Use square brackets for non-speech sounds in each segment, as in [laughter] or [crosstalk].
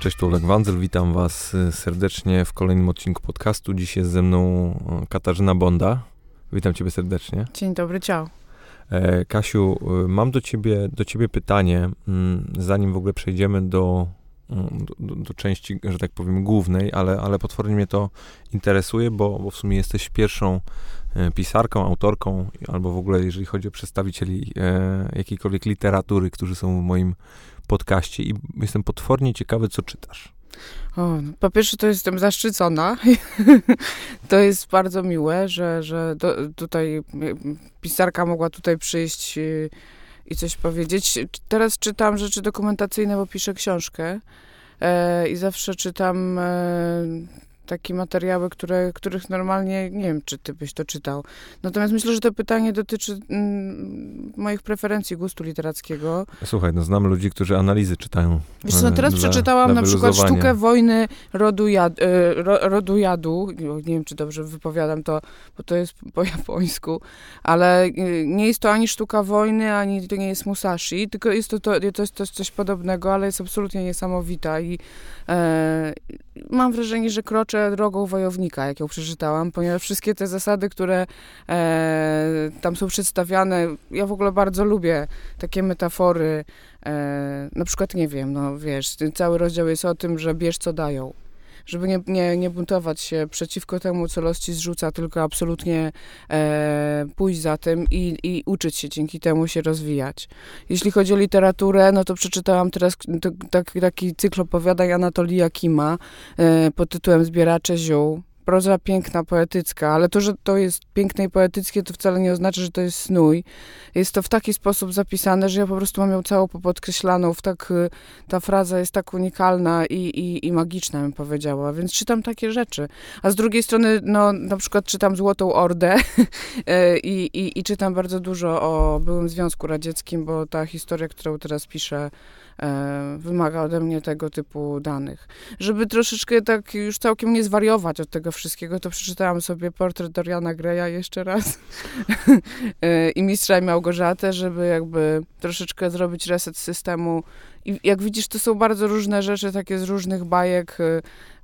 Cześć, tu Oleg Wandzel, witam Was y, serdecznie w kolejnym odcinku podcastu. Dziś jest ze mną y, Katarzyna Bonda. Witam Ciebie serdecznie. Dzień dobry, ciao. E, Kasiu, y, mam do Ciebie, do ciebie pytanie, mm, zanim w ogóle przejdziemy do, mm, do, do części, że tak powiem, głównej, ale, ale potwornie mnie to interesuje, bo, bo w sumie jesteś pierwszą pisarką, autorką, albo w ogóle jeżeli chodzi o przedstawicieli jakiejkolwiek literatury, którzy są w moim podcaście i jestem potwornie ciekawy, co czytasz. O, po pierwsze, to jestem zaszczycona. [laughs] to jest bardzo miłe, że, że do, tutaj pisarka mogła tutaj przyjść i, i, coś powiedzieć. Teraz czytam rzeczy dokumentacyjne, bo piszę książkę. E, I zawsze czytam e, takie materiały, które, których normalnie nie wiem, czy ty byś to czytał. Natomiast myślę, że to pytanie dotyczy mm, moich preferencji gustu literackiego. Słuchaj, no znam ludzi, którzy analizy czytają. Wiesz co, no teraz dla, przeczytałam dla na przykład sztukę wojny rodu, jad, e, ro, rodu jadu. Nie wiem, czy dobrze wypowiadam to, bo to jest po japońsku, ale e, nie jest to ani sztuka wojny, ani to nie jest Musashi, tylko jest to, to, to jest to coś podobnego, ale jest absolutnie niesamowita i e, mam wrażenie, że kroczę drogą wojownika, jak ją przeczytałam, ponieważ wszystkie te zasady, które e, tam są przedstawiane, ja w ogóle bardzo lubię takie metafory, e, na przykład, nie wiem, no wiesz, cały rozdział jest o tym, że bierz co dają żeby nie, nie, nie buntować się przeciwko temu, co los ci zrzuca, tylko absolutnie e, pójść za tym i, i uczyć się dzięki temu się rozwijać. Jeśli chodzi o literaturę, no to przeczytałam teraz to, tak, taki cykl opowiadań Anatolii Jakima e, pod tytułem Zbieracze ziół proza piękna, poetycka, ale to, że to jest piękne i poetyckie, to wcale nie oznacza, że to jest snój. Jest to w taki sposób zapisane, że ja po prostu mam ją całą popodkreślaną, w tak, y, ta fraza jest tak unikalna i, i, i magiczna, bym powiedziała, więc czytam takie rzeczy. A z drugiej strony, no, na przykład czytam Złotą Ordę y, [laughs] i, i, i czytam bardzo dużo o byłym Związku Radzieckim, bo ta historia, którą teraz piszę, E, wymaga ode mnie tego typu danych. Żeby troszeczkę tak już całkiem nie zwariować od tego wszystkiego, to przeczytałam sobie portret Doriana Greya jeszcze raz [laughs] e, i Mistrza i Małgorzatę, żeby jakby troszeczkę zrobić reset systemu. I jak widzisz, to są bardzo różne rzeczy, takie z różnych bajek.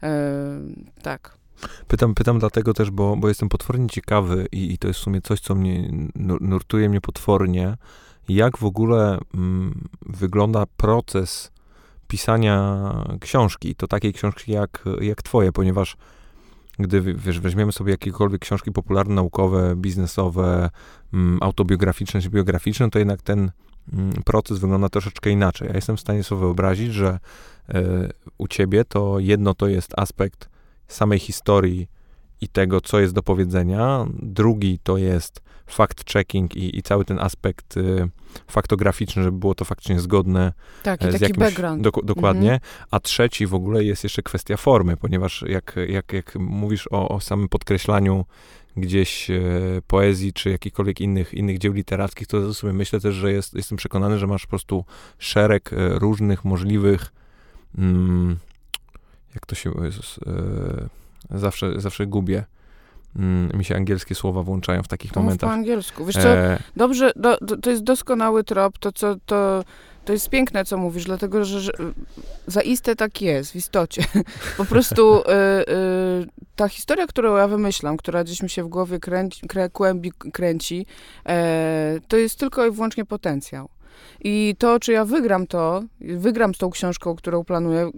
E, tak. Pytam, pytam dlatego też, bo, bo jestem potwornie ciekawy i, i to jest w sumie coś, co mnie nurtuje mnie potwornie, jak w ogóle mm, wygląda proces pisania książki, to takiej książki jak, jak twoje, ponieważ gdy wiesz, weźmiemy sobie jakiekolwiek książki popularne, naukowe, biznesowe, mm, autobiograficzne czy biograficzne, to jednak ten mm, proces wygląda troszeczkę inaczej. Ja jestem w stanie sobie wyobrazić, że y, u ciebie to jedno to jest aspekt samej historii i tego, co jest do powiedzenia, drugi to jest fact-checking i, i, cały ten aspekt y, faktograficzny, żeby było to faktycznie zgodne tak, z taki jakimś... background. Do, dokładnie. Mhm. A trzeci w ogóle jest jeszcze kwestia formy, ponieważ jak, jak, jak mówisz o, o samym podkreślaniu gdzieś e, poezji czy jakichkolwiek innych, innych dzieł literackich, to sobie myślę też, że jest, jestem przekonany, że masz po prostu szereg e, różnych możliwych mm, jak to się Jezus, e, zawsze, zawsze gubię mm, mi się angielskie słowa włączają w takich to momentach. po angielsku. Wiesz co, e... dobrze, do, to jest doskonały trop, to co, to, to jest piękne, co mówisz, dlatego, że, że zaiste tak jest, w istocie. [laughs] Po prostu y, y, ta historia, którą ja wymyślam, która gdzieś mi się w głowie kręci, krę, kłębi, kręci, e, to jest tylko i wyłącznie potencjał. I to, czy ja wygram to, wygram z tą książką, którą planuję,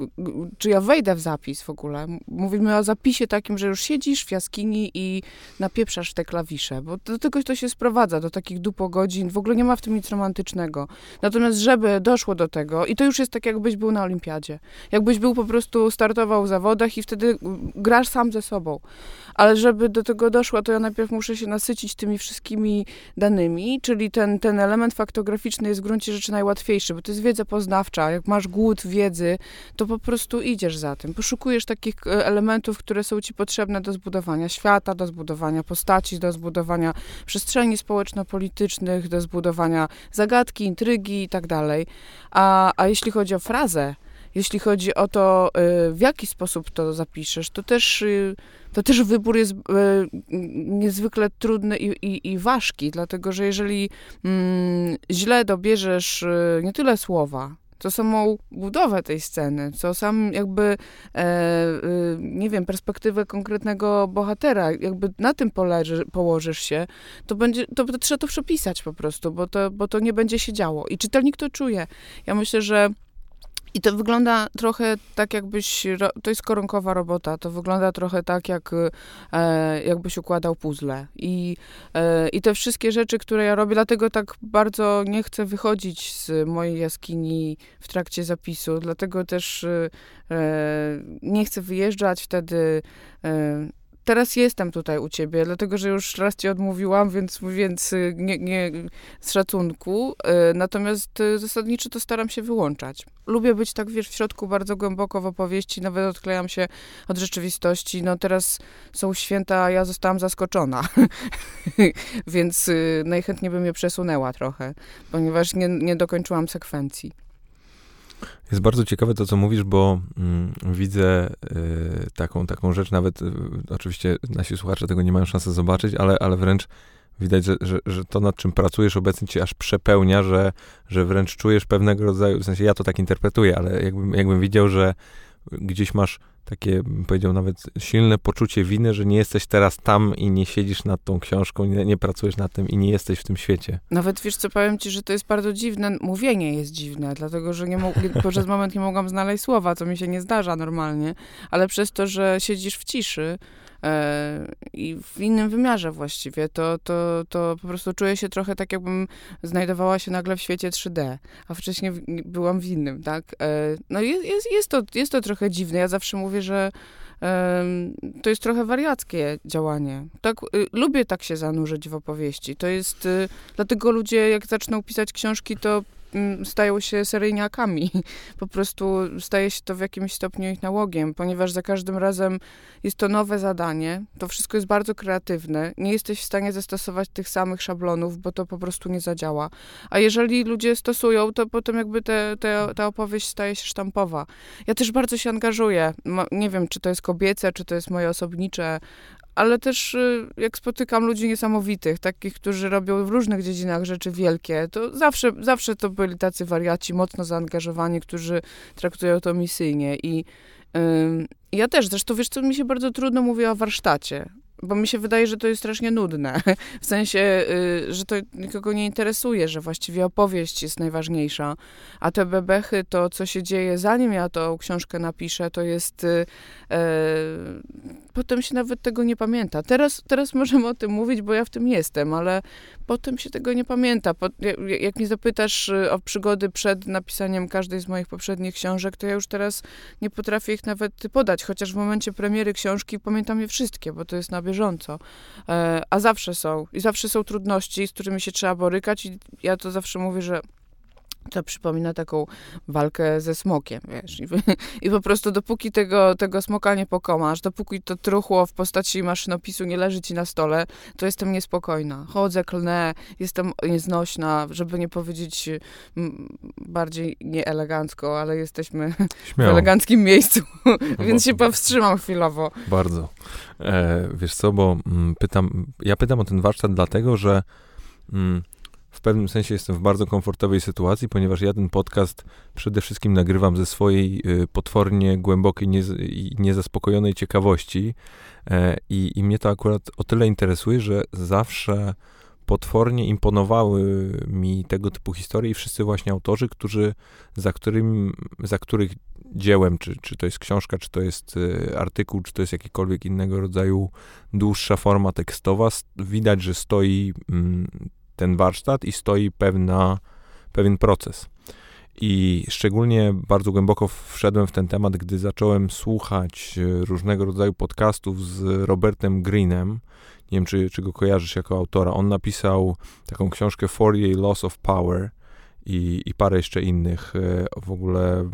czy ja wejdę w zapis w ogóle. Mówimy o zapisie takim, że już siedzisz w jaskini i napieprzasz te klawisze, bo do tego to się sprowadza, do takich dupogodzin. W ogóle nie ma w tym nic romantycznego. Natomiast, żeby doszło do tego, i to już jest tak, jakbyś był na olimpiadzie. Jakbyś był po prostu, startował w zawodach i wtedy grasz sam ze sobą. Ale żeby do tego doszło, to ja najpierw muszę się nasycić tymi wszystkimi danymi, czyli ten, ten element faktograficzny jest gruncie rzeczy najłatwiejszy, bo to jest wiedza poznawcza. Jak masz głód wiedzy, to po prostu idziesz za tym. Poszukujesz takich e, elementów, które są ci potrzebne do zbudowania świata, do zbudowania postaci, do zbudowania przestrzeni społeczno-politycznych, do zbudowania zagadki, intrygi i tak dalej. A, a jeśli chodzi o frazę, jeśli chodzi o to, y, w jaki sposób to zapiszesz, to też, y, to też wybór jest y, niezwykle trudny i, i, i ważki, dlatego że jeżeli mm, źle dobierzesz nie tyle słowa, co samą budowę tej sceny, co sam jakby, e, y, nie wiem, perspektywę konkretnego bohatera, jakby na tym poleży, położysz się, to będzie, to, to trzeba to przepisać po prostu, bo to, bo to nie będzie się działo. I czytelnik to czuje. Ja myślę, że i to wygląda trochę tak, jakbyś. To jest koronkowa robota. To wygląda trochę tak, jak, e, jakbyś układał puzzle. I, e, I te wszystkie rzeczy, które ja robię, dlatego tak bardzo nie chcę wychodzić z mojej jaskini w trakcie zapisu. Dlatego też e, nie chcę wyjeżdżać wtedy. Teraz jestem tutaj u ciebie, dlatego że już raz ci odmówiłam, więc, więc y, nie, nie z szacunku. Y, natomiast y, zasadniczo to staram się wyłączać. Lubię być tak, wiesz, w środku bardzo głęboko w opowieści, nawet odklejam się od rzeczywistości. No teraz są święta, a ja zostałam zaskoczona, [laughs] więc najchętniej bym je przesunęła trochę, ponieważ nie, nie dokończyłam sekwencji. Jest bardzo ciekawe to, co mówisz, bo mm, widzę y, taką, taką rzecz, nawet y, oczywiście nasi słuchacze tego nie mają szansy zobaczyć, ale, ale wręcz widać, że, że, że to, nad czym pracujesz obecnie cię aż przepełnia, że, że wręcz czujesz pewnego rodzaju, w sensie ja to tak interpretuję, ale jakbym, jakbym widział, że gdzieś masz takie, powiedział, nawet silne poczucie winy, że nie jesteś teraz tam i nie siedzisz nad tą książką, nie, nie, pracujesz nad tym i nie jesteś w tym świecie. Nawet wiesz co, powiem ci, że to jest bardzo dziwne, mówienie jest dziwne, dlatego, że nie przez moment nie mogłam znaleźć słowa, co mi się nie zdarza normalnie, ale przez to, że siedzisz w ciszy, i w innym wymiarze właściwie, to, to, to po prostu czuję się trochę tak, jakbym znajdowała się nagle w świecie 3D, a wcześniej byłam w innym, tak? E, no jest, jest, to, jest to trochę dziwne. Ja zawsze mówię, że to jest trochę wariackie działanie. Tak, y, lubię tak się zanurzyć w opowieści. To jest, y, dlatego ludzie jak zaczną pisać książki, to stają się seryjniakami. [laughs] Po prostu staje się to w jakimś stopniu ich nałogiem, ponieważ za każdym razem jest to nowe zadanie. To wszystko jest bardzo kreatywne. Nie jesteś w stanie zastosować tych samych szablonów, bo to po prostu nie zadziała. A jeżeli ludzie stosują, to potem jakby te, te, ta opowieść staje się sztampowa. Ja też bardzo się angażuję. Nie wiem, czy to jest kobiece, czy to jest moje osobnicze, ale też y, jak spotykam ludzi niesamowitych, takich, którzy robią w różnych dziedzinach rzeczy wielkie, to zawsze, zawsze to byli tacy wariaci, mocno zaangażowani, którzy traktują to misyjnie. I yy, ja też, zresztą wiesz co, mi się bardzo trudno mówi o warsztacie, bo mi się wydaje, że to jest strasznie nudne. [laughs] W sensie, y, że to nikogo nie interesuje, że właściwie opowieść jest najważniejsza. A te bebechy, to co się dzieje zanim ja tą książkę napiszę, to jest. Potem się nawet tego nie pamięta. Teraz, teraz możemy o tym mówić, bo ja w tym jestem, ale potem się tego nie pamięta. Po, jak mnie zapytasz y, o przygody przed napisaniem każdej z moich poprzednich książek, to ja już teraz nie potrafię ich nawet podać, chociaż w momencie premiery książki pamiętam je wszystkie, bo to jest na bieżąco. E, a zawsze są. I zawsze są trudności, z którymi się trzeba borykać i ja to zawsze mówię, że to przypomina taką walkę ze smokiem, wiesz. I, [laughs] I, po prostu dopóki tego, tego smoka nie pokomasz, dopóki to truchło w postaci maszynopisu nie leży ci na stole, to jestem niespokojna. Chodzę, klnę, jestem nieznośna, żeby nie powiedzieć bardziej nieelegancko, ale jesteśmy [laughs] Śmiało. w eleganckim miejscu, więc się powstrzymam chwilowo. Bardzo. E, wiesz co, bo mm, pytam, ja pytam o ten warsztat dlatego, że mm, pewnym sensie jestem w bardzo komfortowej sytuacji, ponieważ ja ten podcast przede wszystkim nagrywam ze swojej y, potwornie głębokiej i niezaspokojonej ciekawości. E, I, I mnie to akurat o tyle interesuje, że zawsze potwornie imponowały mi tego typu historie i wszyscy właśnie autorzy, którzy, za, którym, za których dziełem, czy, czy to jest książka, czy to jest y, artykuł, czy to jest jakikolwiek innego rodzaju dłuższa forma tekstowa, widać, że stoi mm, ten warsztat i stoi pewna, pewien proces. I szczególnie bardzo głęboko wszedłem w ten temat, gdy zacząłem słuchać e, różnego rodzaju podcastów z Robertem Greenem. Nie wiem, czy, czy go kojarzysz jako autora. On napisał taką książkę Fourier Loss of Power i, i parę jeszcze innych. E, w ogóle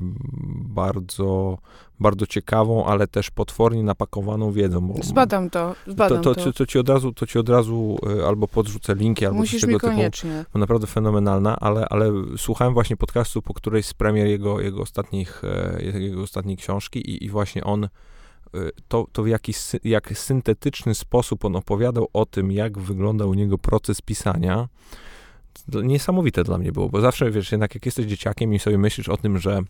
bardzo, bardzo ciekawą, ale też potwornie napakowaną wiedzą. Bo, zbadam to, zbadam to. To, to, to, ci od razu, to ci od razu e, albo podrzucę linki, albo Musisz tego mi koniecznie. typu. Bo naprawdę fenomenalna, ale, ale słuchałem właśnie podcastu po którejś z premier jego, jego, ostatnich, e, jego ostatniej książki i, i właśnie on to, to w jaki jak syntetyczny sposób on opowiadał o tym, jak wyglądał u niego proces pisania, niesamowite dla mnie było, bo zawsze, wiesz, jednak jak jesteś dzieciakiem i sobie myślisz o tym, że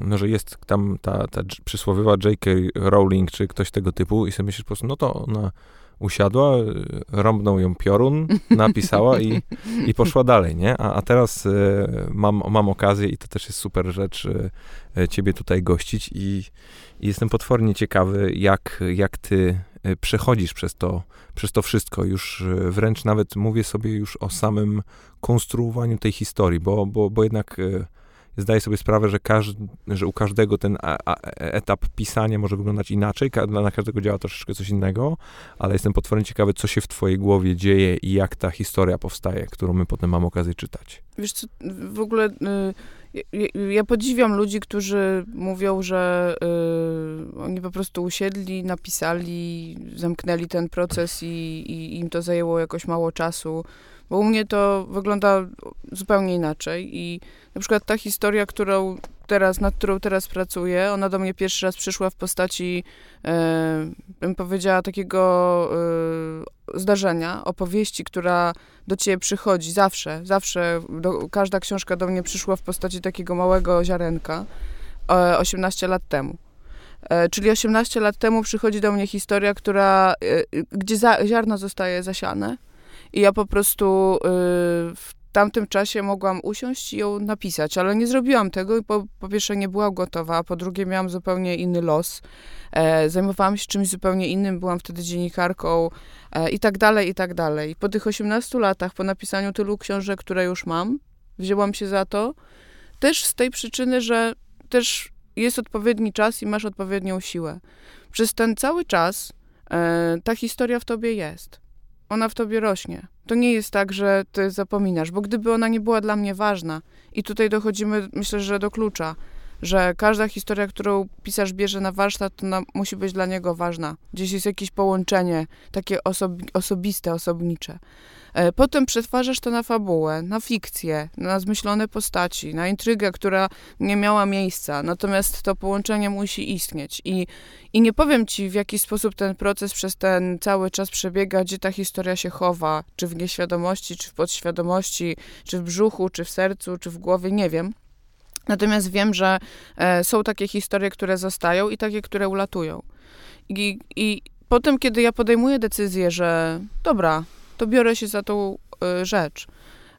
no, że jest tam ta, ta przysłowiowa J.K. Rowling, czy ktoś tego typu i sobie myślisz po prostu, no to ona usiadła, rąbnął ją piorun, [laughs] napisała i, i poszła dalej, nie? A, a teraz e, mam, mam okazję i to też jest super rzecz e, ciebie tutaj gościć i, i jestem potwornie ciekawy, jak, jak ty e, przechodzisz przez to, przez to wszystko. Już wręcz nawet mówię sobie już o samym konstruowaniu tej historii, bo, bo, bo jednak zdaję sobie sprawę, że, każdy, że u każdego ten a, a, etap pisania może wyglądać inaczej, ka, dla każdego działa troszeczkę coś innego, ale jestem potwornie ciekawy, co się w twojej głowie dzieje i jak ta historia powstaje, którą my potem mamy okazję czytać. Wiesz co, w ogóle... Y ja, podziwiam ludzi, którzy mówią, że y, oni po prostu usiedli, napisali, zamknęli ten proces i, i, im to zajęło jakoś mało czasu. Bo u mnie to wygląda zupełnie inaczej i na przykład ta historia, którą teraz, nad którą teraz pracuję, ona do mnie pierwszy raz przyszła w postaci, e, bym powiedziała, takiego e, zdarzenia, opowieści, która do ciebie przychodzi zawsze, zawsze, do, każda książka do mnie przyszła w postaci takiego małego ziarenka e, 18 lat temu. E, czyli 18 lat temu przychodzi do mnie historia, która, e, gdzie za, ziarno zostaje zasiane i ja po prostu y, w tamtym czasie mogłam usiąść i ją napisać, ale nie zrobiłam tego i po, pierwsze nie byłam gotowa, a po drugie miałam zupełnie inny los. E, zajmowałam się czymś zupełnie innym, byłam wtedy dziennikarką e, i tak dalej, i tak dalej. Po tych 18 latach, po napisaniu tylu książek, które już mam, wzięłam się za to, też z tej przyczyny, że też jest odpowiedni czas i masz odpowiednią siłę. Przez ten cały czas e, ta historia w tobie jest ona w tobie rośnie. To nie jest tak, że ty zapominasz, bo gdyby ona nie była dla mnie ważna, i tutaj dochodzimy, myślę, że do klucza, że każda historia, którą pisarz bierze na warsztat, to ona musi być dla niego ważna. Gdzieś jest jakieś połączenie, takie osobi osobiste, osobnicze. E, potem przetwarzasz to na fabułę, na fikcję, na zmyślone postaci, na intrygę, która nie miała miejsca. Natomiast to połączenie musi istnieć. I, I nie powiem ci, w jaki sposób ten proces przez ten cały czas przebiega, gdzie ta historia się chowa, czy w nieświadomości, czy w podświadomości, czy w brzuchu, czy w sercu, czy w głowie, nie wiem. Natomiast wiem, że e, są takie historie, które zostają i takie, które ulatują. I, I potem, kiedy ja podejmuję decyzję, że dobra, to biorę się za tą y, rzecz.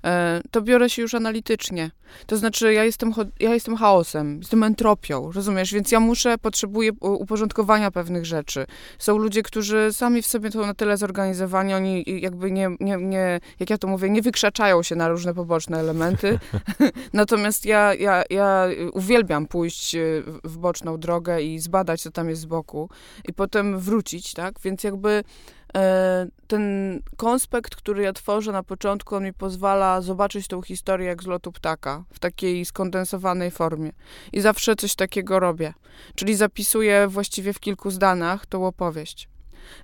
E, to biorę się już analitycznie. To znaczy, ja jestem, ja jestem chaosem, jestem entropią, rozumiesz? Więc ja muszę, potrzebuję uporządkowania pewnych rzeczy. Są ludzie, którzy sami w sobie są na tyle zorganizowani, oni jakby nie, nie, nie jak ja to mówię, nie wykrzaczają się na różne poboczne elementy. [laughs] Natomiast ja, ja, ja uwielbiam pójść y, w boczną drogę i zbadać, co tam jest z boku i potem wrócić, tak? Więc jakby E, ten konspekt, który ja tworzę na początku, on mi pozwala zobaczyć tą historię jak z lotu ptaka, w takiej skondensowanej formie. I zawsze coś takiego robię. Czyli zapisuję właściwie w kilku zdanach tą opowieść.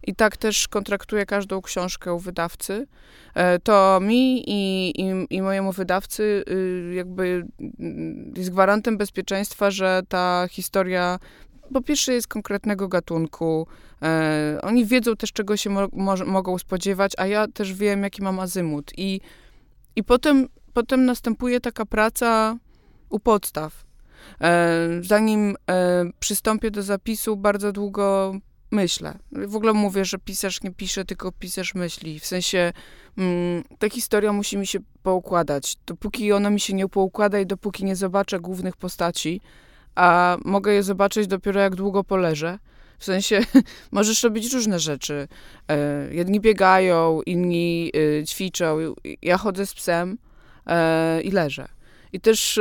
I tak też kontraktuję każdą książkę u wydawcy. E, to mi i, i, i, mojemu wydawcy y, jakby mm, jest gwarantem bezpieczeństwa, że ta historia po pierwsze jest konkretnego gatunku. E, oni wiedzą też, czego się mo mogą spodziewać, a ja też wiem, jaki mam azymut. I, i potem, potem następuje taka praca u podstaw. E, zanim e, przystąpię do zapisu, bardzo długo myślę. W ogóle mówię, że pisarz nie pisze, tylko pisarz myśli. W sensie mm, ta historia musi mi się poukładać. Dopóki ona mi się nie poukłada i dopóki nie zobaczę głównych postaci, a mogę je zobaczyć dopiero jak długo poleżę. W sensie [laughs] możesz robić różne rzeczy. E, jedni biegają, inni e, ćwiczą. Ja chodzę z psem e, i leżę. I też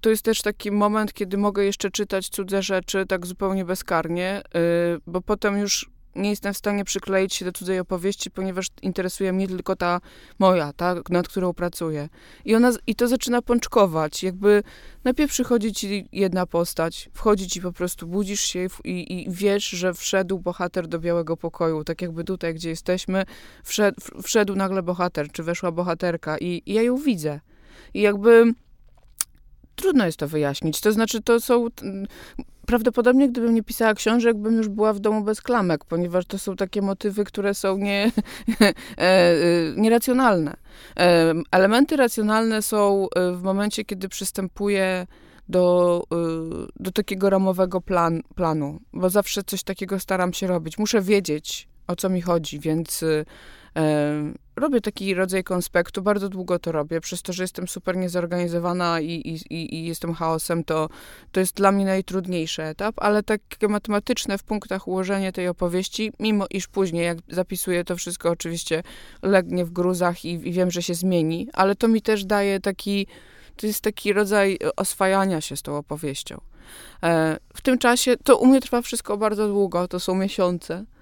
to jest też taki moment, kiedy mogę jeszcze czytać cudze rzeczy tak zupełnie bezkarnie, bo potem już nie jestem w stanie przykleić się do cudzej opowieści, ponieważ interesuje mnie tylko ta moja, ta, nad którą pracuję. I, ona, I to zaczyna pączkować. Jakby najpierw przychodzi ci jedna postać, wchodzi ci po prostu, budzisz się i, i wiesz, że wszedł bohater do białego pokoju. Tak jakby tutaj, gdzie jesteśmy, wszedł, wszedł nagle bohater, czy weszła bohaterka i, i ja ją widzę. I jakby trudno jest to wyjaśnić. To znaczy, to są prawdopodobnie gdybym nie pisała książek, bym już była w domu bez klamek, ponieważ to są takie motywy, które są nie, [laughs] e, nieracjonalne. Elementy racjonalne są w momencie, kiedy przystępuję do, do takiego ramowego plan, planu, bo zawsze coś takiego staram się robić. Muszę wiedzieć, o co mi chodzi, więc robię taki rodzaj konspektu, bardzo długo to robię, przez to, że jestem super niezorganizowana i, i, i, jestem chaosem, to, to jest dla mnie najtrudniejszy etap, ale takie matematyczne w punktach ułożenie tej opowieści, mimo iż później, jak zapisuję to wszystko, oczywiście legnie w gruzach i, i wiem, że się zmieni, ale to mi też daje taki, to jest taki rodzaj oswajania się z tą opowieścią. E, w tym czasie, to u mnie trwa wszystko bardzo długo, to są miesiące, E,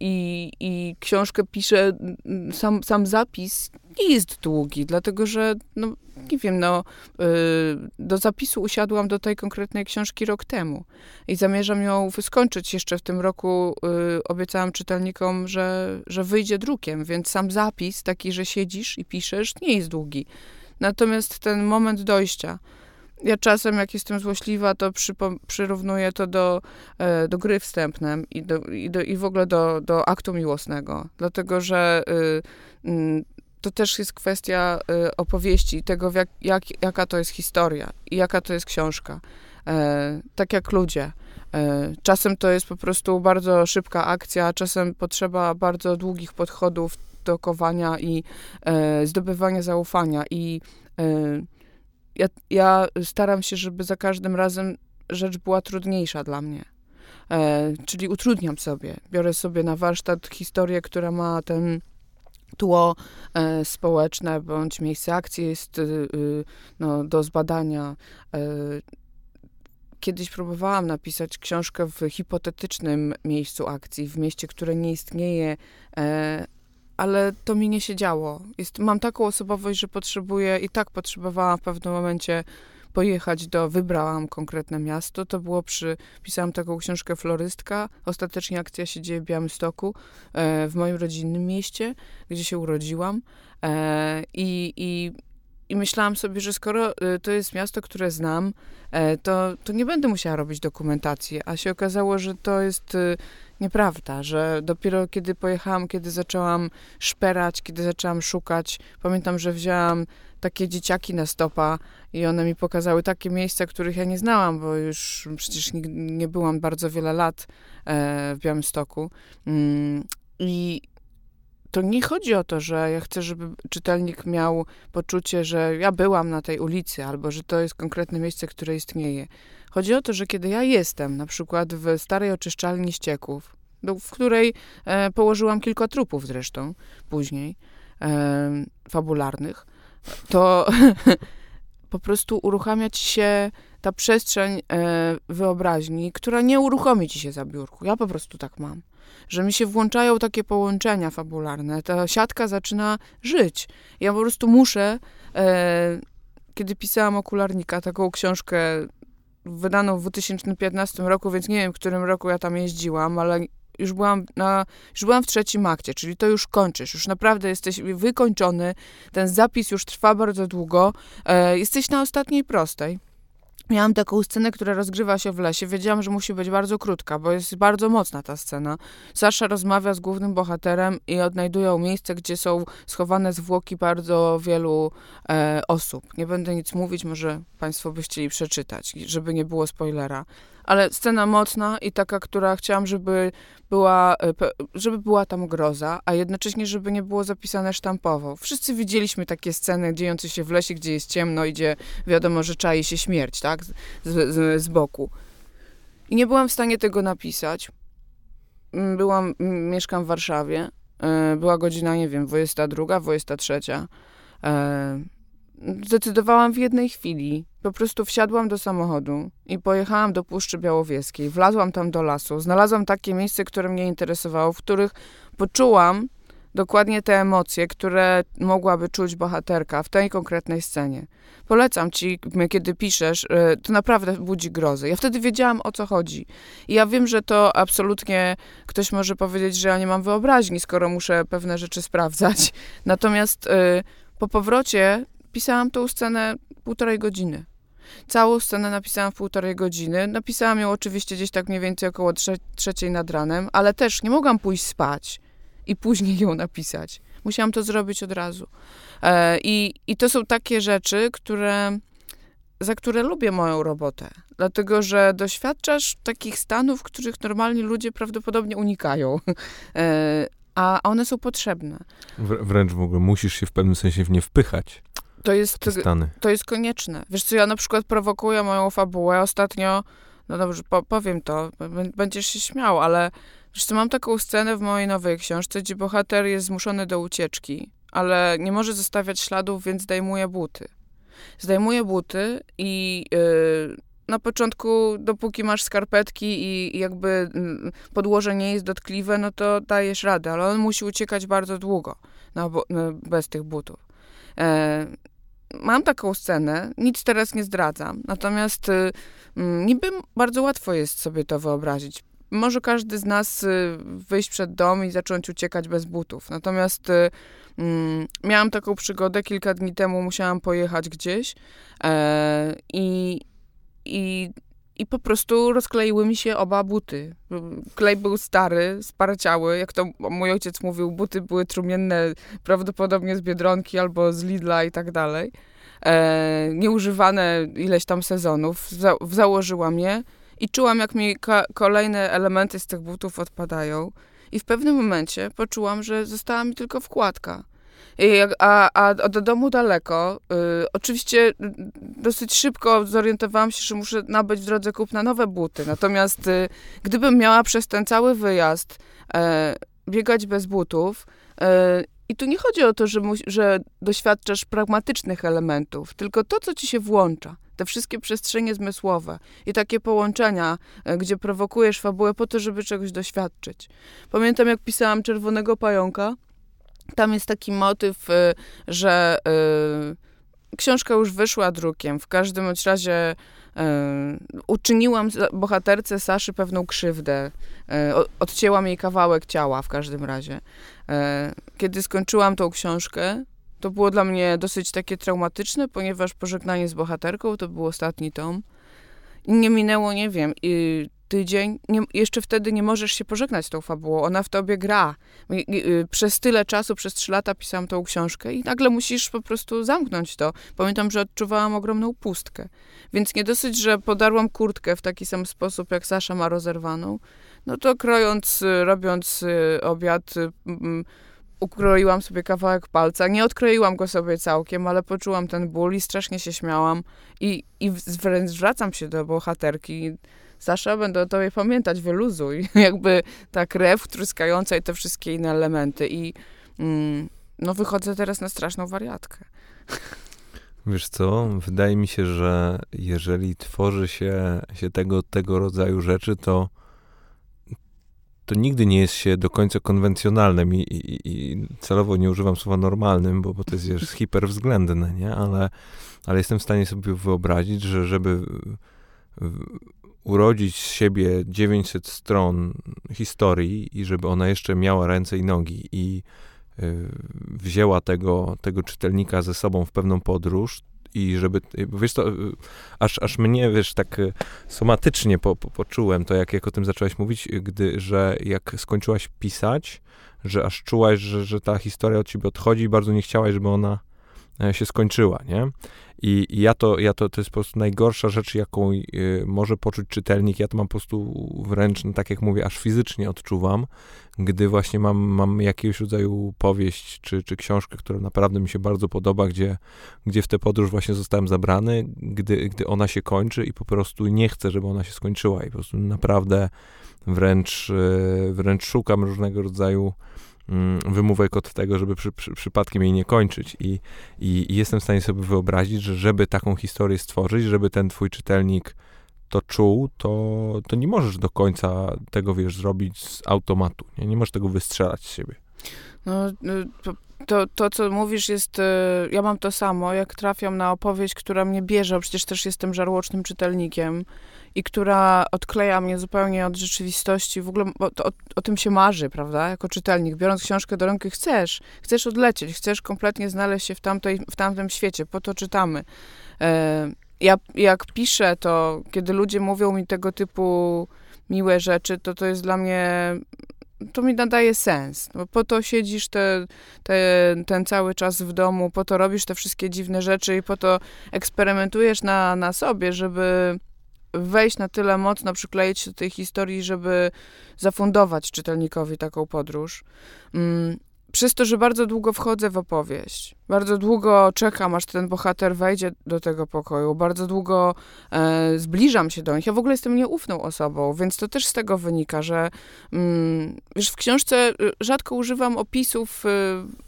I, I książkę piszę, sam, sam zapis nie jest długi, dlatego że, no, nie wiem, no, e, do zapisu usiadłam do tej konkretnej książki rok temu i zamierzam ją skończyć jeszcze w tym roku. E, obiecałam czytelnikom, że, że wyjdzie drukiem, więc sam zapis, taki, że siedzisz i piszesz, nie jest długi. Natomiast ten moment dojścia, ja czasem, jak jestem złośliwa, to przyrównuję to do, e, do gry wstępnej i, do, i, do, i w ogóle do, do aktu miłosnego. Dlatego, że y, y, to też jest kwestia y, opowieści, tego, jak, jak, jaka to jest historia i jaka to jest książka. E, tak jak ludzie. E, czasem to jest po prostu bardzo szybka akcja, czasem potrzeba bardzo długich podchodów do kowania i zdobywania zaufania i ja, ja staram się, żeby za każdym razem rzecz była trudniejsza dla mnie. E, czyli utrudniam sobie. Biorę sobie na warsztat historię, która ma ten tło e, społeczne, bądź miejsce akcji jest y, y, no, do zbadania. E, kiedyś próbowałam napisać książkę w hipotetycznym miejscu akcji, w mieście, które nie istnieje, e, ale to mi nie się działo. Jest, mam taką osobowość, że potrzebuję i tak potrzebowałam w pewnym momencie pojechać do, wybrałam konkretne miasto, to było przy, pisałam taką książkę Florystka, ostatecznie akcja się dzieje w Białymstoku, e, w moim rodzinnym mieście, gdzie się urodziłam e, i, i i myślałam sobie, że skoro e, to jest miasto, które znam, e, to, to nie będę musiała robić dokumentacji. A się okazało, że to jest e, nieprawda, że dopiero kiedy pojechałam, kiedy zaczęłam szperać, kiedy zaczęłam szukać, pamiętam, że wzięłam takie dzieciaki na stopa i one mi pokazały takie miejsca, których ja nie znałam, bo już przecież nie, nie byłam bardzo wiele lat e, w Białymstoku. Mm, I to nie chodzi o to, że ja chcę, żeby czytelnik miał poczucie, że ja byłam na tej ulicy, albo że to jest konkretne miejsce, które istnieje. Chodzi o to, że kiedy ja jestem, na przykład w starej oczyszczalni ścieków, w której e, położyłam kilka trupów zresztą później, e, fabularnych, to [laughs] po prostu uruchamia ci się ta przestrzeń e, wyobraźni, która nie uruchomi ci się za biurku. Ja po prostu tak mam. Że mi się włączają takie połączenia fabularne. Ta siatka zaczyna żyć. Ja po prostu muszę, e, kiedy pisałam Okularnika, taką książkę wydaną w 2015 roku, więc nie wiem, w którym roku ja tam jeździłam, ale już byłam, na, już byłam w trzecim akcie, czyli to już kończysz, już naprawdę jesteś wykończony, ten zapis już trwa bardzo długo, e, jesteś na ostatniej prostej. Miałam taką scenę, która rozgrywa się w lesie. Wiedziałam, że musi być bardzo krótka, bo jest bardzo mocna ta scena. Sasza rozmawia z głównym bohaterem i odnajdują miejsce, gdzie są schowane zwłoki bardzo wielu e, osób. Nie będę nic mówić, może Państwo by chcieli przeczytać, żeby nie było spoilera ale scena mocna i taka, która chciałam, żeby była, e, żeby była tam groza, a jednocześnie, żeby nie było zapisane sztampowo. Wszyscy widzieliśmy takie sceny dziejące się w lesie, gdzie jest ciemno i gdzie wiadomo, że czai się śmierć, tak, z, z, z boku. I nie byłam w stanie tego napisać. Mm, byłam, mieszkam w Warszawie. E, była godzina, nie wiem, 22, 23 zdecydowałam w jednej chwili. Po prostu wsiadłam do samochodu i pojechałam do Puszczy Białowieskiej. Wlazłam tam do lasu. Znalazłam takie miejsce, które mnie interesowało, w których poczułam dokładnie te emocje, które mogłaby czuć bohaterka w tej konkretnej scenie. Polecam ci, kiedy piszesz, e, to naprawdę budzi grozę. Ja wtedy wiedziałam, o co chodzi. I ja wiem, że to absolutnie ktoś może powiedzieć, że ja nie mam wyobraźni, skoro muszę pewne rzeczy sprawdzać. [laughs] Natomiast y, po powrocie pisałam tą scenę półtorej godziny. Całą scenę napisałam w półtorej godziny. Napisałam ją oczywiście gdzieś tak mniej więcej około trze trzeciej nad ranem, ale też nie mogłam pójść spać i później ją napisać. Musiałam to zrobić od razu. E, i, I to są takie rzeczy, które za które lubię moją robotę, dlatego że doświadczasz takich stanów, których normalni ludzie prawdopodobnie unikają, e, a one są potrzebne. wręcz w ogóle musisz się w pewnym sensie w nie wpychać. To jest, to jest konieczne. Wiesz co, ja na przykład prowokuję moją fabułę ostatnio, no dobrze, po, powiem to, będziesz się śmiał, ale wiesz co, mam taką scenę w mojej nowej książce, gdzie bohater jest zmuszony do ucieczki, ale nie może zostawiać śladów, więc zdejmuje buty. Zdejmuje buty i yy, na początku, dopóki masz skarpetki i, jakby podłoże nie jest dotkliwe, no to dajesz radę, ale on musi uciekać bardzo długo no, bo, no, bez tych butów. E, mam taką scenę, nic teraz nie zdradzam, natomiast y, mm, niby bardzo łatwo jest sobie to wyobrazić. Może każdy z nas y, wyjść przed dom i zacząć uciekać bez butów. Natomiast y, mm, miałam taką przygodę, kilka dni temu musiałam pojechać gdzieś e, i, i i po prostu rozkleiły mi się oba buty. Klej był stary, sparciały, jak to mój ojciec mówił, buty były trumienne prawdopodobnie z Biedronki albo z Lidla i tak dalej. E, nieużywane ileś tam sezonów. Za założyłam je i czułam, jak mi kolejne elementy z tych butów odpadają. I w pewnym momencie poczułam, że została mi tylko wkładka. A, a do domu daleko. Y, oczywiście dosyć szybko zorientowałam się, że muszę nabyć w drodze kupna nowe buty. Natomiast y, gdybym miała przez ten cały wyjazd e, biegać bez butów, e, i tu nie chodzi o to, że, że doświadczasz pragmatycznych elementów, tylko to, co ci się włącza te wszystkie przestrzenie zmysłowe i takie połączenia, e, gdzie prowokujesz fabułę po to, żeby czegoś doświadczyć. Pamiętam, jak pisałam Czerwonego Pająka, tam jest taki motyw, y, że y, książka już wyszła drukiem. W każdym razie y, uczyniłam bohaterce Saszy pewną krzywdę. Odcięłam jej kawałek ciała w każdym razie. Kiedy skończyłam tą książkę, to było dla mnie dosyć takie traumatyczne, ponieważ pożegnanie z bohaterką to był ostatni tom. I nie minęło, nie wiem, tydzień, nie, jeszcze wtedy nie możesz się pożegnać z tą fabułą. Ona w tobie gra. Y, przez tyle czasu, przez trzy lata pisałam tą książkę i nagle musisz po prostu zamknąć to. Pamiętam, że odczuwałam ogromną pustkę. Więc nie dosyć, że podarłam kurtkę w taki sam sposób, jak Sasza ma rozerwaną, no to krojąc, y, robiąc y, obiad, ukroiłam sobie kawałek palca. Nie odkroiłam go sobie całkiem, ale poczułam ten ból i strasznie się śmiałam. I, i wręcz zwracam się do bohaterki. Sasza, będę o tobie pamiętać, wyluzuj. [laughs] Jakby ta krew tryskająca i te wszystkie inne elementy. I mm, no wychodzę teraz na straszną wariatkę. Wiesz co, wydaje mi się, że jeżeli tworzy się, się tego, tego rodzaju rzeczy, to to nigdy nie jest się do końca konwencjonalnym i, i, i celowo nie używam słowa normalnym, bo, bo to jest, jest hiperwzględne, nie? Ale, ale jestem w stanie sobie wyobrazić, że żeby urodzić z siebie 900 stron historii i żeby ona jeszcze miała ręce i nogi i y, wzięła tego, tego czytelnika ze sobą w pewną podróż, i żeby, wiesz to, aż, aż mnie, wiesz, tak y, somatycznie po, po, poczułem to, jak, jak o tym zaczęłaś mówić, gdy, że jak skończyłaś pisać, że aż czułaś, że, że ta historia od ciebie odchodzi i bardzo nie chciałaś, żeby ona e, się skończyła, nie? I, ja, to, ja to, to jest po prostu najgorsza rzecz, jaką y, może poczuć czytelnik. Ja to mam po prostu wręcz, no, tak jak mówię, aż fizycznie odczuwam, gdy właśnie mam, mam jakiegoś rodzaju powieść czy, czy książkę, która naprawdę mi się bardzo podoba, gdzie, gdzie w tę podróż właśnie zostałem zabrany, gdy, gdy ona się kończy i po prostu nie chcę, żeby ona się skończyła i po prostu naprawdę wręcz, y, wręcz szukam różnego rodzaju wymówek od tego, żeby przy, przy, przypadkiem jej nie kończyć. I, i, jestem w stanie sobie wyobrazić, że żeby taką historię stworzyć, żeby ten twój czytelnik to czuł, to, to nie możesz do końca tego, wiesz, zrobić z automatu. Nie, nie możesz tego wystrzelać z siebie. No, y, to, to, to, co mówisz, jest. Y, ja mam to samo, jak trafiam na opowieść, która mnie bierze, przecież też jestem żarłocznym czytelnikiem i która odkleja mnie zupełnie od rzeczywistości. W ogóle o, o, o, tym się marzy, prawda? Jako czytelnik. Biorąc książkę do ręki, chcesz, chcesz odlecieć, chcesz kompletnie znaleźć się w, tamtej, w tamtym świecie, po to czytamy. E, ja jak piszę, to kiedy ludzie mówią mi tego typu miłe rzeczy, to to jest dla mnie to mi nadaje sens. Bo po to siedzisz te, te, ten cały czas w domu, po to robisz te wszystkie dziwne rzeczy i po to eksperymentujesz na, na sobie, żeby wejść na tyle mocno, przykleić się do tej historii, żeby zafundować czytelnikowi taką podróż. Mm, przez to, że bardzo długo wchodzę w opowieść, bardzo długo czekam, aż ten bohater wejdzie do tego pokoju, bardzo długo e, zbliżam się do nich. Ja w ogóle jestem nieufną osobą, więc to też z tego wynika, że mm, w książce y, rzadko używam opisów y,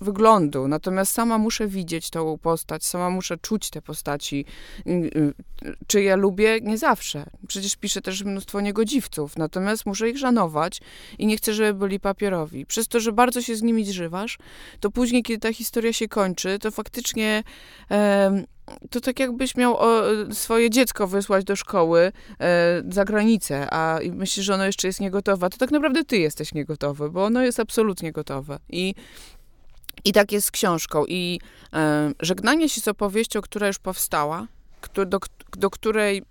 wyglądu, natomiast sama muszę widzieć tą postać, sama muszę czuć te postaci. Y, y, czy ja lubię? Nie zawsze. Przecież piszę też mnóstwo niegodziwców, natomiast muszę ich żanować i nie chcę, żeby byli papierowi. Przez to, że bardzo się z nimi zżywasz, to później, kiedy ta historia się kończy, to faktycznie to tak jakbyś miał swoje dziecko wysłać do szkoły e, za granicę, a myślisz, że ono jeszcze jest niegotowe, to tak naprawdę ty jesteś niegotowy, bo ono jest absolutnie gotowe. I, i tak jest z książką. I e, żegnanie się z opowieścią, która już powstała, do, do której e,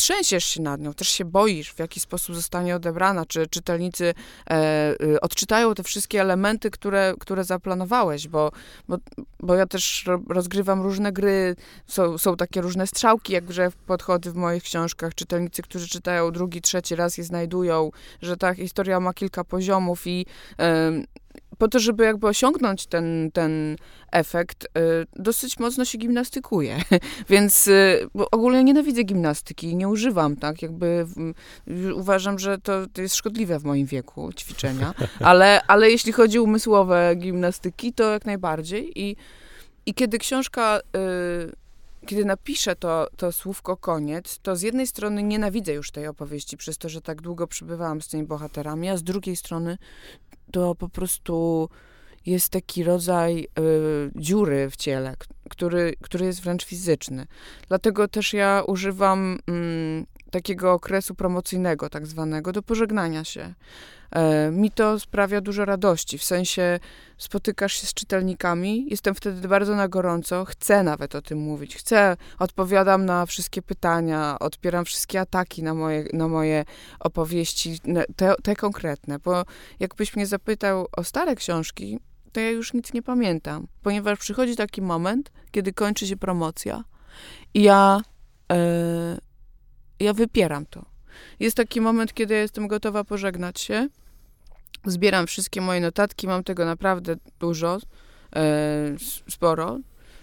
trzęsiesz się nad nią, też się boisz, w jaki sposób zostanie odebrana, czy czytelnicy e, y, odczytają te wszystkie elementy, które, które zaplanowałeś, bo, bo, bo ja też rozgrywam różne gry, są, są takie różne strzałki, jak grze podchody w moich książkach. Czytelnicy, którzy czytają drugi, trzeci raz je znajdują, że ta historia ma kilka poziomów i e, po to, żeby jakby osiągnąć ten, ten efekt, y, dosyć mocno się gimnastykuje. [laughs] Więc y, ogólnie nienawidzę gimnastyki, nie używam, tak, jakby uważam, że to, to jest szkodliwe w moim wieku, ćwiczenia, [laughs] ale, ale jeśli chodzi o umysłowe gimnastyki, to jak najbardziej. I, i kiedy książka y, kiedy napiszę to, to słówko koniec, to z jednej strony nienawidzę już tej opowieści przez to, że tak długo przybywałam z tymi bohaterami, a z drugiej strony to po prostu jest taki rodzaj y, dziury w ciele, który, który jest wręcz fizyczny. Dlatego też ja używam mm, takiego okresu promocyjnego, tak zwanego, do pożegnania się. E, mi to sprawia dużo radości, w sensie spotykasz się z czytelnikami, jestem wtedy bardzo na gorąco, chcę nawet o tym mówić, chcę, odpowiadam na wszystkie pytania, odpieram wszystkie ataki na moje, na moje opowieści, te, te konkretne, bo jakbyś mnie zapytał o stare książki, to ja już nic nie pamiętam, ponieważ przychodzi taki moment, kiedy kończy się promocja i ja, e, ja wypieram to. Jest taki moment, kiedy jestem gotowa pożegnać się. Zbieram wszystkie moje notatki, mam tego naprawdę dużo, e, sporo.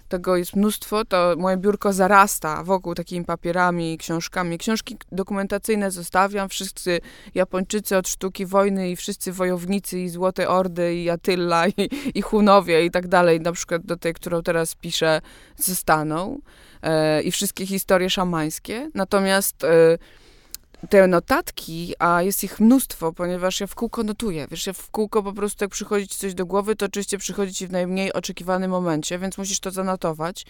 Tego jest mnóstwo, to moje biurko zarasta wokół takimi papierami, książkami. Książki dokumentacyjne zostawiam, wszyscy Japończycy od sztuki wojny i wszyscy wojownicy i Złote Ordy i Atylla i, i Hunowie i tak dalej, na przykład do tej, którą teraz piszę, zostaną. E, I wszystkie historie szamańskie. Natomiast e, te notatki, a jest ich mnóstwo, ponieważ ja w kółko notuję. Wiesz, ja w kółko po prostu jak przychodzi ci coś do głowy, to oczywiście przychodzi ci w najmniej oczekiwanym momencie, więc musisz to zanotować.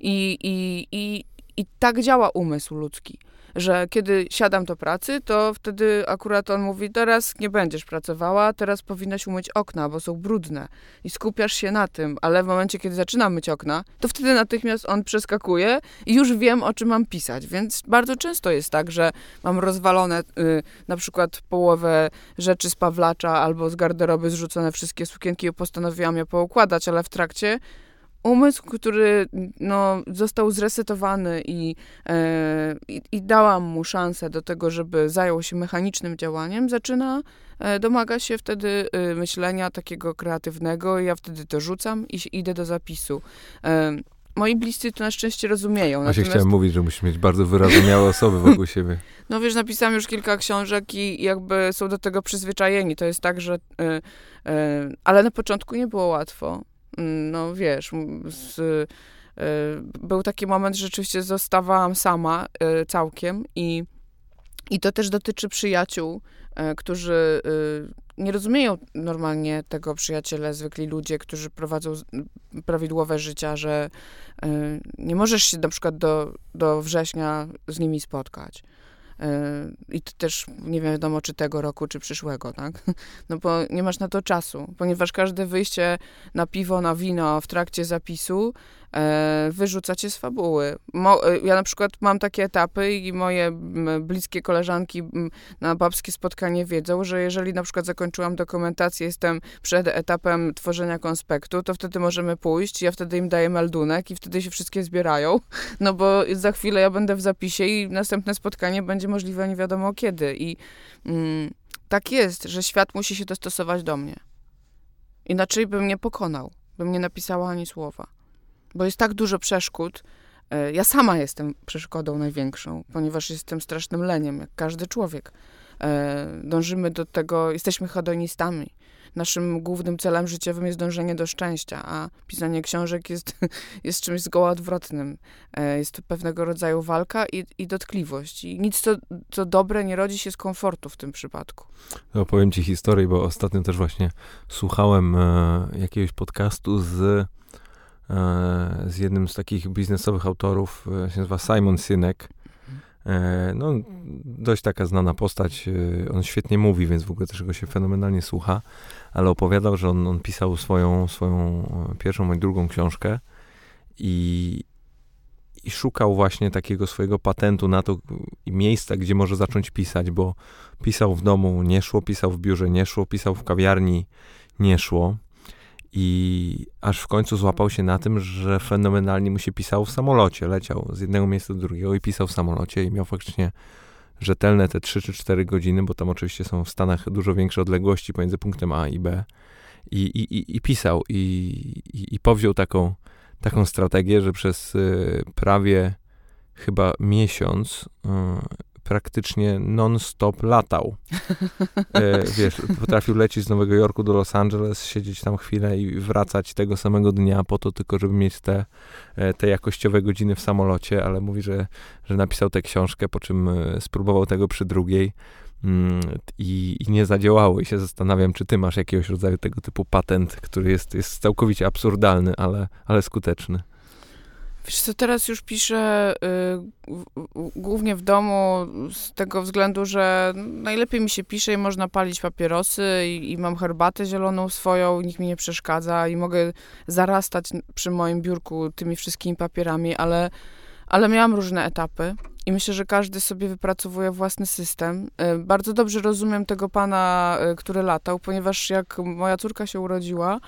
I, i, i, i tak działa umysł ludzki że kiedy siadam do pracy, to wtedy akurat on mówi, teraz nie będziesz pracowała, teraz powinnaś umyć okna, bo są brudne i skupiasz się na tym, ale w momencie, kiedy zaczynam myć okna, to wtedy natychmiast on przeskakuje i już wiem, o czym mam pisać, więc bardzo często jest tak, że mam rozwalone y, na przykład połowę rzeczy z Pawlacza albo z garderoby zrzucone wszystkie sukienki i postanowiłam je poukładać, ale w trakcie umysł, który no, został zresetowany i, e, i, i, dałam mu szansę do tego, żeby zajął się mechanicznym działaniem, zaczyna, e, domaga się wtedy e, myślenia takiego kreatywnego ja wtedy to rzucam i idę do zapisu. E, moi bliscy to na szczęście rozumieją. Właśnie natomiast... chciałem mówić, że musisz mieć bardzo wyrozumiałe osoby wokół [laughs] siebie. No wiesz, napisałam już kilka książek i jakby są do tego przyzwyczajeni. To jest tak, że... E, e, ale na początku nie było łatwo no wiesz, z, y, był taki moment, że rzeczywiście zostawałam sama y, całkiem i, i to też dotyczy przyjaciół, y, którzy nie rozumieją normalnie tego przyjaciele, zwykli ludzie, którzy prowadzą prawidłowe życia, że nie możesz się na przykład do, do września z nimi spotkać. I to też nie wiadomo, czy tego roku, czy przyszłego, tak? [laughs] No bo nie masz na to czasu, ponieważ każde wyjście na piwo, na wino w trakcie zapisu e, wyrzucacie z fabuły. Mo, e, ja na przykład mam takie etapy i moje bliskie koleżanki na babskie spotkanie wiedzą, że jeżeli na przykład zakończyłam dokumentację, jestem przed etapem tworzenia konspektu, to wtedy możemy pójść, ja wtedy im daję meldunek i wtedy się wszystkie zbierają, [laughs] no bo za chwilę ja będę w zapisie i następne spotkanie będzie możliwe nie wiadomo kiedy. I mm, tak jest, że świat musi się dostosować do mnie. Inaczej bym nie pokonał, bym nie napisała ani słowa. Bo jest tak dużo przeszkód. E, ja sama jestem przeszkodą największą, ponieważ jestem strasznym leniem, jak każdy człowiek. E, dążymy do tego, jesteśmy hedonistami naszym głównym celem życiowym jest dążenie do szczęścia, a pisanie książek jest, [laughs] jest czymś zgoła odwrotnym. E, jest to pewnego rodzaju walka i, i dotkliwość. I nic, co, co dobre, nie rodzi się z komfortu w tym przypadku. Opowiem ci historię, bo ostatnio też właśnie słuchałem jakiegoś podcastu z z jednym z takich biznesowych autorów, e, się nazywa Simon Sinek. E, no, dość taka znana postać. E, on świetnie mówi, więc w ogóle też go się fenomenalnie słucha, ale opowiadał, że on, on pisał swoją, swoją pierwszą i drugą książkę i, i szukał właśnie takiego swojego patentu na to miejsca, gdzie może zacząć pisać, bo pisał w domu, nie szło, pisał w biurze, nie szło, pisał w kawiarni, nie szło. I aż w końcu złapał się na tym, że fenomenalnie mu się pisał w samolocie. Leciał z jednego miejsca do drugiego i pisał w samolocie i miał faktycznie rzetelne te 3 czy 4 godziny, bo tam oczywiście są w Stanach dużo większe odległości pomiędzy punktem A i B. I, i, i, i pisał i, i, i powziął taką, taką strategię, że przez y, prawie chyba miesiąc y, praktycznie non-stop latał. E, [laughs] wiesz, potrafił lecieć z Nowego Jorku do Los Angeles, siedzieć tam chwilę i wracać tego samego dnia po to tylko, żeby mieć te, e, te jakościowe godziny w samolocie, ale mówi, że, że napisał tę książkę, po czym e, spróbował tego przy drugiej mm, i, i, nie zadziałało. I się zastanawiam, czy ty masz jakiegoś rodzaju tego typu patent, który jest, jest całkowicie absurdalny, ale, ale skuteczny. Wiesz co, teraz już piszę y, głównie w domu z tego względu, że najlepiej mi się pisze i można palić papierosy i, i, mam herbatę zieloną swoją, nikt mi nie przeszkadza i mogę zarastać przy moim biurku tymi wszystkimi papierami, ale, ale miałam różne etapy i myślę, że każdy sobie wypracowuje własny system. Y, bardzo dobrze rozumiem tego pana, y, który latał, ponieważ jak moja córka się urodziła,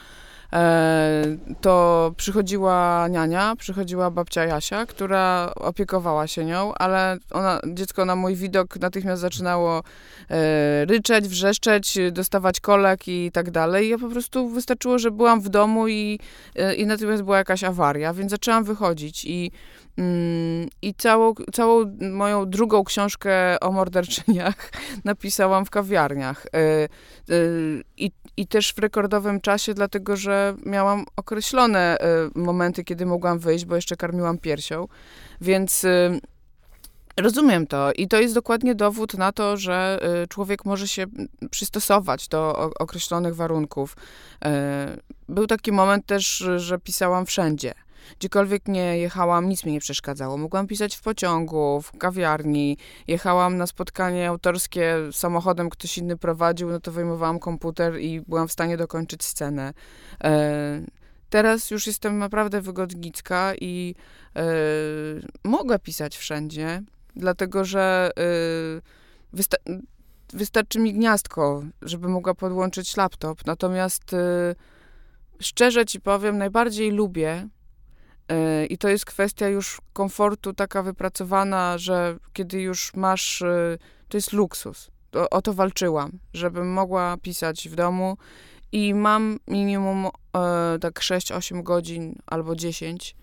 to przychodziła niania, przychodziła babcia Jasia, która opiekowała się nią, ale ona, dziecko na mój widok natychmiast zaczynało e, ryczeć, wrzeszczeć, dostawać kolek i tak dalej. Ja po prostu wystarczyło, że byłam w domu i, e, i natychmiast była jakaś awaria, więc zaczęłam wychodzić i mm, i całą, całą moją drugą książkę o morderczyniach [laughs] napisałam w kawiarniach. I i też w rekordowym czasie, dlatego że miałam określone y, momenty, kiedy mogłam wyjść, bo jeszcze karmiłam piersią, więc y, rozumiem to i to jest dokładnie dowód na to, że y, człowiek może się przystosować do określonych warunków. Był taki moment też, że pisałam wszędzie. Gdziekolwiek nie jechałam, nic mi nie przeszkadzało. Mogłam pisać w pociągu, w kawiarni. Jechałam na spotkanie autorskie samochodem, ktoś inny prowadził, no to wyjmowałam komputer i byłam w stanie dokończyć scenę. E, teraz już jestem naprawdę wygodnicka i e, mogę pisać wszędzie, dlatego że e, wysta- wystarczy mi gniazdko, żeby mogła podłączyć laptop. Natomiast szczerze ci powiem, najbardziej lubię I to jest kwestia już komfortu taka wypracowana, że kiedy już masz, e, to jest luksus. O, o to walczyłam, żebym mogła pisać w domu i mam minimum e, tak 6-8 godzin albo 10,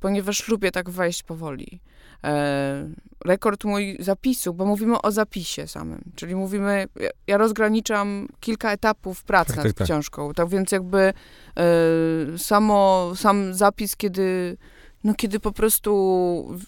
ponieważ lubię tak wejść powoli. E, rekord mój zapisu, bo mówimy o zapisie samym, czyli mówimy, ja rozgraniczam kilka etapów pracy tak, nad tak, tak. książką, tak więc jakby e, samo, sam zapis, kiedy, no kiedy po prostu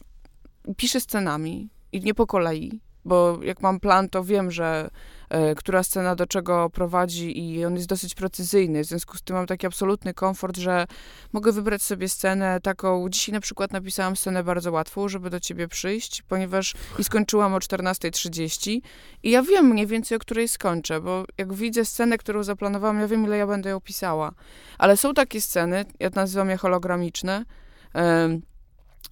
piszę scenami i nie po kolei, bo jak mam plan, to wiem, że e, która scena do czego prowadzi i on jest dosyć precyzyjny. W związku z tym mam taki absolutny komfort, że mogę wybrać sobie scenę taką. Dzisiaj na przykład napisałam scenę bardzo łatwą, żeby do ciebie przyjść, ponieważ i skończyłam o 14.30 i ja wiem mniej więcej, o której skończę, bo jak widzę scenę, którą zaplanowałam, ja wiem, ile ja będę ją pisała. Ale są takie sceny, ja nazywam je hologramiczne,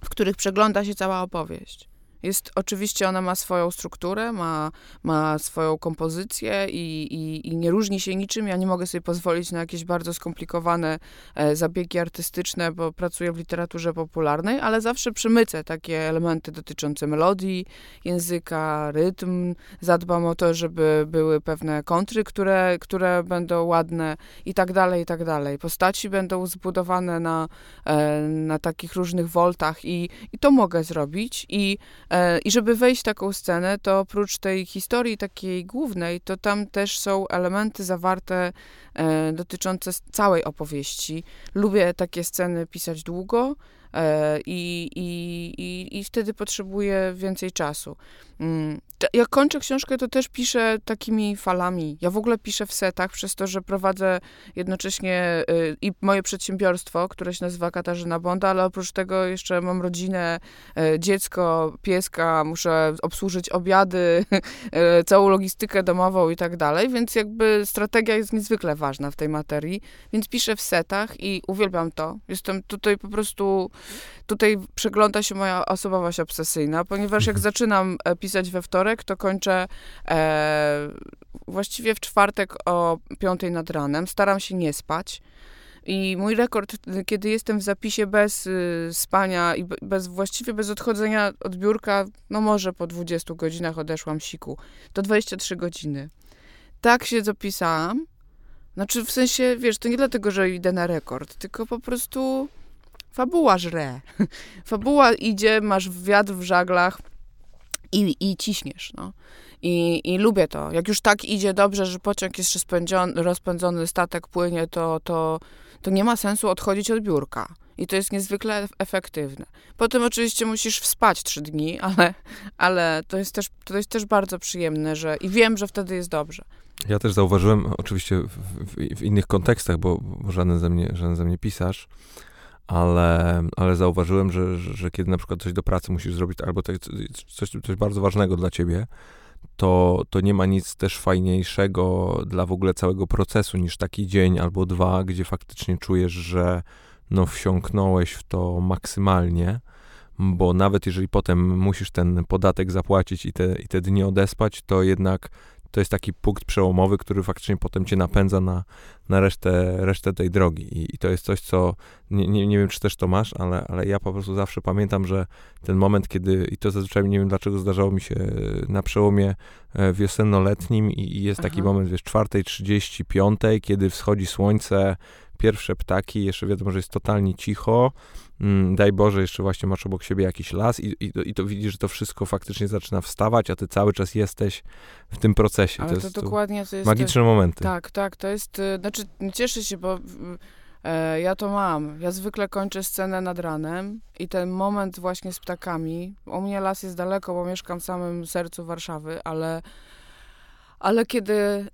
w których przegląda się cała opowieść. Jest, oczywiście ona ma swoją strukturę, ma, ma swoją kompozycję i, i, i, nie różni się niczym. Ja nie mogę sobie pozwolić na jakieś bardzo skomplikowane e, zabiegi artystyczne, bo pracuję w literaturze popularnej, ale zawsze przymycę takie elementy dotyczące melodii, języka, rytm. Zadbam o to, żeby były pewne kontry, które, które będą ładne i tak dalej, i tak dalej. Postaci będą zbudowane na, e, na takich różnych woltach i, i to mogę zrobić i I żeby wejść w taką scenę, to oprócz tej historii takiej głównej, to tam też są elementy zawarte e, dotyczące całej opowieści. Lubię takie sceny pisać długo e, i, i, i, i wtedy potrzebuję więcej czasu. Jak kończę książkę, to też piszę takimi falami. Ja w ogóle piszę w setach, przez to, że prowadzę jednocześnie y, i moje przedsiębiorstwo, które się nazywa Katarzyna Bonda, ale oprócz tego jeszcze mam rodzinę, y, dziecko, pieska, muszę obsłużyć obiady, [laughs] y, całą logistykę domową i tak dalej, więc jakby strategia jest niezwykle ważna w tej materii, więc piszę w setach i uwielbiam to. Jestem tutaj po prostu, tutaj przegląda się moja osobowość obsesyjna, ponieważ jak mhm. zaczynam e, pisać we wtorek, wtorek, to kończę e, właściwie w czwartek o piątej nad ranem. Staram się nie spać. I mój rekord, kiedy jestem w zapisie bez y, spania i bez, właściwie bez odchodzenia od biurka, no może po 20 godzinach odeszłam siku, to 23 godziny. Tak się zapisałam. Znaczy, w sensie, wiesz, to nie dlatego, że idę na rekord, tylko po prostu fabuła żre. [laughs] fabuła idzie, masz wiatr w żaglach, i, i ciśniesz, no. I, I lubię to. Jak już tak idzie dobrze, że pociąg jest rozpędzony, rozpędzony, statek płynie, to, to, to nie ma sensu odchodzić od biurka. I to jest niezwykle efektywne. Potem oczywiście musisz wspać trzy dni, [laughs] ale, ale to, jest też, to jest też bardzo przyjemne, że i wiem, że wtedy jest dobrze. Ja też zauważyłem, oczywiście w, w, w innych kontekstach, bo, bo żaden, ze mnie, żaden ze mnie pisarz, ale, ale zauważyłem, że, że, kiedy na przykład coś do pracy musisz zrobić, albo coś, coś, coś bardzo ważnego dla ciebie, to, to nie ma nic też fajniejszego dla w ogóle całego procesu niż taki dzień albo dwa, gdzie faktycznie czujesz, że no wsiąknąłeś w to maksymalnie, bo nawet jeżeli potem musisz ten podatek zapłacić i te, i te dni odespać, to jednak to jest taki punkt przełomowy, który faktycznie potem cię napędza na, na resztę, resztę tej drogi. I, I, to jest coś, co nie, nie, nie wiem, czy też to masz, ale, ale ja po prostu zawsze pamiętam, że ten moment, kiedy, i to zazwyczaj nie wiem, dlaczego zdarzało mi się na przełomie e, wiosenno-letnim, i, i jest Aha. taki moment, wiesz, czwartej, trzydzieści, piątej, kiedy wschodzi słońce, pierwsze ptaki, jeszcze wiadomo, że jest totalnie cicho, mm, daj Boże, jeszcze właśnie masz obok siebie jakiś las i, i, i to widzisz, że to wszystko faktycznie zaczyna wstawać, a ty cały czas jesteś w tym procesie. Ale to, to dokładnie to jest magiczne momenty. Tak, tak, to jest, y, znaczy cieszę się, bo e, ja to mam. Ja zwykle kończę scenę nad ranem i ten moment właśnie z ptakami, u mnie las jest daleko, bo mieszkam w samym sercu Warszawy, ale ale kiedy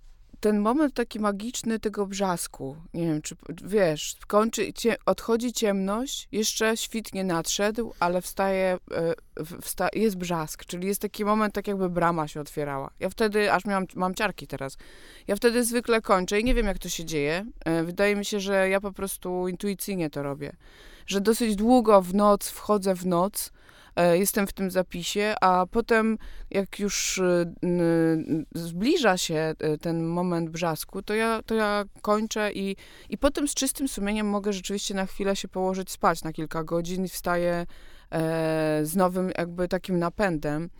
ten moment taki magiczny tego brzasku, nie wiem, czy wiesz, kończy, cie, odchodzi ciemność, jeszcze świt nie nadszedł, ale wstaje, e, wsta, jest brzask, czyli jest taki moment, tak jakby brama się otwierała. Ja wtedy, aż miałam, mam ciarki teraz, ja wtedy zwykle kończę i nie wiem, jak to się dzieje. E, wydaje mi się, że ja po prostu intuicyjnie to robię. Że dosyć długo w noc wchodzę w noc, jestem w tym zapisie, a potem jak już e, zbliża się e, ten moment brzasku, to ja, to ja kończę i, i potem z czystym sumieniem mogę rzeczywiście na chwilę się położyć spać na kilka godzin i wstaję z nowym jakby takim napędem.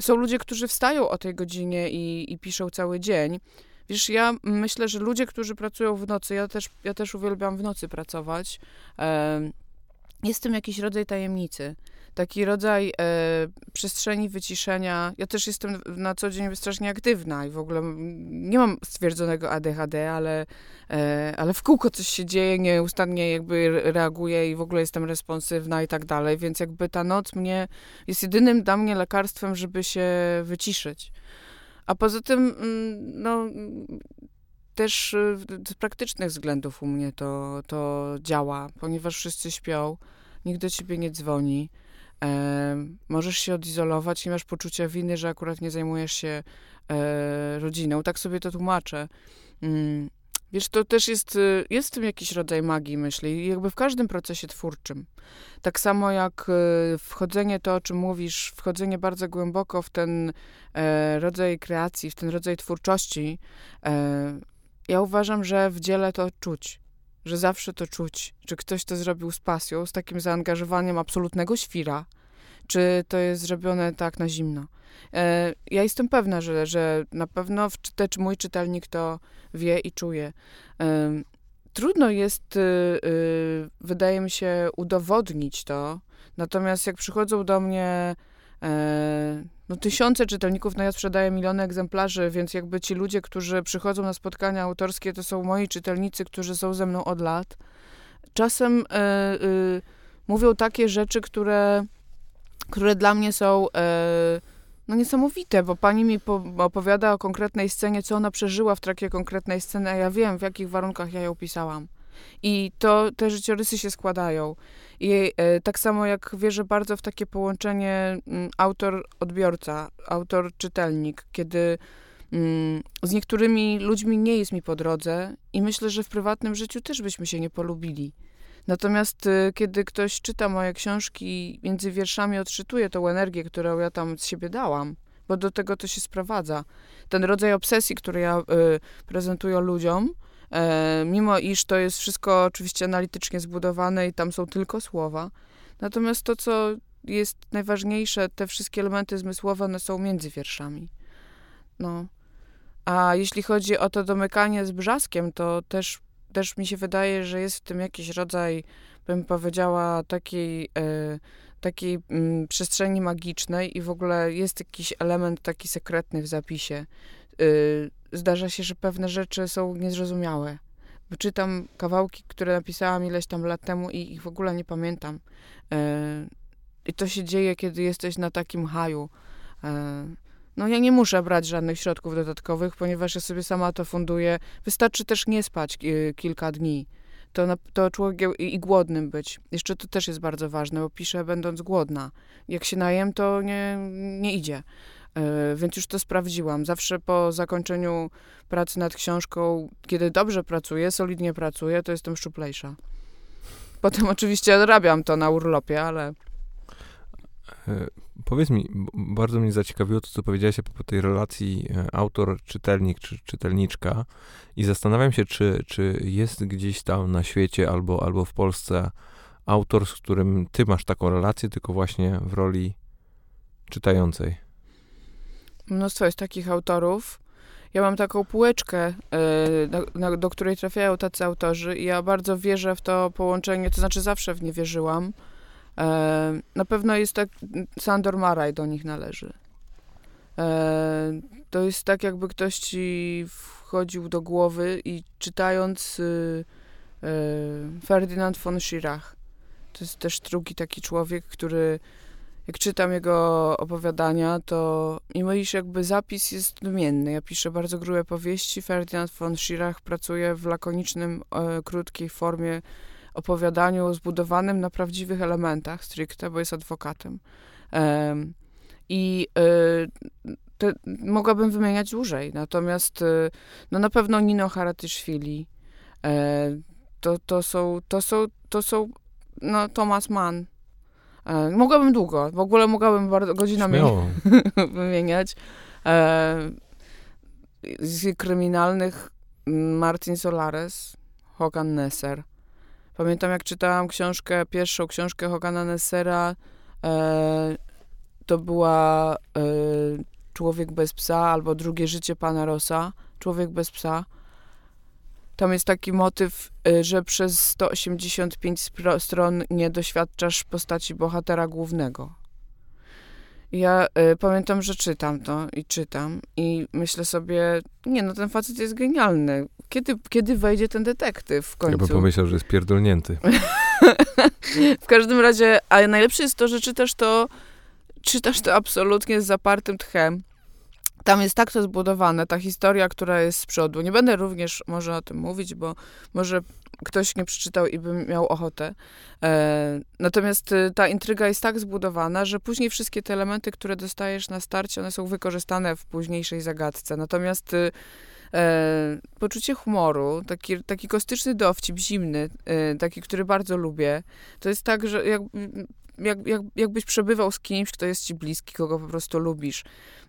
Są ludzie, którzy wstają o tej godzinie i, i piszą cały dzień. Wiesz, ja myślę, że ludzie, którzy pracują w nocy, ja też, ja też uwielbiam w nocy pracować, jest tym jakiś rodzaj tajemnicy taki rodzaj e, przestrzeni wyciszenia. Ja też jestem na co dzień strasznie aktywna i w ogóle nie mam stwierdzonego ADHD, ale, e, ale w kółko coś się dzieje, nieustannie jakby reaguję i w ogóle jestem responsywna i tak dalej, więc jakby ta noc mnie jest jedynym dla mnie lekarstwem, żeby się wyciszyć. A poza tym, mm, no, też e, z praktycznych względów u mnie to, to działa, ponieważ wszyscy śpią, nikt do ciebie nie dzwoni. E, możesz się odizolować, nie masz poczucia winy, że akurat nie zajmujesz się e, rodziną. Tak sobie to tłumaczę. Mm, Wiesz, to też jest, y, jest w tym jakiś rodzaj magii, myśli, jakby w każdym procesie twórczym. Tak samo jak y, wchodzenie, to o czym mówisz, wchodzenie bardzo głęboko w ten e, rodzaj kreacji, w ten rodzaj twórczości, e, ja uważam, że w dziele to czuć, że zawsze to czuć, czy ktoś to zrobił z pasją, z takim zaangażowaniem absolutnego świra, czy to jest zrobione tak na zimno. E, ja jestem pewna, że, że na pewno czy mój czytelnik to wie i czuje. E, trudno jest, y, y, wydaje mi się, udowodnić to, natomiast jak przychodzą do mnie e, no, tysiące czytelników, no ja sprzedaję miliony egzemplarzy, więc jakby ci ludzie, którzy przychodzą na spotkania autorskie, to są moi czytelnicy, którzy są ze mną od lat. Czasem y, mówią takie rzeczy, które które dla mnie są e, no niesamowite, bo pani mi po, opowiada o konkretnej scenie, co ona przeżyła w trakcie konkretnej sceny, a ja wiem, w jakich warunkach ja ją pisałam. I to te życiorysy się składają. I e, tak samo jak wierzę bardzo w takie połączenie mm, autor-odbiorca, autor-czytelnik, kiedy mm, z niektórymi ludźmi nie jest mi po drodze i myślę, że w prywatnym życiu też byśmy się nie polubili. Natomiast y, kiedy ktoś czyta moje książki, między wierszami odczytuje tą energię, którą ja tam z siebie dałam, bo do tego to się sprowadza. Ten rodzaj obsesji, który ja y, prezentuję ludziom, mimo iż to jest wszystko oczywiście analitycznie zbudowane i tam są tylko słowa, natomiast to, co jest najważniejsze, te wszystkie elementy zmysłowe, one są między wierszami. No. A jeśli chodzi o to domykanie z brzaskiem, to też też mi się wydaje, że jest w tym jakiś rodzaj, bym powiedziała, takiej, e, takiej mm, przestrzeni magicznej i w ogóle jest jakiś element taki sekretny w zapisie. E, zdarza się, że pewne rzeczy są niezrozumiałe. Czytam kawałki, które napisałam ileś tam lat temu i ich w ogóle nie pamiętam. E, I to się dzieje, kiedy jesteś na takim haju. No ja nie muszę brać żadnych środków dodatkowych, ponieważ ja sobie sama to funduję. Wystarczy też nie spać kilka dni. To, to człowiek i głodnym być. Jeszcze to też jest bardzo ważne, bo piszę będąc głodna. Jak się najem, to nie, nie idzie. Yy, więc już to sprawdziłam. Zawsze po zakończeniu pracy nad książką, kiedy dobrze pracuję, solidnie pracuję, to jestem szczuplejsza. Potem oczywiście odrabiam to na urlopie, ale... E, Powiedz mi, bardzo mnie zaciekawiło to, co powiedziałeś po tej relacji e, autor-czytelnik czy czytelniczka i zastanawiam się, czy, czy jest gdzieś tam na świecie albo, albo w Polsce autor, z którym ty masz taką relację, tylko właśnie w roli czytającej. Mnóstwo jest takich autorów. Ja mam taką półeczkę, do, do której trafiają tacy autorzy i ja bardzo wierzę w to połączenie, to znaczy zawsze w nie wierzyłam, E, na pewno jest tak, Sandor Maraj do nich należy. E, to jest tak, jakby ktoś ci wchodził do głowy i czytając y, y, Ferdynand von Schirach, to jest też drugi taki człowiek, który jak czytam jego opowiadania, to mimo iż jakby zapis jest odmienny, ja piszę bardzo grube powieści, Ferdynand von Schirach pracuje w lakonicznym, e, krótkiej formie opowiadaniu zbudowanym na prawdziwych elementach stricte, bo jest adwokatem. I y, te, mogłabym wymieniać dłużej, natomiast y, no na pewno Nino Haratyszwili, to, to, są, to, są, to są, no Thomas Mann, e, mogłabym długo, w ogóle mogłabym bardzo godzinami [laughs] wymieniać. E, z kryminalnych Martin Solares, Hogan Nesser, Pamiętam, jak czytałam książkę, pierwszą książkę Hogana Nessera, e, to była Człowiek bez psa albo Drugie życie pana Rosa, Człowiek bez psa. Tam jest taki motyw, e, że przez 185 stron nie doświadczasz postaci bohatera głównego. Ja y, pamiętam, że czytam to i czytam i myślę sobie, nie no, ten facet jest genialny. Kiedy, kiedy wejdzie ten detektyw w końcu? Ja bym pomyślał, że jest pierdolnięty. [laughs] [laughs] w każdym razie, ale najlepsze jest to, że czytasz to, czytasz to absolutnie z zapartym tchem tam jest tak to zbudowane, ta historia, która jest z przodu. Nie będę również może o tym mówić, bo może ktoś nie przeczytał i by miał ochotę. E, natomiast y, ta intryga jest tak zbudowana, że później wszystkie te elementy, które dostajesz na starcie, one są wykorzystane w późniejszej zagadce. Natomiast y, e, poczucie humoru, taki, taki kostyczny dowcip, zimny, e, taki, który bardzo lubię. To jest tak, że jak, jak, jak, jakbyś przebywał z kimś, kto jest ci bliski, kogo po prostu lubisz.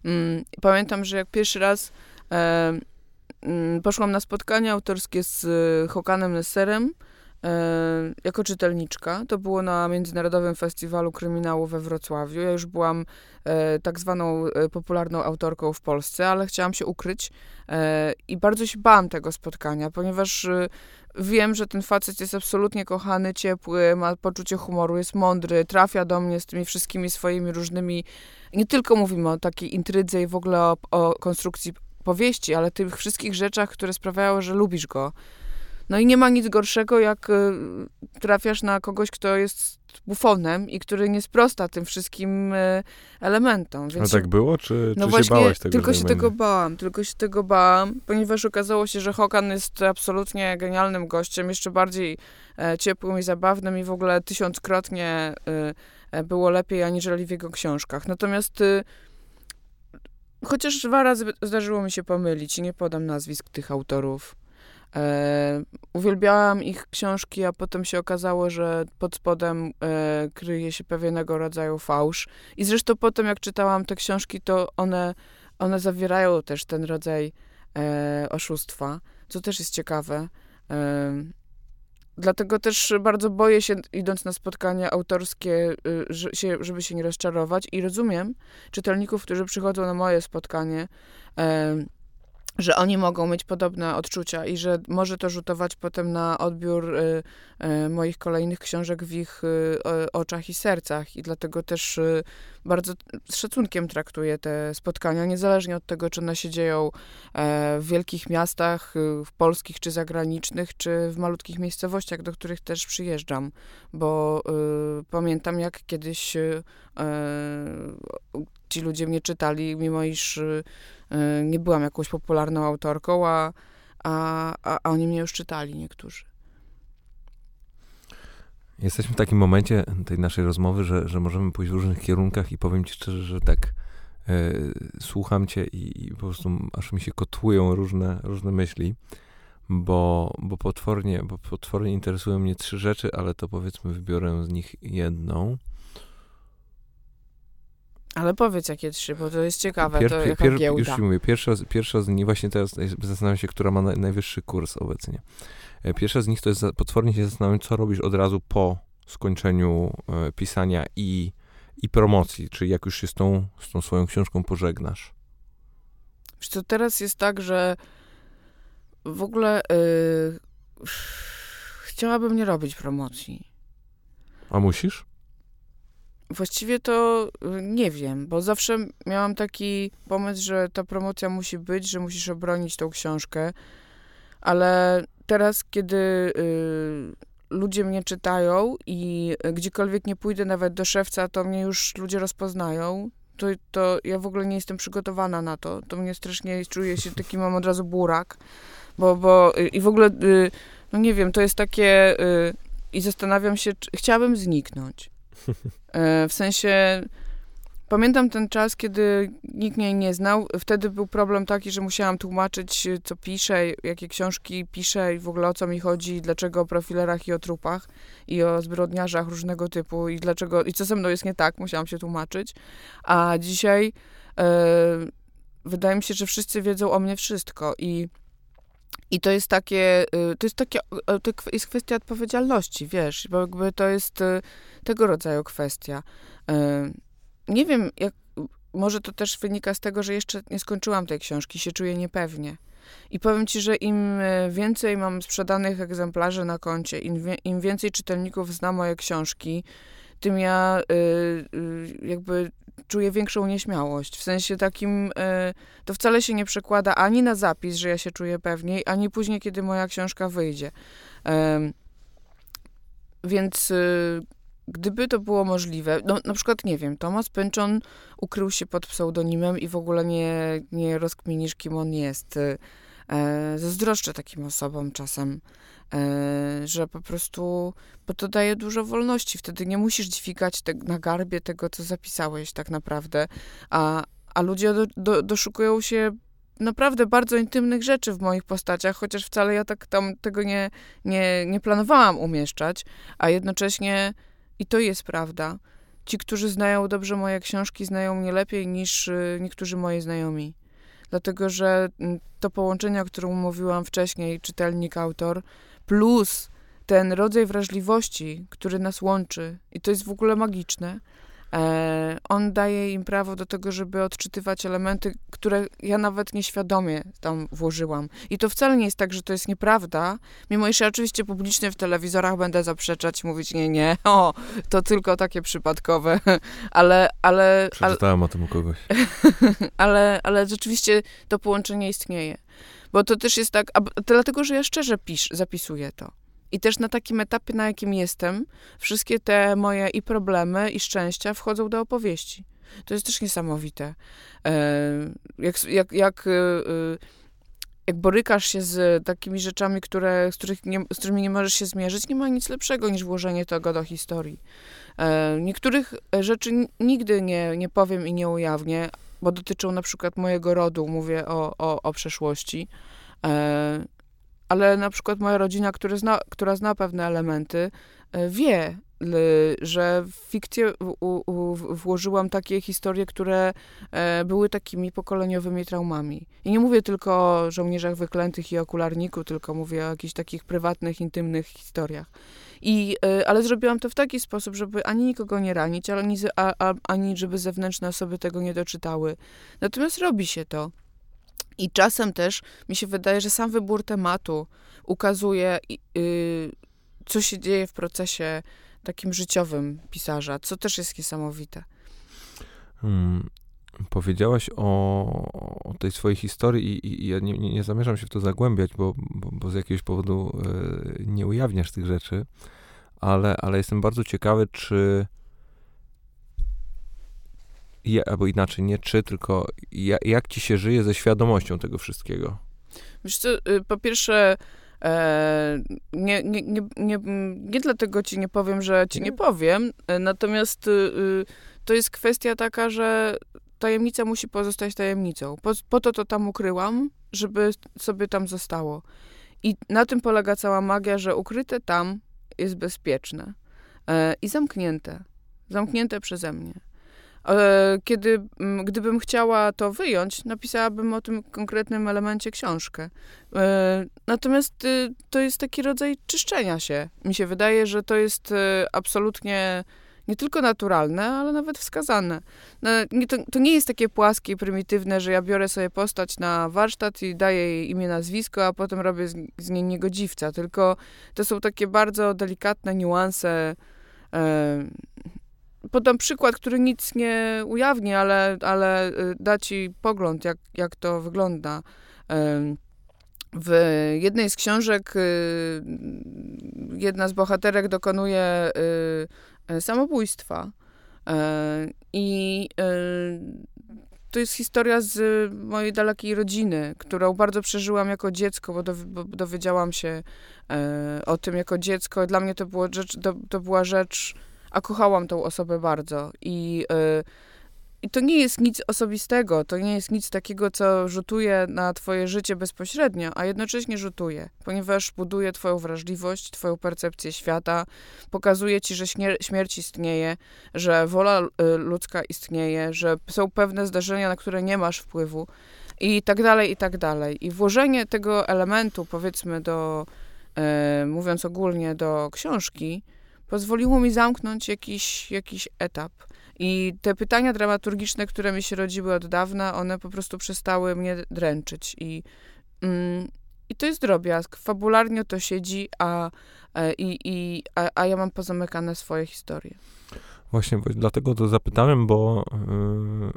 Mm, pamiętam, że jak pierwszy raz e, poszłam na spotkanie autorskie z e, Hokanem Nesserem, E, jako czytelniczka. To było na Międzynarodowym Festiwalu Kryminału we Wrocławiu. Ja już byłam e, tak zwaną e, popularną autorką w Polsce, ale chciałam się ukryć i bardzo się bałam tego spotkania, ponieważ wiem, że ten facet jest absolutnie kochany, ciepły, ma poczucie humoru, jest mądry, trafia do mnie z tymi wszystkimi swoimi różnymi. Nie tylko mówimy o takiej intrydze i w ogóle o, o konstrukcji powieści, ale tych wszystkich rzeczach, które sprawiają, że lubisz go. No i nie ma nic gorszego, jak y, trafiasz na kogoś, kto jest bufonem i który nie sprosta tym wszystkim y, elementom. Więc A tak było, czy, no czy właśnie, się bałaś tego? Tylko się tego bałam, tylko się tego bałam, ponieważ okazało się, że Hokan jest absolutnie genialnym gościem, jeszcze bardziej e, ciepłym i zabawnym i w ogóle tysiąckrotnie e, było lepiej aniżeli w jego książkach. Natomiast chociaż dwa razy zdarzyło mi się pomylić i nie podam nazwisk tych autorów. E, uwielbiałam ich książki, a potem się okazało, że pod spodem e, kryje się pewnego rodzaju fałsz. I zresztą potem, jak czytałam te książki, to one, one zawierają też ten rodzaj e, oszustwa, co też jest ciekawe. E, dlatego też bardzo boję się, idąc na spotkania autorskie, y, żeby się nie rozczarować. I rozumiem czytelników, którzy przychodzą na moje spotkanie, e, że oni mogą mieć podobne odczucia i że może to rzutować potem na odbiór y, y, moich kolejnych książek w ich y, oczach i sercach. I dlatego też y, bardzo z szacunkiem traktuję te spotkania, niezależnie od tego, czy one się dzieją e, w wielkich miastach, y, w polskich czy zagranicznych, czy w malutkich miejscowościach, do których też przyjeżdżam. Bo y, pamiętam, jak kiedyś ci ludzie mnie czytali, mimo iż Y, nie byłam jakąś popularną autorką, a, a, a, a oni mnie już czytali niektórzy. Jesteśmy w takim momencie tej naszej rozmowy, że, że możemy pójść w różnych kierunkach i powiem ci szczerze, że tak e, słucham cię i, i, po prostu aż mi się kotłują różne, różne myśli, bo, bo, potwornie, bo potwornie interesują mnie trzy rzeczy, ale to powiedzmy wybiorę z nich jedną. Ale powiedz jakie trzy, bo to jest ciekawe, pier, to jaka pier, giełda. Już ci mówię, pierwsza, pierwsza z nich, właśnie teraz zastanawiam się, która ma na, najwyższy kurs obecnie. E, pierwsza z nich to jest, potwornie się zastanawiam, co robisz od razu po skończeniu e, pisania i, i promocji, czyli jak już się z tą, z tą swoją książką pożegnasz. Wiesz co, teraz jest tak, że w ogóle yy, chciałabym nie robić promocji. A musisz? Właściwie to y, nie wiem, bo zawsze miałam taki pomysł, że ta promocja musi być, że musisz obronić tą książkę, ale teraz, kiedy y, ludzie mnie czytają i gdziekolwiek nie pójdę, nawet do szewca, to mnie już ludzie rozpoznają, to, to ja w ogóle nie jestem przygotowana na to. To mnie strasznie czuję się taki, mam od razu burak, bo, bo y, i w ogóle, y, no nie wiem, to jest takie y, i zastanawiam się, czy, chciałabym zniknąć. E, w sensie pamiętam ten czas, kiedy nikt mnie nie znał. Wtedy był problem taki, że musiałam tłumaczyć, co piszę, jakie książki piszę i w ogóle o co mi chodzi, dlaczego o profilerach i o trupach i o zbrodniarzach różnego typu i dlaczego i co ze mną jest nie tak, musiałam się tłumaczyć. A dzisiaj e, wydaje mi się, że wszyscy wiedzą o mnie wszystko i i to jest takie, y, to jest takie, to jest kwestia odpowiedzialności, wiesz, bo jakby to jest y, tego rodzaju kwestia. Y, nie wiem, jak, może to też wynika z tego, że jeszcze nie skończyłam tej książki, się czuję niepewnie. I powiem ci, że im więcej mam sprzedanych egzemplarzy na koncie, im, im więcej czytelników zna moje książki, tym ja y, y, jakby czuję większą nieśmiałość. W sensie takim, e, to wcale się nie przekłada ani na zapis, że ja się czuję pewniej, ani później, kiedy moja książka wyjdzie. Więc y, gdyby to było możliwe, no na przykład, nie wiem, Tomasz Pynczon ukrył się pod pseudonimem i w ogóle nie, nie rozkminisz, kim on jest. E, zazdroszczę takim osobom czasem. E, że po prostu, bo to daje dużo wolności, wtedy nie musisz dźwigać te, na garbie tego, co zapisałeś tak naprawdę, a, a ludzie do, do, doszukują się naprawdę bardzo intymnych rzeczy w moich postaciach, chociaż wcale ja tak tam tego nie, nie, nie planowałam umieszczać, a jednocześnie i to jest prawda. Ci, którzy znają dobrze moje książki, znają mnie lepiej niż y, niektórzy moi znajomi. Dlatego, że mm, to połączenie, o którym mówiłam wcześniej, czytelnik, autor, plus ten rodzaj wrażliwości, który nas łączy, i to jest w ogóle magiczne, on daje im prawo do tego, żeby odczytywać elementy, które ja nawet nieświadomie tam włożyłam. I to wcale nie jest tak, że to jest nieprawda, mimo iż ja oczywiście publicznie w telewizorach będę zaprzeczać, mówić nie, nie, [laughs] o, to tylko takie przypadkowe, [laughs] ale... ale Przeczytałem ale, o tym u kogoś. [laughs] ale, ale rzeczywiście to połączenie istnieje. Bo to też jest tak, a, dlatego, że ja szczerze pisz, zapisuję to. I też na takim etapie, na jakim jestem, wszystkie te moje i problemy, i szczęścia wchodzą do opowieści. To jest też niesamowite. E, jak, jak, jak, e, jak borykasz się z takimi rzeczami, które, z, których nie, z którymi nie możesz się zmierzyć, nie ma nic lepszego niż włożenie tego do historii. E, niektórych rzeczy nigdy nie, nie powiem i nie ujawnię, bo dotyczą na przykład mojego rodu, mówię o, o, o przeszłości ale na przykład moja rodzina, która zna, która zna pewne elementy, e, wie, że w fikcję włożyłam takie historie, które e, były takimi pokoleniowymi traumami. I nie mówię tylko o żołnierzach wyklętych i okularniku, tylko mówię o jakichś takich prywatnych, intymnych historiach. I, e, ale zrobiłam to w taki sposób, żeby ani nikogo nie ranić, ani, ani żeby zewnętrzne osoby tego nie doczytały. Natomiast robi się to. I czasem też mi się wydaje, że sam wybór tematu ukazuje, yy, co się dzieje w procesie takim życiowym pisarza, co też jest niesamowite. Hmm. Powiedziałaś o, o, tej swojej historii i, i ja nie, nie, zamierzam się w to zagłębiać, bo, bo, bo z jakiegoś powodu y, nie ujawniasz tych rzeczy, ale, ale jestem bardzo ciekawy, czy albo inaczej, nie czy, tylko jak ci się żyje ze świadomością tego wszystkiego? Wiesz co, y, po pierwsze, e, nie, nie, nie, nie, nie dlatego ci nie powiem, że ci nie powiem, e, natomiast y, to jest kwestia taka, że tajemnica musi pozostać tajemnicą. Po, po to to tam ukryłam, żeby sobie tam zostało. I na tym polega cała magia, że ukryte tam jest bezpieczne e, i zamknięte. Zamknięte przeze mnie. E, kiedy, gdybym chciała to wyjąć, napisałabym o tym konkretnym elemencie książkę. E, natomiast y, to jest taki rodzaj czyszczenia się. Mi się wydaje, że to jest y, absolutnie nie tylko naturalne, ale nawet wskazane. No, to, to, nie jest takie płaskie i prymitywne, że ja biorę sobie postać na warsztat i daję jej imię, nazwisko, a potem robię z, z niej niegodziwca, tylko to są takie bardzo delikatne niuanse e, podam przykład, który nic nie ujawni, ale, ale y, da ci pogląd, jak, jak to wygląda. W jednej z książek y, jedna z bohaterek dokonuje y, samobójstwa. E, I to jest historia z mojej dalekiej rodziny, którą bardzo przeżyłam jako dziecko, bo, bo dowiedziałam się e, o tym jako dziecko. Dla mnie to, było rzecz, to, to była rzecz a kochałam tą osobę bardzo. I, yy, I to nie jest nic osobistego, to nie jest nic takiego, co rzutuje na twoje życie bezpośrednio, a jednocześnie rzutuje, ponieważ buduje twoją wrażliwość, twoją percepcję świata, pokazuje ci, że śmierć istnieje, że wola y, ludzka istnieje, że są pewne zdarzenia, na które nie masz wpływu i tak dalej, i tak dalej. I włożenie tego elementu, powiedzmy, do, yy, mówiąc ogólnie, do książki, pozwoliło mi zamknąć jakiś, jakiś etap. I te pytania dramaturgiczne, które mi się rodziły od dawna, one po prostu przestały mnie dręczyć. I, mm, i to jest drobiazg. Fabularnie to siedzi, a, e, i, i, a, a ja mam pozamykane swoje historie. Właśnie, dlatego to zapytałem, bo yy,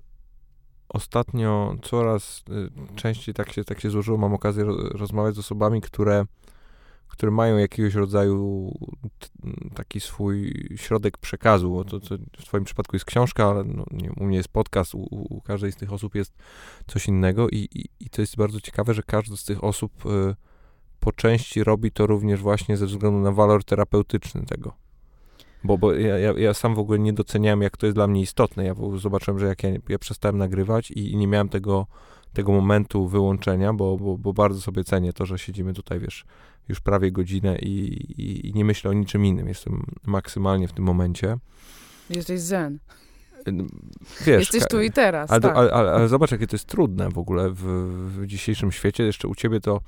ostatnio coraz yy, częściej tak się, tak się złożyło, mam okazję rozmawiać z osobami, które które mają jakiegoś rodzaju taki swój środek przekazu, to, to w twoim przypadku jest książka, ale no, nie, u mnie jest podcast, u, u, każdej z tych osób jest coś innego i, i, i to jest bardzo ciekawe, że każda z tych osób y, po części robi to również właśnie ze względu na walor terapeutyczny tego. Bo, bo ja, ja, ja, sam w ogóle nie doceniałem, jak to jest dla mnie istotne. Ja zobaczyłem, że jak ja, ja przestałem nagrywać i, i nie miałem tego tego momentu wyłączenia, bo, bo, bo bardzo sobie cenię to, że siedzimy tutaj, wiesz, już prawie godzinę i, i, i nie myślę o niczym innym. Jestem maksymalnie w tym momencie. Jesteś zen. Wiesz, Jesteś tu i teraz. Ale, tak. ale, ale, ale, zobacz, jakie to jest trudne w ogóle w, w, dzisiejszym świecie. Jeszcze u ciebie to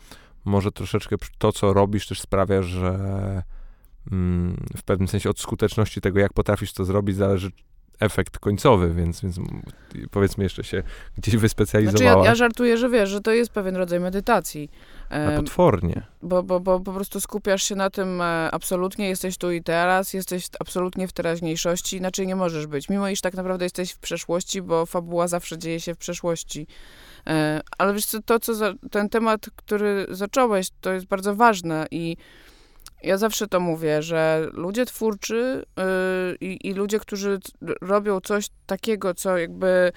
może troszeczkę to, co robisz, też sprawia, że mm, w pewnym sensie od skuteczności tego, jak potrafisz to zrobić, zależy efekt końcowy, więc, więc powiedzmy jeszcze się gdzieś wyspecjalizowała. Znaczy ja, ja żartuję, że wiesz, że to jest pewien rodzaj medytacji. A potwornie. Bo, bo, bo po prostu skupiasz się na tym e, absolutnie, jesteś tu i teraz, jesteś absolutnie w teraźniejszości, inaczej nie możesz być. Mimo iż tak naprawdę jesteś w przeszłości, bo fabuła zawsze dzieje się w przeszłości. E, ale wiesz co, to, co za, ten temat, który zacząłeś, to jest bardzo ważne i ja zawsze to mówię, że ludzie twórczy yy, i ludzie, którzy robią coś takiego, co jakby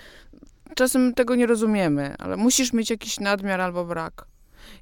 czasem tego nie rozumiemy, ale musisz mieć jakiś nadmiar albo brak.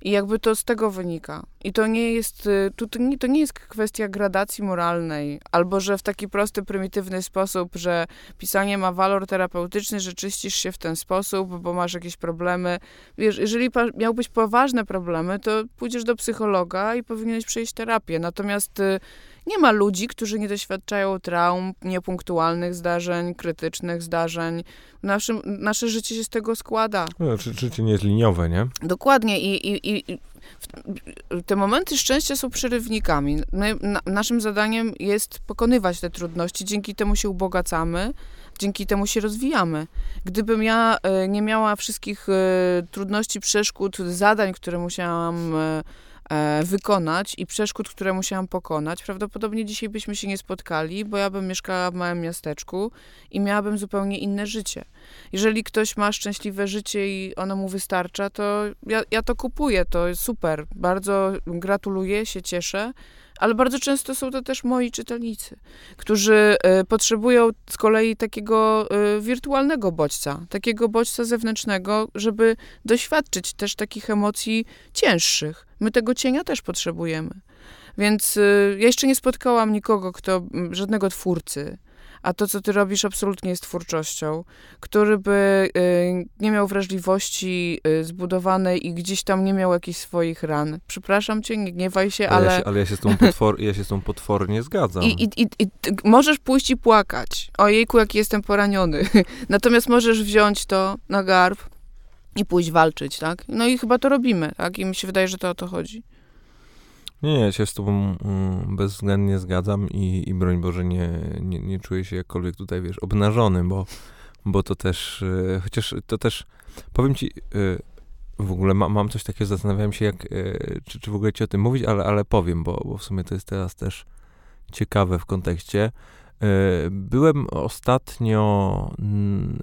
I jakby to z tego wynika. I to nie jest, y, to, to, nie, to nie jest kwestia gradacji moralnej, albo że w taki prosty, prymitywny sposób, że pisanie ma walor terapeutyczny, że czyścisz się w ten sposób, bo masz jakieś problemy. Wiesz, jeżeli miałbyś poważne problemy, to pójdziesz do psychologa i powinieneś przejść terapię. Natomiast y, nie ma ludzi, którzy nie doświadczają traum, niepunktualnych zdarzeń, krytycznych zdarzeń. Naszym, nasze życie się z tego składa. No, życie nie jest liniowe, nie? Dokładnie i, i, i te momenty szczęścia są przerywnikami. My, na, naszym zadaniem jest pokonywać te trudności, dzięki temu się ubogacamy, dzięki temu się rozwijamy. Gdybym ja y, nie miała wszystkich y, trudności, przeszkód, zadań, które musiałam E, wykonać i przeszkód, które musiałam pokonać, prawdopodobnie dzisiaj byśmy się nie spotkali, bo ja bym mieszkała w małym miasteczku i miałabym zupełnie inne życie. Jeżeli ktoś ma szczęśliwe życie i ono mu wystarcza, to ja, ja to kupuję, to jest super. Bardzo gratuluję, się cieszę ale bardzo często są to też moi czytelnicy, którzy y, potrzebują z kolei takiego y, wirtualnego bodźca, takiego bodźca zewnętrznego, żeby doświadczyć też takich emocji cięższych. My tego cienia też potrzebujemy. Więc y, ja jeszcze nie spotkałam nikogo, kto, żadnego twórcy, a to, co ty robisz, absolutnie jest twórczością, który by y, nie miał wrażliwości y, zbudowanej i gdzieś tam nie miał jakichś swoich ran. Przepraszam cię, nie gniewaj się, ale... Ale ja się, ale ja się, z, tą potwor, ja się z tą potwornie zgadzam. I, i, i, i możesz pójść i płakać. Ojejku, jaki jestem poraniony. [laughs] Natomiast możesz wziąć to na garb i pójść walczyć, tak? No i chyba to robimy, tak? I mi się wydaje, że to o to chodzi. Nie, ja się z tobą mm, bezwzględnie zgadzam i, i broń Boże nie, nie, nie czuję się jakkolwiek tutaj, wiesz, obnażony, bo, bo to też, y, chociaż to też, powiem ci, y, w ogóle ma, mam coś takiego, zastanawiałem się, jak, y, czy, czy w ogóle ci o tym mówić, ale, ale powiem, bo, bo w sumie to jest teraz też ciekawe w kontekście. Byłem ostatnio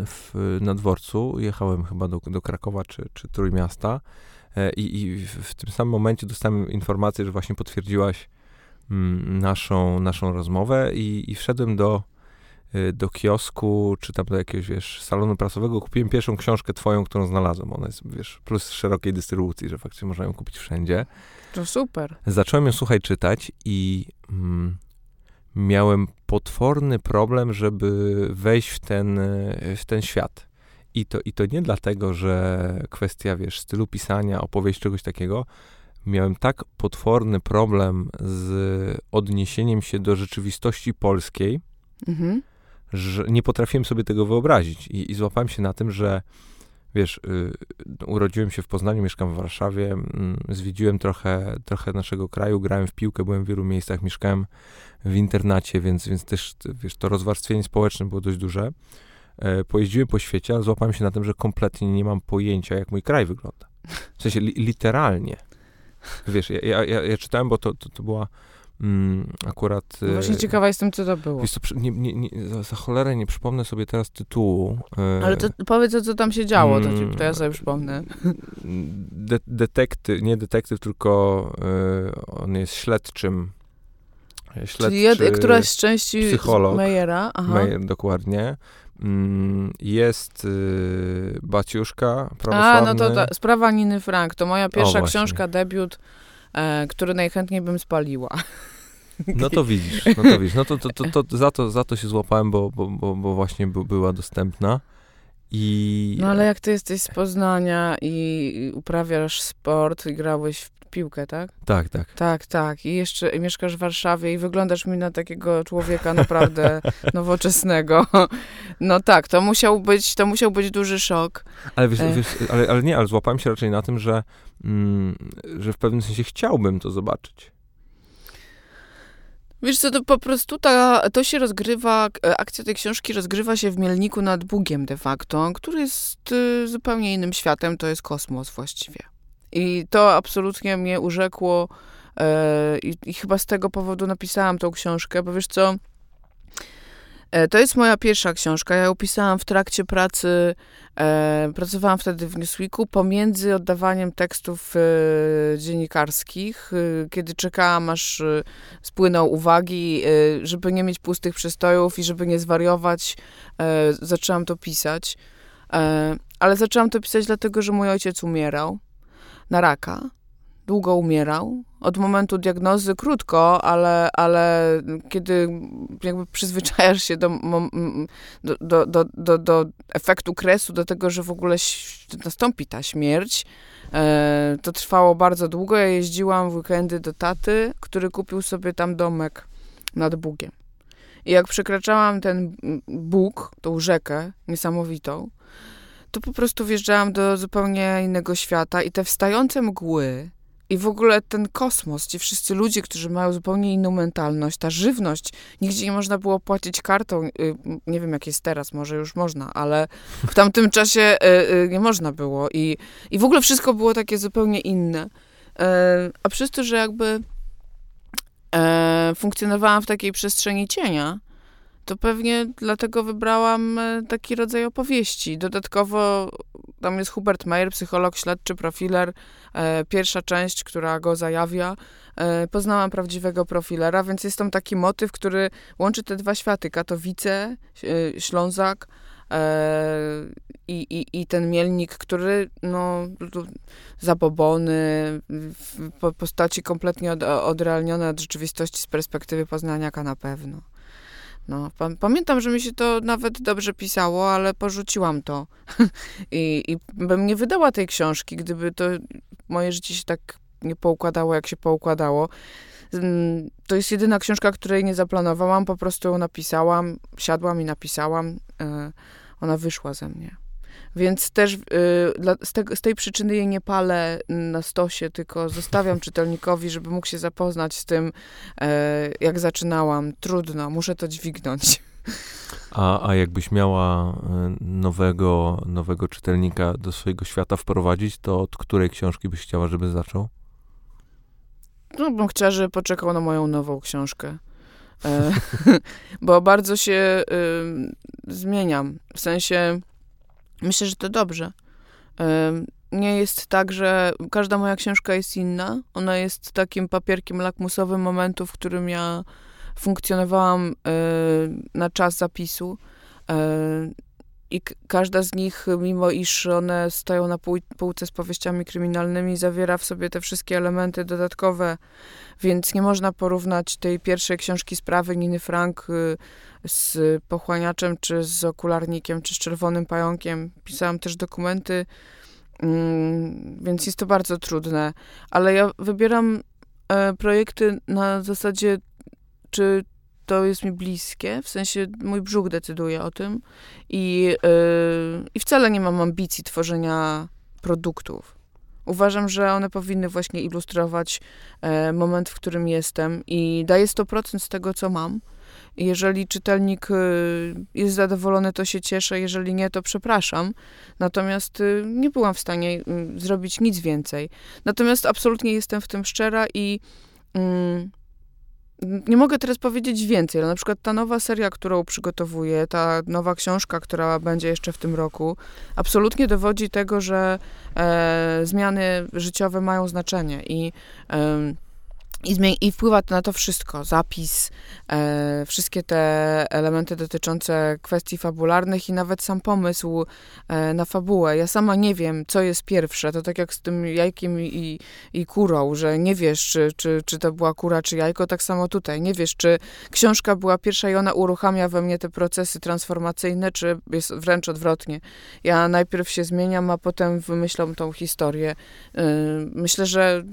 w, na dworcu, jechałem chyba do, do Krakowa czy, czy Trójmiasta E, I, I, w tym samym momencie dostałem informację, że właśnie potwierdziłaś mm, naszą, naszą rozmowę i, i wszedłem do, e, do kiosku, czy tam do jakiegoś, wiesz, salonu prasowego, kupiłem pierwszą książkę twoją, którą znalazłem. Ona jest, wiesz, plus szerokiej dystrybucji, że faktycznie można ją kupić wszędzie. To super. Zacząłem ją, słuchaj, czytać i mm, miałem potworny problem, żeby wejść w ten, e, w ten świat. I to, I to nie dlatego, że kwestia, wiesz, stylu pisania, opowieść czegoś takiego. Miałem tak potworny problem z odniesieniem się do rzeczywistości polskiej, mhm. że nie potrafiłem sobie tego wyobrazić. I, i złapałem się na tym, że wiesz, y, urodziłem się w Poznaniu, mieszkam w Warszawie, y, zwiedziłem trochę, trochę naszego kraju, grałem w piłkę, byłem w wielu miejscach, mieszkałem w internacie, więc, więc też, wiesz, to rozwarstwienie społeczne było dość duże. E, pojeździłem po świecie, ale złapałem się na tym, że kompletnie nie mam pojęcia, jak mój kraj wygląda. W sensie li, literalnie. Wiesz, ja, ja, ja, ja, czytałem, bo to, to, to była mm, akurat... No właśnie ciekawa jestem, co to było. Wiesz, to, nie, nie, nie, za cholerę nie przypomnę sobie teraz tytułu. E, ale to powiedz, co tam się działo, to, ci, to ja sobie przypomnę. De, detektyw, nie detektyw, tylko e, on jest śledczym Śledczy, Czyli jed, któraś z części Mejera. Aha. Meyer, dokładnie. Mm, jest y, Baciuszka prawosławny. A, no to ta, sprawa Niny Frank. To moja pierwsza o, książka, debiut, e, który najchętniej bym spaliła. No to widzisz, no to widzisz. No to, to, to, to, za, to za to się złapałem, bo, bo, bo, bo właśnie by, była dostępna. I... No ale jak ty jesteś z Poznania i uprawiasz sport i grałeś w piłkę, tak? Tak, tak. Tak, tak. I jeszcze mieszkasz w Warszawie i wyglądasz mi na takiego człowieka naprawdę [laughs] nowoczesnego. No tak, to musiał być, to musiał być duży szok. Ale, wiesz, wiesz, ale, ale nie, ale złapałem się raczej na tym, że, mm, że w pewnym sensie chciałbym to zobaczyć. Wiesz co, to po prostu ta, to się rozgrywa, e, akcja tej książki rozgrywa się w Mielniku nad Bugiem de facto, który jest y, zupełnie innym światem, to jest kosmos właściwie. I to absolutnie mnie urzekło e, i, i chyba z tego powodu napisałam tą książkę, bo wiesz co, E, to jest moja pierwsza książka. Ja ją pisałam w trakcie pracy. E, pracowałam wtedy w Newsweeku pomiędzy oddawaniem tekstów dziennikarskich, kiedy czekałam, aż spłyną uwagi, żeby nie mieć pustych przystojów i żeby nie zwariować. zaczęłam to pisać. ale zaczęłam to pisać dlatego, że mój ojciec umierał na raka długo umierał. Od momentu diagnozy krótko, ale, ale kiedy jakby przyzwyczajasz się do, do, do, do, do efektu kresu, do tego, że w ogóle nastąpi ta śmierć, e, to trwało bardzo długo. Ja jeździłam w weekendy do taty, który kupił sobie tam domek nad Bugiem. I jak przekraczałam ten Bóg, tą rzekę niesamowitą, to po prostu wjeżdżałam do zupełnie innego świata i te wstające mgły, i w ogóle ten kosmos, ci wszyscy ludzie, którzy mają zupełnie inną mentalność, ta żywność, nigdzie nie można było płacić kartą. Y, nie wiem, jak jest teraz, może już można, ale w tamtym [laughs] czasie y, y, nie można było. I, i w ogóle wszystko było takie zupełnie inne. E, a przez to, że jakby e, funkcjonowałam w takiej przestrzeni cienia, to pewnie dlatego wybrałam e, taki rodzaj opowieści. Dodatkowo tam jest Hubert Meyer, psycholog, śledczy, profiler. E, pierwsza część, która go zajawia. E, poznałam prawdziwego profilera, więc jest tam taki motyw, który łączy te dwa światy. Katowice, Ślązak i, i, i ten mielnik, który no, zabobony, w postaci kompletnie od, odrealnione od rzeczywistości z perspektywy poznaniaka na pewno. No, pamiętam, że mi się to nawet dobrze pisało, ale porzuciłam to. [laughs] I, I bym nie wydała tej książki, gdyby to moje życie się tak nie poukładało, jak się poukładało. Mm, to jest jedyna książka, której nie zaplanowałam, po prostu ją napisałam, siadłam i napisałam. E, ona wyszła ze mnie. Więc też y, dla, z, te, z, tej przyczyny jej nie palę na stosie, tylko zostawiam [laughs] czytelnikowi, żeby mógł się zapoznać z tym, e, jak zaczynałam. Trudno, muszę to dźwignąć. A, a jakbyś miała e, nowego, nowego czytelnika do swojego świata wprowadzić, to od której książki byś chciała, żeby zaczął? No, bym chciała, żeby poczekał na moją nową książkę. E, [laughs] bo bardzo się y, zmieniam. W sensie Myślę, że to dobrze. Nie jest tak, że każda moja książka jest inna. Ona jest takim papierkiem lakmusowym momentu, w którym ja funkcjonowałam na czas zapisu. I każda z nich, mimo iż one stoją na półce z powieściami kryminalnymi, zawiera w sobie te wszystkie elementy dodatkowe, więc nie można porównać tej pierwszej książki sprawy Niny Frank y, z pochłaniaczem, czy z okularnikiem, czy z czerwonym pająkiem. Pisałam też dokumenty, mm, więc jest to bardzo trudne, ale ja wybieram e, projekty na zasadzie, czy to jest mi bliskie, w sensie mój brzuch decyduje o tym i, yy, i wcale nie mam ambicji tworzenia produktów. Uważam, że one powinny właśnie ilustrować e, moment, w którym jestem i daję 100% z tego, co mam. Jeżeli czytelnik y, jest zadowolony, to się cieszę, jeżeli nie, to przepraszam. Natomiast y, nie byłam w stanie y, zrobić nic więcej. Natomiast absolutnie jestem w tym szczera i mm, nie mogę teraz powiedzieć więcej, ale na przykład ta nowa seria, którą przygotowuję, ta nowa książka, która będzie jeszcze w tym roku, absolutnie dowodzi tego, że e, zmiany życiowe mają znaczenie i e, I, I wpływa to na to wszystko. Zapis, e, wszystkie te elementy dotyczące kwestii fabularnych i nawet sam pomysł e, na fabułę. Ja sama nie wiem, co jest pierwsze. To tak jak z tym jajkiem i, i kurą, że nie wiesz, czy, czy, czy to była kura, czy jajko. Tak samo tutaj. Nie wiesz, czy książka była pierwsza i ona uruchamia we mnie te procesy transformacyjne, czy jest wręcz odwrotnie. Ja najpierw się zmieniam, a potem wymyślam tą historię. E, myślę, że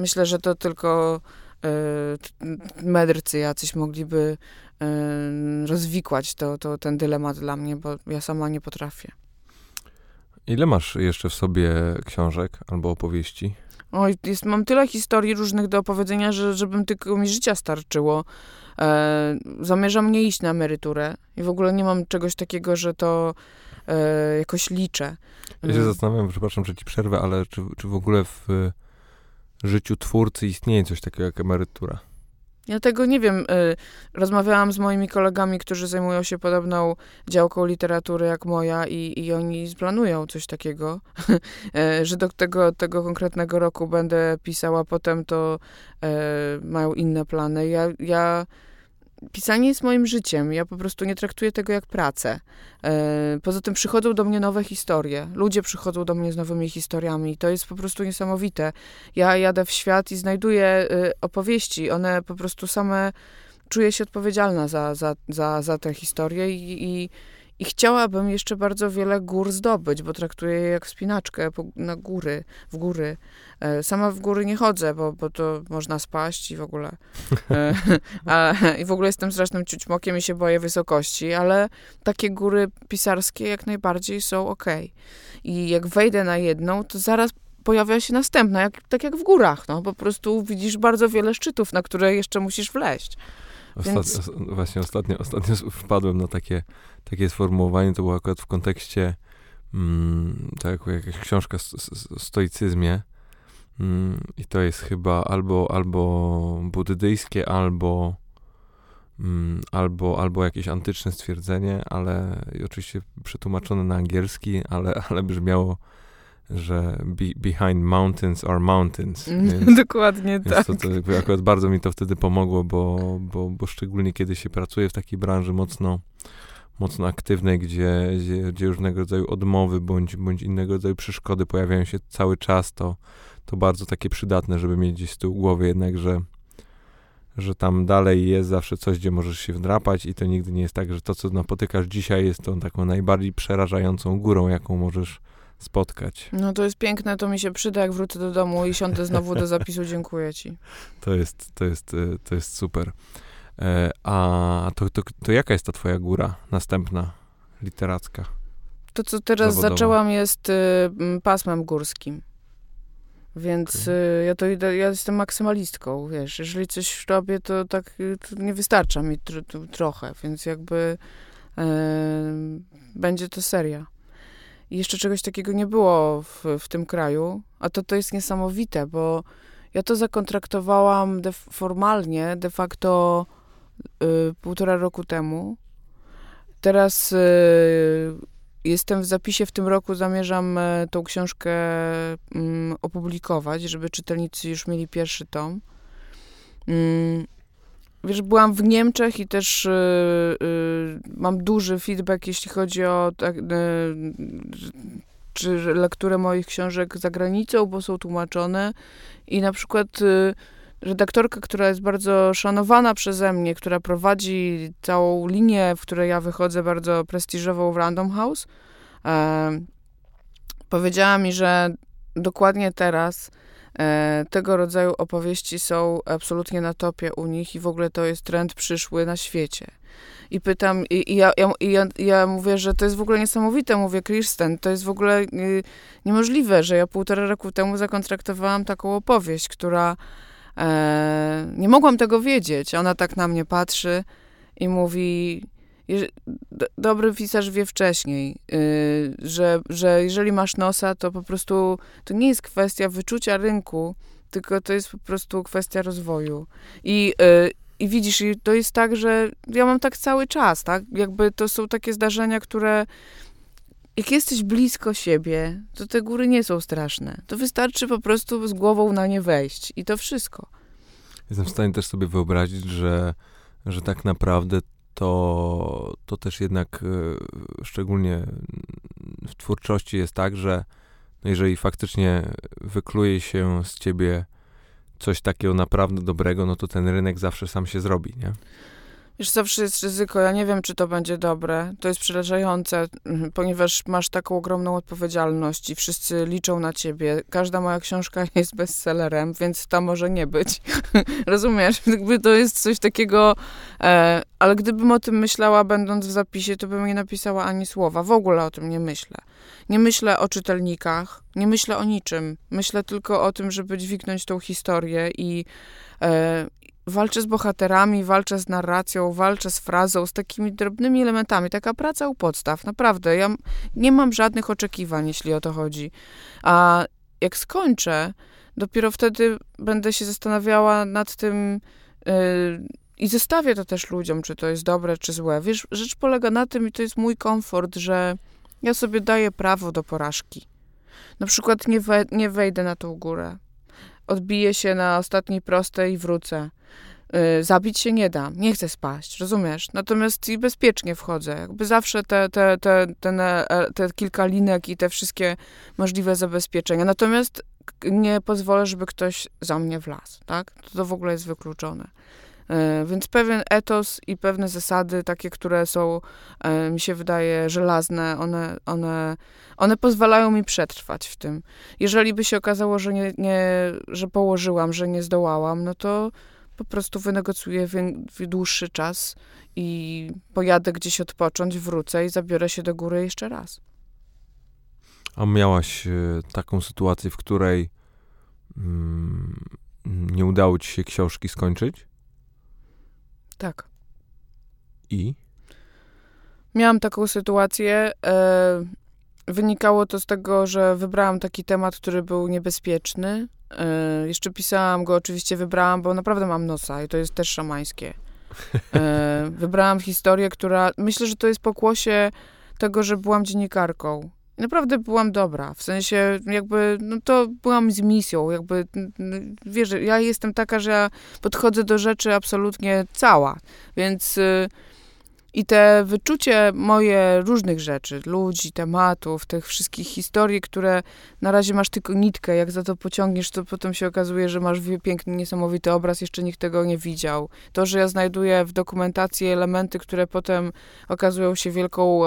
Myślę, że to tylko y, mędrcy jacyś mogliby y, rozwikłać to, to, ten dylemat dla mnie, bo ja sama nie potrafię. Ile masz jeszcze w sobie książek albo opowieści? Oj, jest, mam tyle historii różnych do opowiedzenia, że żebym tylko mi życia starczyło. E, zamierzam nie iść na emeryturę i w ogóle nie mam czegoś takiego, że to e, jakoś liczę. Ja się zastanawiam, przepraszam, że ci przerwę, ale czy, czy w ogóle w życiu twórcy istnieje coś takiego jak emerytura? Ja tego nie wiem. Y, rozmawiałam z moimi kolegami, którzy zajmują się podobną działką literatury jak moja i, i oni planują coś takiego, y, [laughs] że do tego, tego konkretnego roku będę pisała, potem to y, mają inne plany. Ja, ja pisanie jest moim życiem. Ja po prostu nie traktuję tego jak pracę. E, poza tym przychodzą do mnie nowe historie. Ludzie przychodzą do mnie z nowymi historiami. To jest po prostu niesamowite. Ja jadę w świat i znajduję y, opowieści. One po prostu same czuję się odpowiedzialna za, za, za, za te historie i, i i chciałabym jeszcze bardzo wiele gór zdobyć, bo traktuję je jak wspinaczkę na góry, w góry. E, sama w góry nie chodzę, bo, bo to można spaść i w ogóle. E, a, I w ogóle jestem strasznym ciućmokiem i się boję wysokości, ale takie góry pisarskie jak najbardziej są ok. I jak wejdę na jedną, to zaraz pojawia się następna, jak, tak jak w górach. No, po prostu widzisz bardzo wiele szczytów, na które jeszcze musisz wleść. Ostat, Więc... Właśnie ostatnio, ostatnio wpadłem na takie, takie sformułowanie, to było akurat w kontekście mm, tak jak jakaś książka o stoicyzmie. Mm, i to jest chyba albo, albo buddyjskie, albo mm, albo, albo jakieś antyczne stwierdzenie, ale oczywiście przetłumaczone na angielski, ale, ale brzmiało że be, behind mountains are mountains. Więc, [laughs] Dokładnie więc tak. To, to, akurat bardzo mi to wtedy pomogło, bo, bo, bo szczególnie kiedy się pracuje w takiej branży mocno, mocno aktywnej, gdzie, gdzie, gdzie różnego rodzaju odmowy bądź, bądź innego rodzaju przeszkody pojawiają się cały czas, to, to bardzo takie przydatne, żeby mieć gdzieś z tyłu głowy jednak, że że tam dalej jest zawsze coś, gdzie możesz się wdrapać i to nigdy nie jest tak, że to, co napotykasz dzisiaj jest tą taką najbardziej przerażającą górą, jaką możesz spotkać. No to jest piękne, to mi się przyda, jak wrócę do domu i siądę znowu do zapisu. Dziękuję ci. [laughs] To jest, to jest, e, to jest super. E, a to, to, to jaka jest ta twoja góra następna, literacka? To, co teraz zawodowa? zaczęłam, jest y, pasmem górskim. Więc okay. y, ja to idę, ja jestem maksymalistką, wiesz, jeżeli coś robię, to tak to nie wystarcza mi tr trochę, więc jakby y, będzie to seria. I jeszcze czegoś takiego nie było w, w tym kraju, a to to jest niesamowite, bo ja to zakontraktowałam de, formalnie de facto y, półtora roku temu. Teraz y, jestem w zapisie w tym roku, zamierzam y, tą książkę mm, opublikować, żeby czytelnicy już mieli pierwszy tom. Wiesz, byłam w Niemczech i też y, y, mam duży feedback, jeśli chodzi o tak, y, czy lekturę moich książek za granicą, bo są tłumaczone. I na przykład y, redaktorka, która jest bardzo szanowana przeze mnie, która prowadzi całą linię, w której ja wychodzę, bardzo prestiżową w Random House, powiedziała mi, że dokładnie teraz tego rodzaju opowieści są absolutnie na topie u nich i w ogóle to jest trend przyszły na świecie. I pytam, i, i ja, ja, ja, ja, mówię, że to jest w ogóle niesamowite, mówię, Kirsten, to jest w ogóle y, niemożliwe, że ja półtora roku temu zakontraktowałam taką opowieść, która e, nie mogłam tego wiedzieć. Ona tak na mnie patrzy i mówi, dobry pisarz wie wcześniej, y, że, że jeżeli masz nosa, to po prostu to nie jest kwestia wyczucia rynku, tylko to jest po prostu kwestia rozwoju. I, y, i widzisz, to jest tak, że ja mam tak cały czas, tak? Jakby to są takie zdarzenia, które jak jesteś blisko siebie, to te góry nie są straszne. To wystarczy po prostu z głową na nie wejść i to wszystko. Jestem w stanie też sobie wyobrazić, że, że tak naprawdę to, to też jednak e, szczególnie w twórczości jest tak, że no jeżeli faktycznie wykluje się z ciebie coś takiego naprawdę dobrego, no to ten rynek zawsze sam się zrobi, nie? Wiesz, zawsze jest ryzyko. Ja nie wiem, czy to będzie dobre. To jest przerażające, mhm, ponieważ masz taką ogromną odpowiedzialność i wszyscy liczą na ciebie. Każda moja książka [laughs] jest bestsellerem, więc ta może nie być. [laughs] Rozumiesz? Jakby to jest coś takiego, e, ale gdybym o tym myślała, będąc w zapisie, to bym nie napisała ani słowa. W ogóle o tym nie myślę. Nie myślę o czytelnikach, nie myślę o niczym. Myślę tylko o tym, żeby dźwignąć tą historię i, e, walczę z bohaterami, walczę z narracją, walczę z frazą, z takimi drobnymi elementami. Taka praca u podstaw, naprawdę. Ja nie mam żadnych oczekiwań, jeśli o to chodzi. A jak skończę, dopiero wtedy będę się zastanawiała nad tym yy, i zestawię to też ludziom, czy to jest dobre, czy złe. Wiesz, rzecz polega na tym, i to jest mój komfort, że ja sobie daję prawo do porażki. Na przykład nie, we, nie wejdę na tą górę. Odbiję się na ostatniej prostej i wrócę. Y, zabić się nie da, nie chcę spaść, rozumiesz? Natomiast i bezpiecznie wchodzę. Jakby zawsze te, te, te, te, te kilka linek i te wszystkie możliwe zabezpieczenia. Natomiast nie pozwolę, żeby ktoś za mnie wlazł, tak? To, to w ogóle jest wykluczone. Y, więc pewien etos i pewne zasady, takie, które są, y, mi się wydaje, żelazne, one, one, one pozwalają mi przetrwać w tym. Jeżeli by się okazało, że, nie, nie, że położyłam, że nie zdołałam, no to po prostu wynegocjuję dłuższy czas i pojadę gdzieś odpocząć, wrócę i zabiorę się do góry jeszcze raz. A miałaś e, taką sytuację, w której mm, nie udało ci się książki skończyć? Tak. I? Miałam taką sytuację. E, wynikało to z tego, że wybrałam taki temat, który był niebezpieczny, E, jeszcze pisałam go, oczywiście wybrałam, bo naprawdę mam nosa i to jest też szamańskie. E, wybrałam historię, która myślę, że to jest pokłosie tego, że byłam dziennikarką. Naprawdę byłam dobra, w sensie jakby, no to byłam z misją, jakby, wiesz, ja jestem taka, że ja podchodzę do rzeczy absolutnie cała, więc... Y, i te wyczucie moje różnych rzeczy, ludzi, tematów, tych wszystkich historii, które na razie masz tylko nitkę, jak za to pociągniesz, to potem się okazuje, że masz piękny, niesamowity obraz, jeszcze nikt tego nie widział. To, że ja znajduję w dokumentacji elementy, które potem okazują się wielką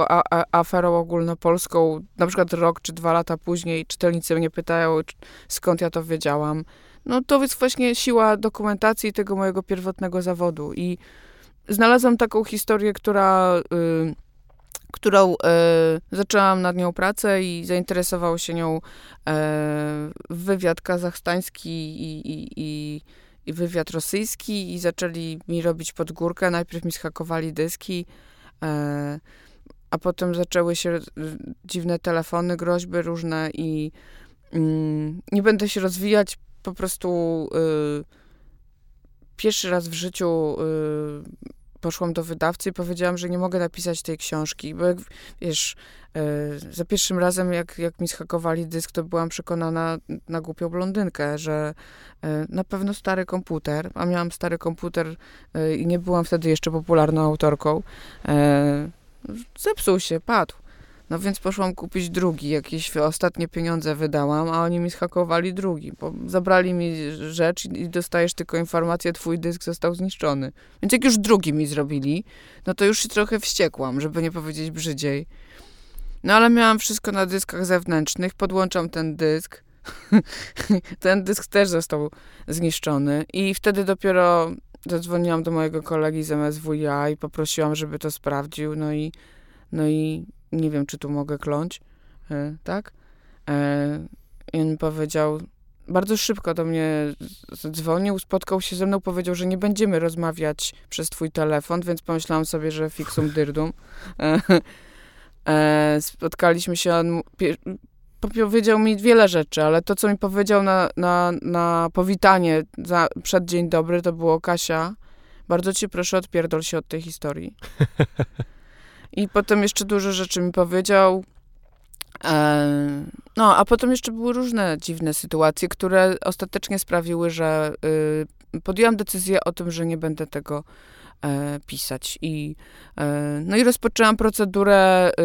aferą ogólnopolską, na przykład rok czy dwa lata później czytelnicy mnie pytają, skąd ja to wiedziałam. No to jest właśnie siła dokumentacji tego mojego pierwotnego zawodu i znalazłam taką historię, która, y, którą y, zaczęłam nad nią pracę i zainteresował się nią y, wywiad kazachstański i, i, i, i, wywiad rosyjski i zaczęli mi robić podgórkę. Najpierw mi schakowali dyski, e, a potem zaczęły się dziwne telefony, groźby różne i mm, nie będę się rozwijać, po prostu pierwszy raz w życiu y, poszłam do wydawcy i powiedziałam, że nie mogę napisać tej książki, bo jak, wiesz, y, za pierwszym razem, jak, jak mi schakowali dysk, to byłam przekonana na głupią blondynkę, że y, na pewno stary komputer, a miałam stary komputer i nie byłam wtedy jeszcze popularną autorką, zepsuł się, padł. No więc poszłam kupić drugi, jakieś ostatnie pieniądze wydałam, a oni mi schakowali drugi, bo zabrali mi rzecz i dostajesz tylko informację, twój dysk został zniszczony. Więc jak już drugi mi zrobili, no to już się trochę wściekłam, żeby nie powiedzieć brzydziej. No ale miałam wszystko na dyskach zewnętrznych, podłączam ten dysk, [laughs] ten dysk też został zniszczony i wtedy dopiero zadzwoniłam do mojego kolegi z MSWiA i poprosiłam, żeby to sprawdził, no i no i nie wiem, czy tu mogę kląć, e, tak? E, I on powiedział, bardzo szybko do mnie dzwonił, spotkał się ze mną, powiedział, że nie będziemy rozmawiać przez twój telefon, więc pomyślałam sobie, że fixum dyrdum. E, spotkaliśmy się, on powiedział mi wiele rzeczy, ale to, co mi powiedział na, na, na powitanie za, przed dzień dobry, to było Kasia, bardzo ci proszę, odpierdol się od tej historii. [laughs] I potem jeszcze dużo rzeczy mi powiedział. E, no, a potem jeszcze były różne dziwne sytuacje, które ostatecznie sprawiły, że y, podjęłam decyzję o tym, że nie będę tego e, pisać. I, e, no i rozpoczęłam procedurę, y,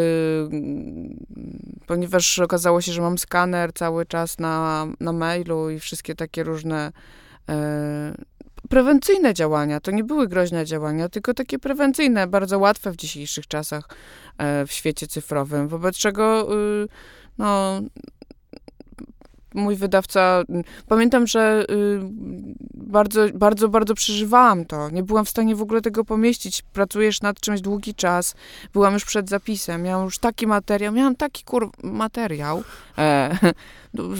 ponieważ okazało się, że mam skaner cały czas na, na mailu i wszystkie takie różne prewencyjne działania. To nie były groźne działania, tylko takie prewencyjne, bardzo łatwe w dzisiejszych czasach e, w świecie cyfrowym, wobec czego y, no, mój wydawca, pamiętam, że y, bardzo, bardzo, bardzo przeżywałam to. Nie byłam w stanie w ogóle tego pomieścić. Pracujesz nad czymś długi czas. Byłam już przed zapisem. Miałam już taki materiał. Miałam taki kur... materiał. E,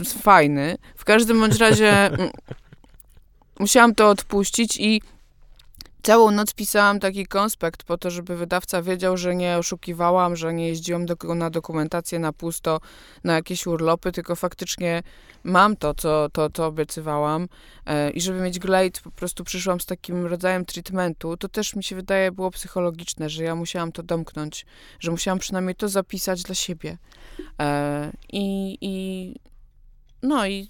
[laughs] fajny. W każdym bądź razie musiałam to odpuścić i Całą noc pisałam taki konspekt po to, żeby wydawca wiedział, że nie oszukiwałam, że nie jeździłam do, na dokumentację na pusto, na jakieś urlopy, tylko faktycznie mam to, co, to, to obiecywałam. E, I żeby mieć glade, po prostu przyszłam z takim rodzajem treatmentu. To też mi się wydaje było psychologiczne, że ja musiałam to domknąć, że musiałam przynajmniej to zapisać dla siebie. E, I, i no i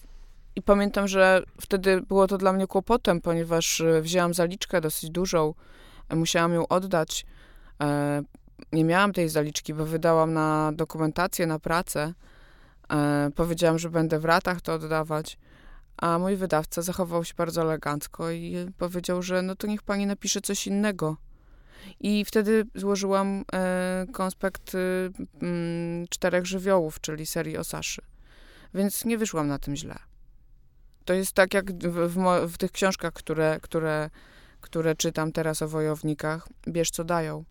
i pamiętam, że wtedy było to dla mnie kłopotem, ponieważ e, wzięłam zaliczkę dosyć dużą, e, musiałam ją oddać. E, nie miałam tej zaliczki, bo wydałam na dokumentację, na pracę. Powiedziałam, że będę w ratach to oddawać. A mój wydawca zachował się bardzo elegancko i powiedział, że no to niech pani napisze coś innego. I wtedy złożyłam konspekt czterech żywiołów, czyli serii Osaszy. Więc nie wyszłam na tym źle. To jest tak jak w, w, w tych książkach, które, które, które czytam teraz o wojownikach. Bierz co dają.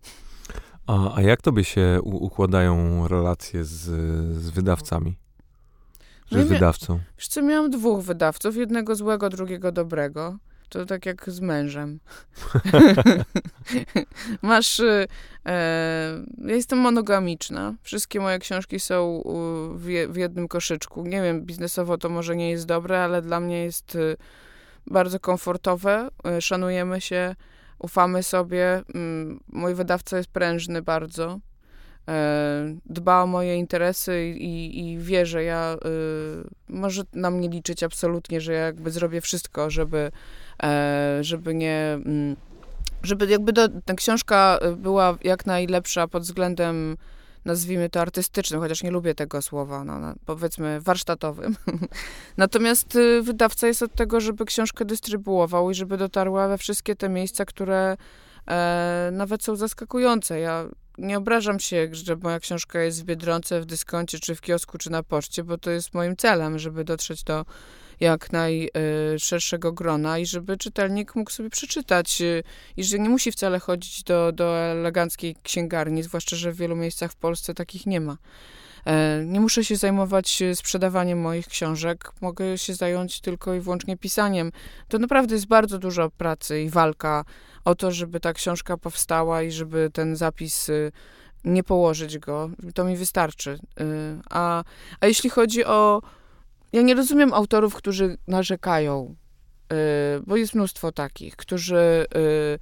A, a jak tobie się u, układają relacje z, z wydawcami? No z wydawcą? Wiesz co, miałam dwóch wydawców. Jednego złego, drugiego dobrego. To tak jak z mężem. [laughs] Masz. Y, e, ja jestem monogamiczna. Wszystkie moje książki są w, w, jednym koszyczku. Nie wiem, biznesowo to może nie jest dobre, ale dla mnie jest y, bardzo komfortowe. Y, szanujemy się, ufamy sobie. Mm, mój wydawca jest prężny bardzo. E, dba o moje interesy i, i wie, że ja może na mnie liczyć absolutnie, że ja jakby zrobię wszystko, żeby żeby nie... Mm, żeby jakby do, ta książka była jak najlepsza pod względem nazwijmy to artystycznym, chociaż nie lubię tego słowa, no, no, powiedzmy warsztatowym. [laughs] Natomiast y, wydawca jest od tego, żeby książkę dystrybuował i żeby dotarła we wszystkie te miejsca, które e, nawet są zaskakujące. Ja nie obrażam się, że moja książka jest w Biedronce, w dyskoncie, czy w kiosku, czy na poczcie, bo to jest moim celem, żeby dotrzeć do jak najszerszego grona i żeby czytelnik mógł sobie przeczytać i że nie musi wcale chodzić do, do eleganckiej księgarni, zwłaszcza, że w wielu miejscach w Polsce takich nie ma. E, nie muszę się zajmować y, sprzedawaniem moich książek, mogę się zająć tylko i wyłącznie pisaniem. To naprawdę jest bardzo dużo pracy i walka o to, żeby ta książka powstała i żeby ten zapis y, nie położyć go. To mi wystarczy. A, a jeśli chodzi o ja nie rozumiem autorów, którzy narzekają, yy, bo jest mnóstwo takich, którzy. Yy,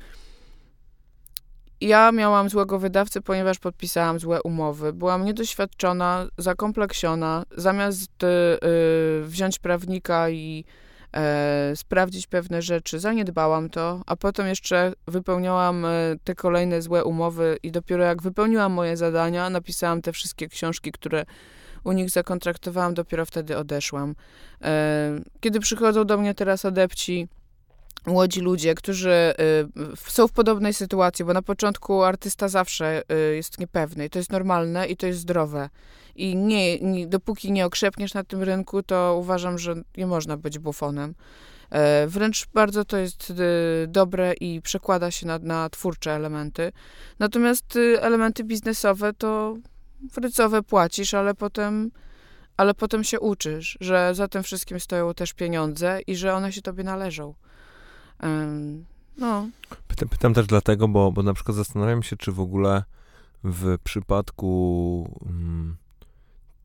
ja miałam złego wydawcę, ponieważ podpisałam złe umowy. Byłam niedoświadczona, zakompleksiona. Zamiast yy, wziąć prawnika i e, sprawdzić pewne rzeczy, zaniedbałam to, a potem jeszcze wypełniałam e, te kolejne złe umowy i dopiero jak wypełniłam moje zadania, napisałam te wszystkie książki, które u nich zakontraktowałam, dopiero wtedy odeszłam. E, kiedy przychodzą do mnie teraz adepci, młodzi ludzie, którzy e, są w podobnej sytuacji, bo na początku artysta zawsze e, jest niepewny i to jest normalne i to jest zdrowe. I nie, nie, dopóki nie okrzepniesz na tym rynku, to uważam, że nie można być bufonem. Wręcz bardzo to jest dobre i przekłada się na, na twórcze elementy. Natomiast elementy biznesowe to frycowe płacisz, ale potem, ale potem się uczysz, że za tym wszystkim stoją też pieniądze i że one się tobie należą. Um, no. Pytam, pytam, też dlatego, bo, bo na przykład zastanawiam się, czy w ogóle w przypadku mm,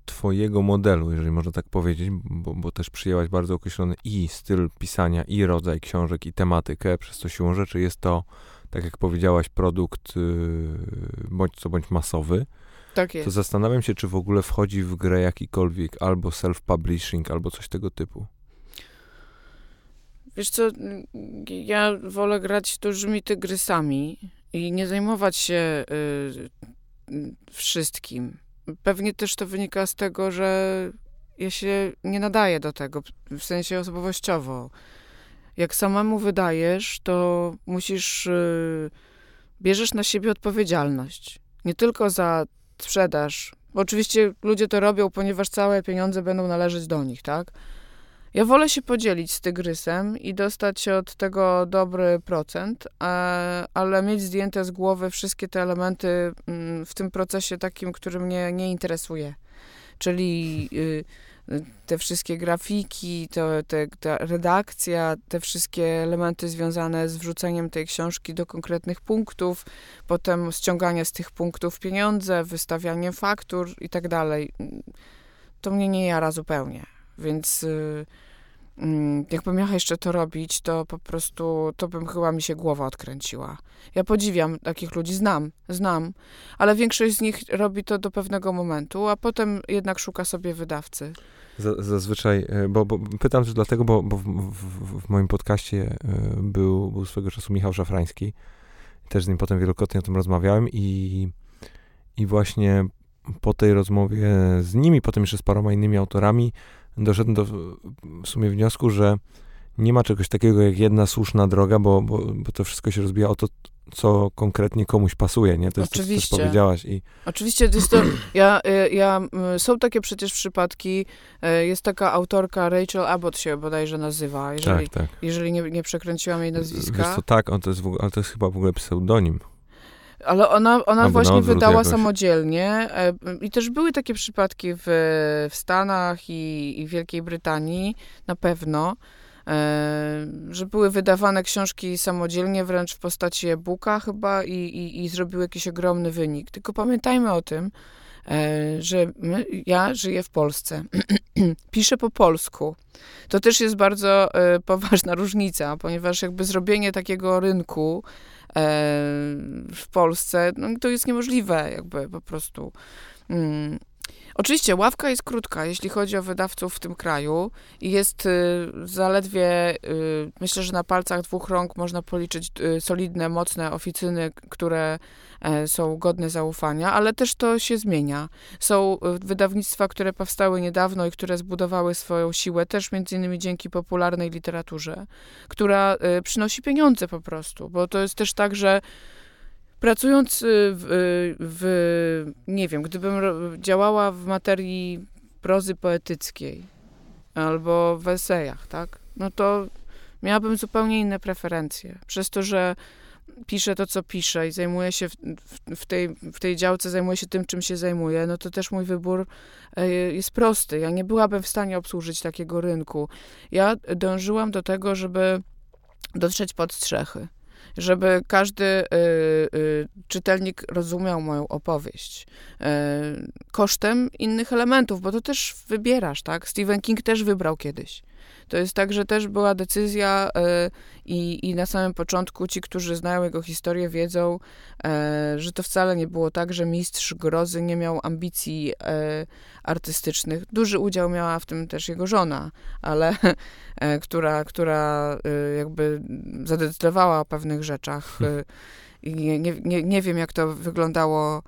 twojego modelu, jeżeli można tak powiedzieć, bo, bo, też przyjęłaś bardzo określony i styl pisania, i rodzaj książek, i tematykę, przez co siłą rzeczy jest to, tak jak powiedziałaś, produkt yy, bądź co bądź masowy. Tak jest. To zastanawiam się, czy w ogóle wchodzi w grę jakikolwiek albo self-publishing, albo coś tego typu. wiesz co, ja wolę grać dużymi tygrysami i nie zajmować się y, wszystkim. Pewnie też to wynika z tego, że ja się nie nadaję do tego, w sensie osobowościowo. Jak samemu wydajesz, to musisz, y, bierzesz na siebie odpowiedzialność. Nie tylko za sprzedaż, bo oczywiście ludzie to robią, ponieważ całe pieniądze będą należeć do nich, tak? Ja wolę się podzielić z tygrysem i dostać od tego dobry procent, ale mieć zdjęte z głowy wszystkie te elementy mm, w tym procesie takim, który mnie nie interesuje. Czyli y, te wszystkie grafiki, to, te, ta redakcja, te wszystkie elementy związane z wrzuceniem tej książki do konkretnych punktów, potem ściąganie z tych punktów pieniądze, wystawianie faktur i tak dalej. To mnie nie jara zupełnie. Więc y, mm, jakbym miała jeszcze to robić, to po prostu to bym chyba mi się głowa odkręciła. Ja podziwiam takich ludzi, znam, znam, ale większość z nich robi to do pewnego momentu, a potem jednak szuka sobie wydawcy. Zazwyczaj, e, bo, bo pytam też dlatego, bo, bo w, w, w, moim podcaście e, był, był swego czasu Michał Szafrański. Też z nim potem wielokrotnie o tym rozmawiałem i, i właśnie po tej rozmowie z nimi, potem jeszcze z paroma innymi autorami, doszedłem do w sumie wniosku, że nie ma czegoś takiego jak jedna słuszna droga, bo, bo, bo to wszystko się rozbija o to, co konkretnie komuś pasuje, nie? To jest Oczywiście. to, co powiedziałaś. I... Oczywiście, jest to, ja, y, ja, są takie przecież przypadki, y, jest taka autorka, Rachel Abbott się bodajże nazywa, jeżeli, tak, tak. jeżeli nie, nie przekręciłam jej nazwiska. Wiesz co, tak, on to jest, ale to jest chyba w ogóle pseudonim. Ale ona, ona właśnie wydała jakoś. samodzielnie e, i też były takie przypadki w, w Stanach i, i Wielkiej Brytanii, na pewno, e, że były wydawane książki samodzielnie, wręcz w postaci e-booka chyba i, i, i zrobiły jakiś ogromny wynik. Tylko pamiętajmy o tym, e, że my, ja żyję w Polsce, [clears throat] piszę po polsku. To też jest bardzo poważna [laughs] różnica, ponieważ jakby zrobienie takiego rynku w Polsce, no to jest niemożliwe, jakby po prostu. Oczywiście ławka jest krótka, jeśli chodzi o wydawców w tym kraju i jest y, zaledwie, y, myślę, że na palcach dwóch rąk można policzyć y, solidne, mocne oficyny, które e, są godne zaufania, ale też to się zmienia. Są wydawnictwa, które powstały niedawno i które zbudowały swoją siłę, też między innymi dzięki popularnej literaturze, która przynosi pieniądze po prostu, bo to jest też tak, że Pracując y, w, y, w, nie wiem, gdybym działała w materii prozy poetyckiej albo w esejach, tak, no to miałabym zupełnie inne preferencje. Przez to, że piszę to, co piszę i zajmuję się w, w, tej, w tej działce, zajmuję się tym, czym się zajmuję, no to też mój wybór e, jest prosty. Ja nie byłabym w stanie obsłużyć takiego rynku. Ja dążyłam do tego, żeby dotrzeć pod strzechy żeby każdy y, y, czytelnik rozumiał moją opowieść y, kosztem innych elementów, bo to też wybierasz, tak? Stephen King też wybrał kiedyś. To jest tak, że też była decyzja y, i, i na samym początku ci, którzy znają jego historię, wiedzą, e, że to wcale nie było tak, że mistrz grozy nie miał ambicji e, artystycznych. Duży udział miała w tym też jego żona, ale e, która, która jakby zadecydowała o pewnych rzeczach. Nie, nie, nie wiem, jak to wyglądało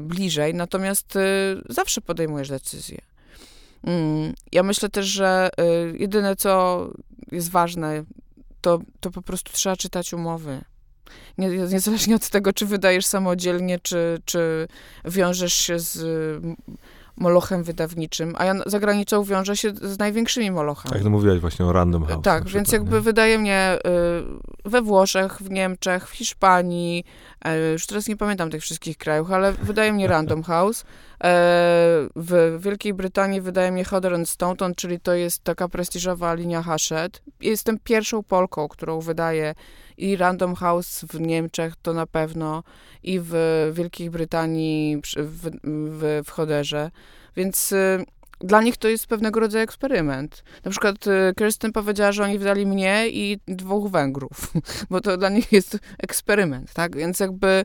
bliżej, natomiast zawsze podejmujesz decyzję. Mm, ja myślę też, że jedyne, co jest ważne, to, to po prostu trzeba czytać umowy. Nie, niezależnie od tego, czy wydajesz samodzielnie, czy, czy wiążesz się z molochem wydawniczym, a ja za granicą wiążę się z największymi molochami. Tak, no mówiłaś właśnie o Random House. Tak, więc jakby nie? wydaje mnie y, we Włoszech, w Niemczech, w Hiszpanii, y, już teraz nie pamiętam tych wszystkich krajów, ale wydaje mnie Random [laughs] House. E, w Wielkiej Brytanii wydaje mnie Hodder and Staunton, czyli to jest taka prestiżowa linia Hachette. Jestem pierwszą Polką, którą wydaje i Random House w Niemczech to na pewno i w Wielkiej Brytanii w, w, w Hodderze. Więc y, dla nich to jest pewnego rodzaju eksperyment. Na przykład y, Kirsten powiedziała, że oni wydali mnie i dwóch Węgrów, [laughs] bo to dla nich jest eksperyment, tak? Więc jakby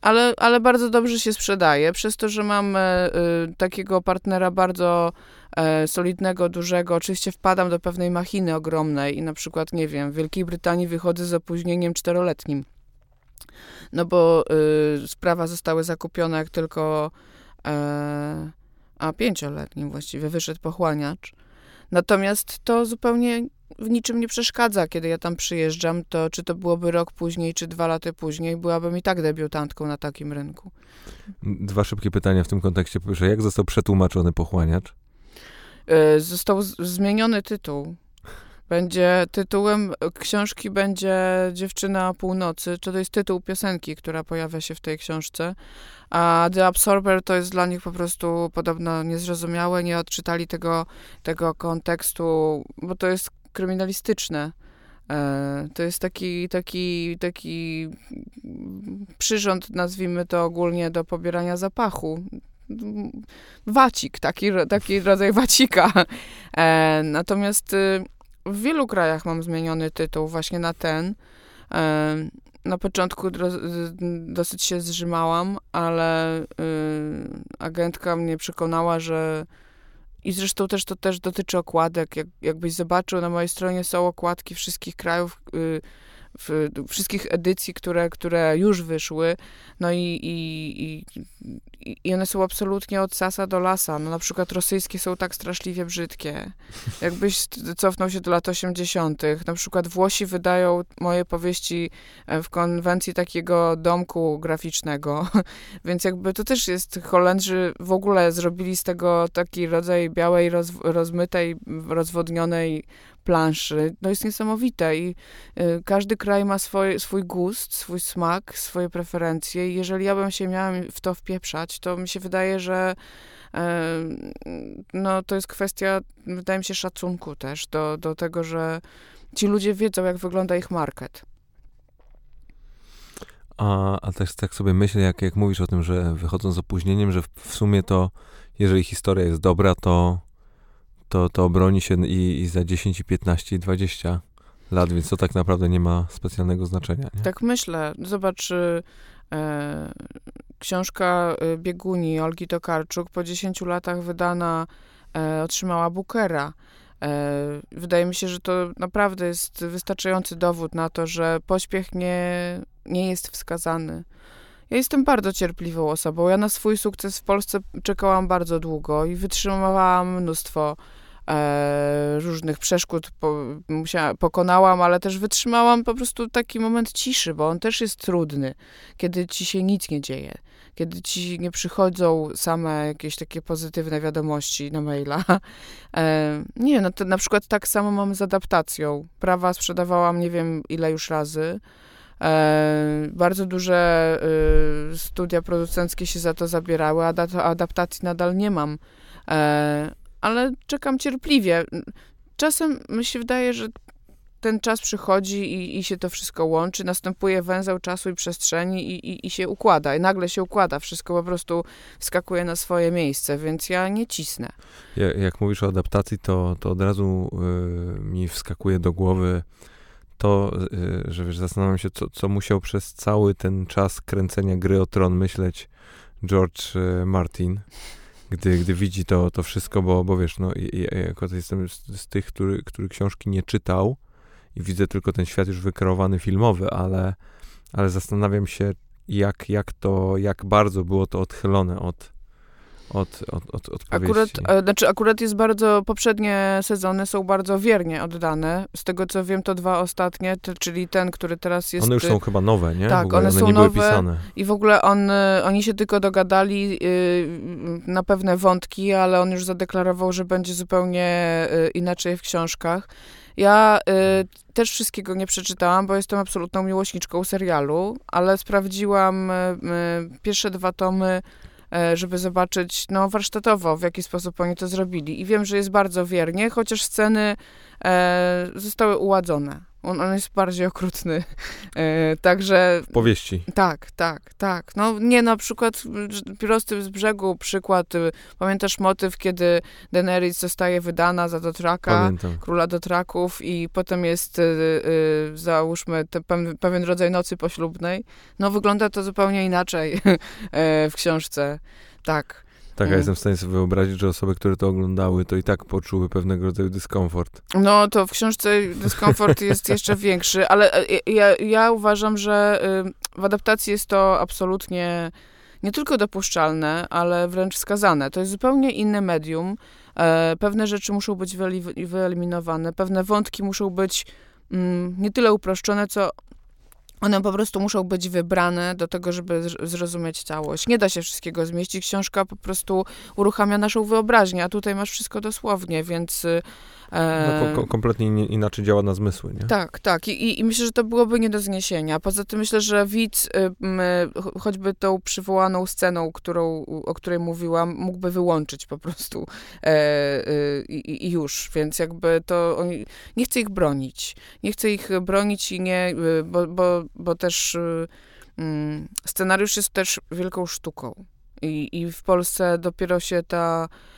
ale, ale bardzo dobrze się sprzedaje, przez to, że mam e, y, takiego partnera bardzo e, solidnego, dużego. Oczywiście wpadam do pewnej machiny ogromnej i na przykład, nie wiem, w Wielkiej Brytanii wychodzę z opóźnieniem czteroletnim. No bo y, sprawa zostały zakupione jak tylko e, a pięcioletnim właściwie wyszedł pochłaniacz. Natomiast to zupełnie w niczym nie przeszkadza, kiedy ja tam przyjeżdżam, to czy to byłoby rok później, czy dwa lata później, byłabym i tak debiutantką na takim rynku. Dwa szybkie pytania w tym kontekście. Pierwsze, jak został przetłumaczony pochłaniacz? E, został zmieniony tytuł. Będzie tytułem książki będzie Dziewczyna północy, czy to jest tytuł piosenki, która pojawia się w tej książce. A The Absorber to jest dla nich po prostu podobno niezrozumiałe, nie odczytali tego, tego kontekstu, bo to jest kryminalistyczne. E, to jest taki, taki, taki przyrząd, nazwijmy to ogólnie, do pobierania zapachu. Wacik, taki, taki rodzaj wacika. E, natomiast y, w wielu krajach mam zmieniony tytuł właśnie na ten. E, na początku dosyć się zrzymałam, ale y, agentka mnie przekonała, że i zresztą też to też dotyczy okładek. Jak, jakbyś zobaczył, na mojej stronie są okładki wszystkich krajów, y, w, wszystkich edycji, które, które już wyszły, no i, i, i, i one są absolutnie od sasa do lasa. No na przykład rosyjskie są tak straszliwie brzydkie. Jakbyś cofnął się do lat 80., na przykład Włosi wydają moje powieści e, w konwencji takiego domku graficznego, [laughs] więc jakby to też jest, Holendrzy w ogóle zrobili z tego taki rodzaj białej, roz, rozmytej, rozwodnionej planszy. No jest niesamowite i y, każdy kraj ma swój, swój gust, swój smak, swoje preferencje i jeżeli ja bym się miała w to wpieprzać, to mi się wydaje, że y, no to jest kwestia, wydaje mi się, szacunku też do, do tego, że ci ludzie wiedzą, jak wygląda ich market. A, a też tak sobie myślę, jak, jak mówisz o tym, że wychodzą z opóźnieniem, że w, w sumie to, jeżeli historia jest dobra, to to, to obroni się i, i za 10, i 15, i 20 lat, więc to tak naprawdę nie ma specjalnego znaczenia. Nie? Tak myślę. Zobacz, y, e, książka y, Bieguni Olgi Tokarczuk po 10 latach wydana e, otrzymała Bookera. E, wydaje mi się, że to naprawdę jest wystarczający dowód na to, że pośpiech nie, nie jest wskazany. Ja jestem bardzo cierpliwą osobą. Ja na swój sukces w Polsce czekałam bardzo długo i wytrzymywałam mnóstwo e, różnych przeszkód po, pokonałam, ale też wytrzymałam po prostu taki moment ciszy, bo on też jest trudny, kiedy ci się nic nie dzieje, kiedy ci nie przychodzą same jakieś takie pozytywne wiadomości na maila. E, nie, no to na przykład tak samo mam z adaptacją. Prawa sprzedawałam nie wiem ile już razy. E, bardzo duże y, studia producenckie się za to zabierały, a adaptacji nadal nie mam. E, ale czekam cierpliwie. Czasem mi się wydaje, że ten czas przychodzi i, i się to wszystko łączy, następuje węzeł czasu i przestrzeni i, i, i się układa. I nagle się układa, wszystko po prostu wskakuje na swoje miejsce, więc ja nie cisnę. Ja, jak mówisz o adaptacji, to, to od razu y, mi wskakuje do głowy to, y, że wiesz, zastanawiam się, co, co musiał przez cały ten czas kręcenia gry o tron myśleć George y, Martin gdy, gdy widzi to, to wszystko, bo, bo wiesz, no, ja jako jestem z, z, tych, który, który książki nie czytał i widzę tylko ten świat już wykreowany filmowy, ale, ale zastanawiam się, jak, jak to, jak bardzo było to odchylone od, od, od, od, od akurat, e, znaczy akurat jest bardzo, poprzednie sezony są bardzo wiernie oddane. Z tego co wiem, to dwa ostatnie, to, czyli ten, który teraz jest... One już są chyba nowe, nie? Tak, one, one, są nowe i w ogóle on, oni się tylko dogadali yy, na pewne wątki, ale on już zadeklarował, że będzie zupełnie yy, inaczej w książkach. Ja y, też wszystkiego nie przeczytałam, bo jestem absolutną miłośniczką serialu, ale sprawdziłam y, y, pierwsze dwa tomy E, żeby zobaczyć no, warsztatowo, w jaki sposób oni to zrobili. I wiem, że jest bardzo wiernie, chociaż sceny e, zostały uładzone. On, on jest bardziej okrutny. [laughs] E, także... W powieści. Tak, tak, tak. No nie, na przykład prosty z brzegu przykład. Y, pamiętasz motyw, kiedy Daenerys zostaje wydana za Dotraka, Pamiętam. króla Dotraków i potem jest, y, y, załóżmy, pewien, pewien rodzaj nocy poślubnej. No wygląda to zupełnie inaczej [laughs] e, w książce. Tak. Tak, ja mm. jestem w stanie sobie wyobrazić, że osoby, które to oglądały, to i tak poczuły pewnego rodzaju dyskomfort. No, to w książce dyskomfort jest [laughs] jeszcze większy, ale e, ja, ja uważam, że y, w adaptacji jest to absolutnie nie tylko dopuszczalne, ale wręcz wskazane. To jest zupełnie inne medium. E, pewne rzeczy muszą być wyeliminowane, pewne wątki muszą być mm, nie tyle uproszczone, co one po prostu muszą być wybrane do tego, żeby zrozumieć całość. Nie da się wszystkiego zmieścić. Książka po prostu uruchamia naszą wyobraźnię, a tutaj masz wszystko dosłownie, więc y, no, ko kompletnie inaczej działa na zmysły, nie? Tak, tak. I, I, myślę, że to byłoby nie do zniesienia. Poza tym myślę, że widz, y, choćby tą przywołaną sceną, którą, o której mówiłam, mógłby wyłączyć po prostu e, y, i, już. Więc jakby to... On, nie chcę ich bronić. Nie chcę ich bronić i nie... Y, bo, bo, bo też mm, scenariusz jest też wielką sztuką. I, I w Polsce dopiero się ta E,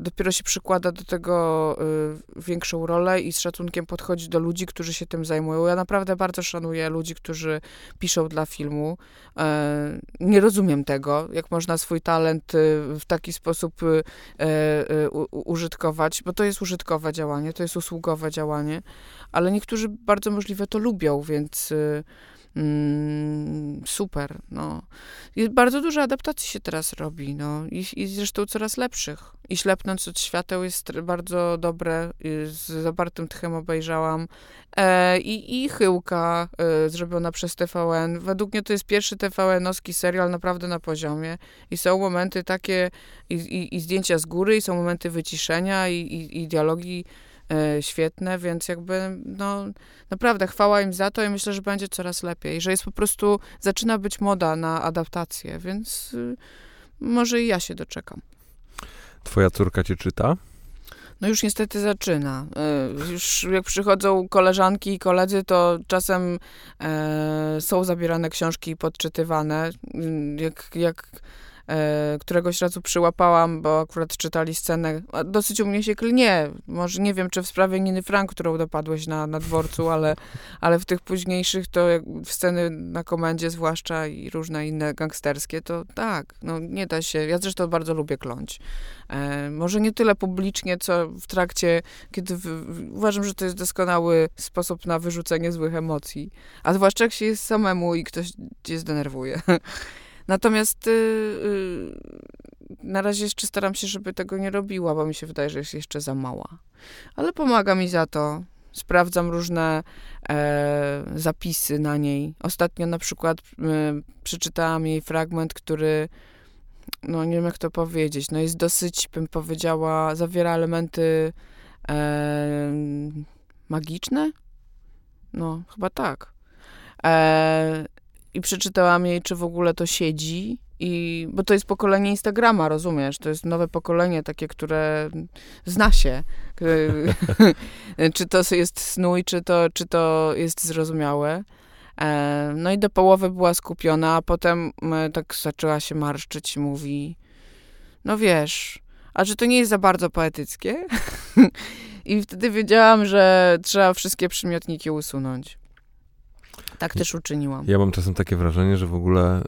dopiero się przykłada do tego e, większą rolę i z szacunkiem podchodzi do ludzi, którzy się tym zajmują. Ja naprawdę bardzo szanuję ludzi, którzy piszą dla filmu. E, nie rozumiem tego, jak można swój talent w taki sposób użytkować, bo to jest użytkowe działanie, to jest usługowe działanie, ale niektórzy bardzo możliwe to lubią, więc Mm, super, no. Bardzo dużo adaptacji się teraz robi, no. I, I zresztą coraz lepszych. I Ślepnąc od świateł jest bardzo dobre, z zapartym tchem obejrzałam. E, i, I Chyłka e, zrobiona przez TVN. Według mnie to jest pierwszy TVN-owski serial naprawdę na poziomie. I są momenty takie, i, i, i zdjęcia z góry, i są momenty wyciszenia, i, i, dialogi świetne, więc jakby no naprawdę chwała im za to i myślę, że będzie coraz lepiej, że jest po prostu, zaczyna być moda na adaptację, więc y, może i ja się doczekam. Twoja córka cię czyta? No już niestety zaczyna. E, już jak przychodzą koleżanki i koledzy, to czasem e, są zabierane książki i podczytywane. Jak, jak E, któregoś razu przyłapałam, bo akurat czytali scenę, dosyć u mnie się klnie, może nie wiem, czy w sprawie Niny Frank, którą dopadłeś na, na dworcu, ale, ale w tych późniejszych to w sceny na komendzie zwłaszcza i różne inne gangsterskie, to tak, no nie da się, ja zresztą bardzo lubię kląć. E, może nie tyle publicznie, co w trakcie, kiedy w, uważam, że to jest doskonały sposób na wyrzucenie złych emocji, a zwłaszcza jak się jest samemu i ktoś cię zdenerwuje. [laughs] Natomiast y, y, na razie jeszcze staram się, żeby tego nie robiła, bo mi się wydaje, że jest jeszcze za mała. Ale pomaga mi za to. Sprawdzam różne e, zapisy na niej. Ostatnio na przykład przeczytałam jej fragment, który, no nie wiem jak to powiedzieć, no jest dosyć, bym powiedziała, zawiera elementy e, magiczne? No, chyba tak. E, i przeczytałam jej, czy w ogóle to siedzi. I, bo to jest pokolenie Instagrama, rozumiesz? To jest nowe pokolenie, takie, które zna się. [laughs] czy to jest snój, czy to, czy to jest zrozumiałe. E, no i do połowy była skupiona, a potem tak zaczęła się marszczyć mówi, no wiesz, a czy to nie jest za bardzo poetyckie? [laughs] I wtedy wiedziałam, że trzeba wszystkie przymiotniki usunąć. Tak też uczyniłam. Ja mam czasem takie wrażenie, że w ogóle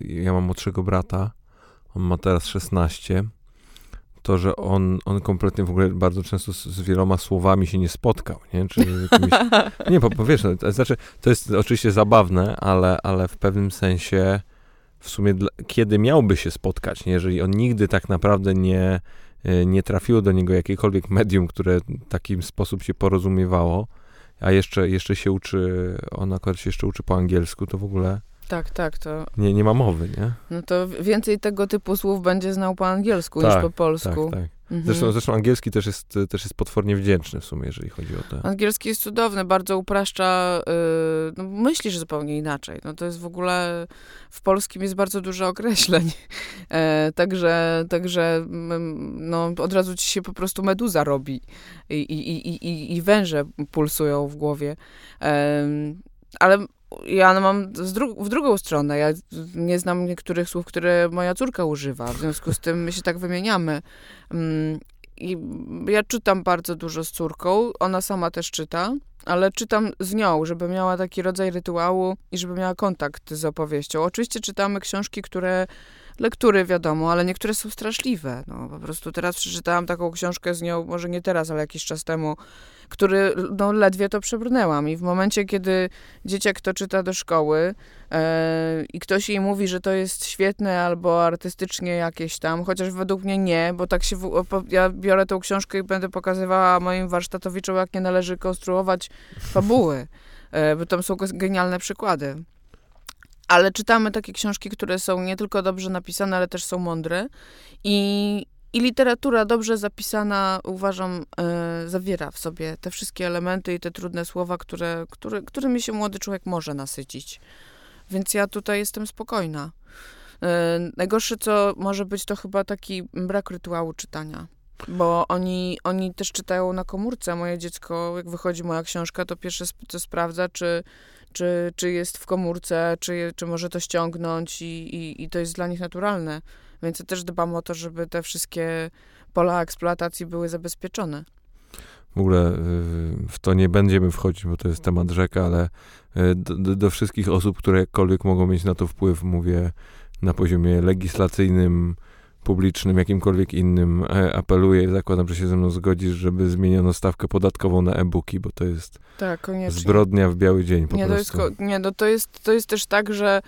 yy, ja mam młodszego brata, on ma teraz 16, to, że on, on kompletnie w ogóle bardzo często z, z wieloma słowami się nie spotkał, nie? Czy jakimiś, [laughs] nie, bo, bo wiesz, no, to, znaczy, to jest oczywiście zabawne, ale, ale w pewnym sensie w sumie dla, kiedy miałby się spotkać, nie? jeżeli on nigdy tak naprawdę nie, y, nie trafiło do niego jakiekolwiek medium, które w taki sposób się porozumiewało, a jeszcze, jeszcze się uczy, on akurat się jeszcze uczy po angielsku, to w ogóle tak, tak, to... Nie, nie ma mowy, nie? No to więcej tego typu słów będzie znał po angielsku tak, niż po polsku. Tak, tak. Mhm. Zresztą, zresztą angielski też jest, też jest potwornie wdzięczny w sumie, jeżeli chodzi o to. Angielski jest cudowny, bardzo upraszcza, yy, no, myślisz zupełnie inaczej. No, to jest w ogóle, w polskim jest bardzo dużo określeń. [laughs] E, także także mm, no, od razu ci się po prostu meduza robi i, i, i, i węże pulsują w głowie. E, ale ja no mam dru w drugą stronę. Ja nie znam niektórych słów, które moja córka używa. W związku z tym my się tak wymieniamy. Mm, I ja czytam bardzo dużo z córką. Ona sama też czyta, ale czytam z nią, żeby miała taki rodzaj rytuału i żeby miała kontakt z opowieścią. Oczywiście czytamy książki, które lektury, wiadomo, ale niektóre są straszliwe. No, po prostu teraz przeczytałam taką książkę z nią, może nie teraz, ale jakiś czas temu, który, no, ledwie to przebrnęłam. I w momencie, kiedy dzieciak to czyta do szkoły e, i ktoś jej mówi, że to jest świetne albo artystycznie jakieś tam, chociaż według mnie nie, bo tak się, w, ja biorę tą książkę i będę pokazywała moim warsztatowiczom, jak nie należy konstruować fabuły, e, bo tam są genialne przykłady. Ale czytamy takie książki, które są nie tylko dobrze napisane, ale też są mądre. I, i literatura dobrze zapisana, uważam, e, zawiera w sobie te wszystkie elementy i te trudne słowa, które, które, którymi się młody człowiek może nasycić. Więc ja tutaj jestem spokojna. E, najgorsze, co może być, to chyba taki brak rytuału czytania. Bo oni, oni też czytają na komórce. Moje dziecko, jak wychodzi moja książka, to pierwsze co sprawdza, czy, czy, czy jest w komórce, czy, czy może to ściągnąć i, i, i to jest dla nich naturalne. Więc ja też dbam o to, żeby te wszystkie pola eksploatacji były zabezpieczone. W ogóle y, w to nie będziemy wchodzić, bo to jest temat rzeka, ale y, do, do wszystkich osób, które jakkolwiek mogą mieć na to wpływ, mówię na poziomie legislacyjnym, publicznym, jakimkolwiek innym e, apeluję i zakładam, że się ze mną zgodzisz, żeby zmieniono stawkę podatkową na e-booki, bo to jest tak, zbrodnia w biały dzień po nie, prostu. To jest, nie, no to jest, to jest też tak, że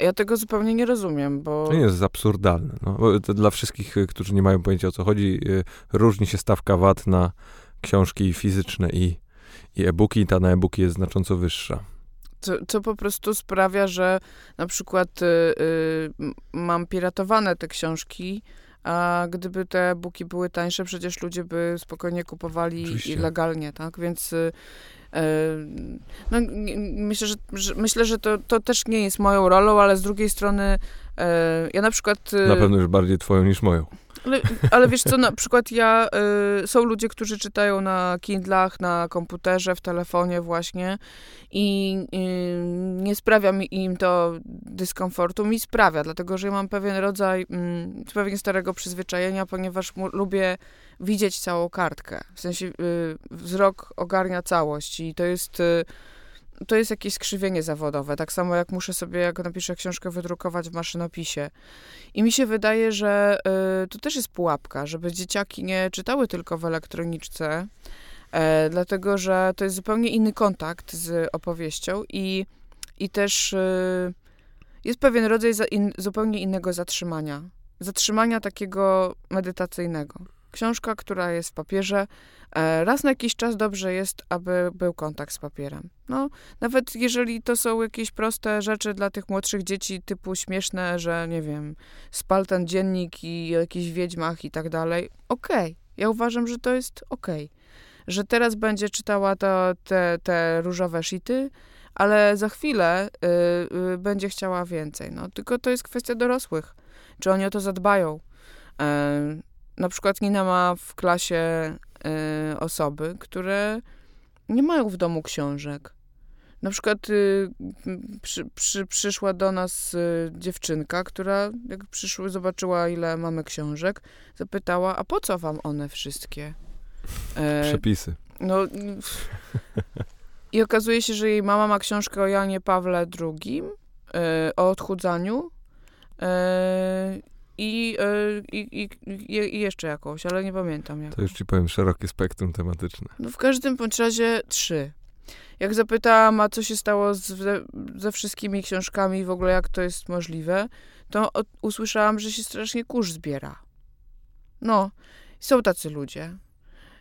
ja tego zupełnie nie rozumiem, bo... To nie jest absurdalne. No. dla wszystkich, y, którzy nie mają pojęcia o co chodzi, y, różni się stawka VAT na książki fizyczne i, i e-booki. Ta na e-booki jest znacząco wyższa. Co, co po prostu sprawia, że na przykład y, y, mam piratowane te książki, a gdyby te e-booki były tańsze, przecież ludzie by spokojnie kupowali Oczywiście. legalnie, tak? Więc y, no, myślę, że, że, myślę, że to, to też nie jest moją rolą, ale z drugiej strony e, ja na przykład... E, na pewno już bardziej twoją niż moją. Ale, ale wiesz co, na przykład ja, y, są ludzie, którzy czytają na Kindlach, na komputerze, w telefonie właśnie i y, nie sprawia mi im to dyskomfortu. Mi sprawia, dlatego że ja mam pewien rodzaj, y, pewien starego przyzwyczajenia, ponieważ lubię widzieć całą kartkę. W sensie y, wzrok ogarnia całość i to jest y, to jest jakieś skrzywienie zawodowe. Tak samo jak muszę sobie, jak napiszę książkę, wydrukować w maszynopisie. I mi się wydaje, że y, to też jest pułapka, żeby dzieciaki nie czytały tylko w elektroniczce, e, dlatego że to jest zupełnie inny kontakt z opowieścią i, i też y, jest pewien rodzaj za, in, zupełnie innego zatrzymania. Zatrzymania takiego medytacyjnego. Książka, która jest w papierze, e, raz na jakiś czas dobrze jest, aby był kontakt z papierem. No, nawet jeżeli to są jakieś proste rzeczy dla tych młodszych dzieci, typu śmieszne, że nie wiem, spal ten dziennik i o jakichś wiedźmach i tak dalej, okej. Okay. Ja uważam, że to jest okej. Okay. Że teraz będzie czytała to, te, te różowe shity, ale za chwilę y, y, będzie chciała więcej. No, tylko to jest kwestia dorosłych. Czy oni o to zadbają? Y, na przykład Nina ma w klasie y, osoby, które nie mają w domu książek. Na przykład y, przy, przy, przyszła do nas y, dziewczynka, która jak przyszły, zobaczyła ile mamy książek, zapytała, a po co wam one wszystkie? E, Przepisy. No, I okazuje się, że jej mama ma książkę o Janie Pawle II, e, o odchudzaniu. E, i, i, i, i, jeszcze jakąś, ale nie pamiętam jak. To już ci powiem, szerokie spektrum tematyczne. No w każdym bądź razie trzy. Jak zapytałam, a co się stało z, ze, ze wszystkimi książkami i w ogóle jak to jest możliwe, to od, usłyszałam, że się strasznie kurz zbiera. No, są tacy ludzie.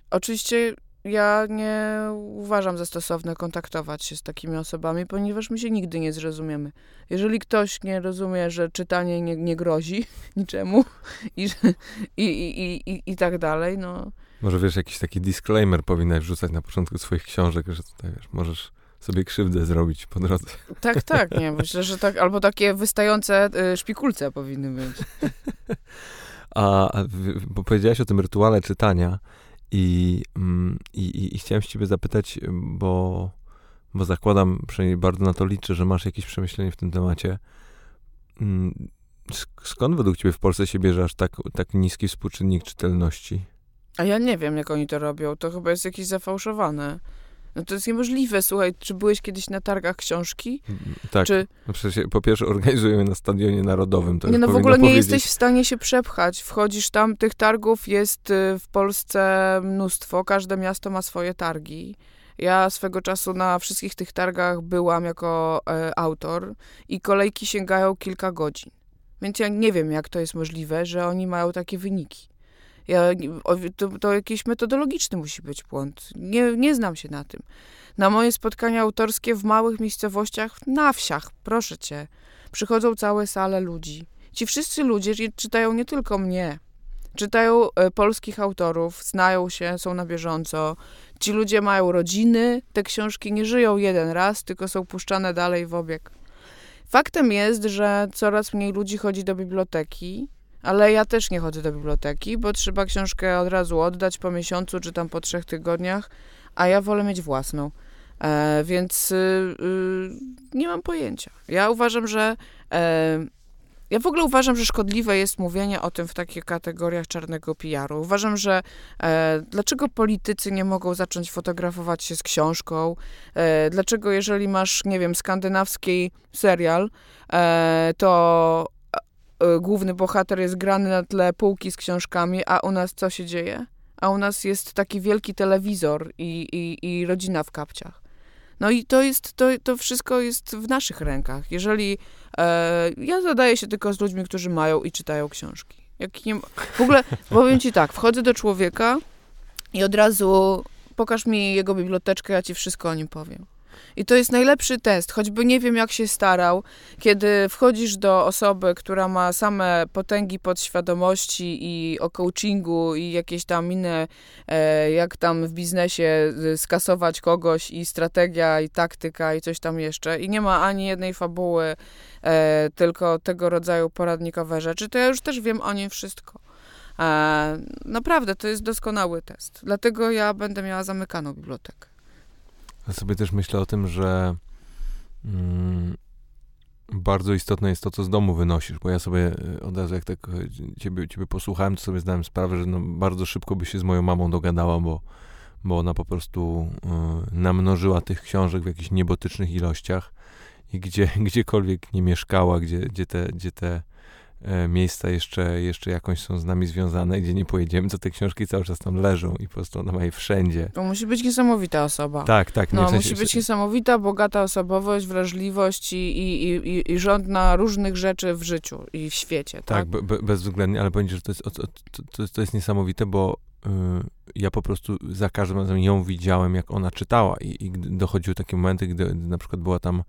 Oczywiście ja nie uważam za stosowne kontaktować się z takimi osobami, ponieważ my się nigdy nie zrozumiemy. Jeżeli ktoś nie rozumie, że czytanie nie, nie grozi [laughs] niczemu i, i, i, i, i tak dalej, no. Może wiesz, jakiś taki disclaimer powinnaś wrzucać na początku swoich książek, że tutaj wiesz, możesz sobie krzywdę zrobić po drodze. Tak, tak, nie, myślę, że tak, albo takie wystające y, szpikulce powinny być. [laughs] A, bo powiedziałaś o tym rytuale czytania i, mm, i, i, chciałem się ciebie zapytać, bo, bo zakładam, przynajmniej bardzo na to liczę, że masz jakieś przemyślenie w tym temacie. Mm, skąd według ciebie w Polsce się bierze aż tak, tak niski współczynnik czytelności? A ja nie wiem, jak oni to robią. To chyba jest jakieś zafałszowane. No to jest niemożliwe, słuchaj, czy byłeś kiedyś na targach książki? Mm, tak, czy... no przecież po pierwsze organizujemy na Stadionie Narodowym. To nie, no w ogóle nie jesteś w stanie się przepchać. Wchodzisz tam, tych targów jest y, w Polsce mnóstwo, każde miasto ma swoje targi. Ja swego czasu na wszystkich tych targach byłam jako e, autor i kolejki sięgają kilka godzin. Więc ja nie wiem, jak to jest możliwe, że oni mają takie wyniki. Ja, to, to jakiś metodologiczny musi być błąd. Nie, nie znam się na tym. Na moje spotkania autorskie w małych miejscowościach, na wsiach, proszę cię, przychodzą całe sale ludzi. Ci wszyscy ludzie czytają nie tylko mnie, czytają e, polskich autorów, znają się, są na bieżąco. Ci ludzie mają rodziny, te książki nie żyją jeden raz, tylko są puszczane dalej w obieg. Faktem jest, że coraz mniej ludzi chodzi do biblioteki, ale ja też nie chodzę do biblioteki, bo trzeba książkę od razu oddać po miesiącu czy tam po trzech tygodniach, a ja wolę mieć własną. E, więc y, y, nie mam pojęcia. Ja uważam, że. E, ja w ogóle uważam, że szkodliwe jest mówienie o tym w takich kategoriach czarnego PR-u. Uważam, że e, dlaczego politycy nie mogą zacząć fotografować się z książką? E, dlaczego, jeżeli masz, nie wiem, skandynawski serial, e, to główny bohater jest grany na tle półki z książkami, a u nas co się dzieje? A u nas jest taki wielki telewizor i, i, i rodzina w kapciach. No i to jest, to, to wszystko jest w naszych rękach. Jeżeli e, ja zadaję się tylko z ludźmi, którzy mają i czytają książki. Jak nie, w ogóle [laughs] powiem ci tak, wchodzę do człowieka i od razu pokaż mi jego biblioteczkę, ja ci wszystko o nim powiem. I to jest najlepszy test, choćby nie wiem, jak się starał, kiedy wchodzisz do osoby, która ma same potęgi podświadomości i o coachingu i jakieś tam inne, e, jak tam w biznesie skasować kogoś i strategia i taktyka i coś tam jeszcze i nie ma ani jednej fabuły, e, tylko tego rodzaju poradnikowe rzeczy, to ja już też wiem o nim wszystko. E, naprawdę, to jest doskonały test. Dlatego ja będę miała zamykaną bibliotekę. Ja sobie też myślę o tym, że mm, bardzo istotne jest to, co z domu wynosisz, bo ja sobie e, od razu, jak tak e, ciebie, ciebie posłuchałem, to sobie zdałem sprawę, że no bardzo szybko by się z moją mamą dogadała, bo, bo ona po prostu y, namnożyła tych książek w jakichś niebotycznych ilościach i gdzie, [laughs] gdziekolwiek nie mieszkała, gdzie, gdzie, te, gdzie te miejsca jeszcze, jeszcze jakąś są z nami związane, gdzie nie pojedziemy, to te książki cały czas tam leżą i po prostu ona ma je wszędzie. To musi być niesamowita osoba. Tak, tak. Nie, no, w sensie, musi być niesamowita, bogata osobowość, wrażliwość i, i, i, i rząd na różnych rzeczy w życiu i w świecie. Tak, tak be, bezwzględnie, ale powiem że to jest, to, to, to jest niesamowite, bo y, ja po prostu za każdym razem ją widziałem, jak ona czytała i, i dochodziły takie momenty, gdy na przykład była tam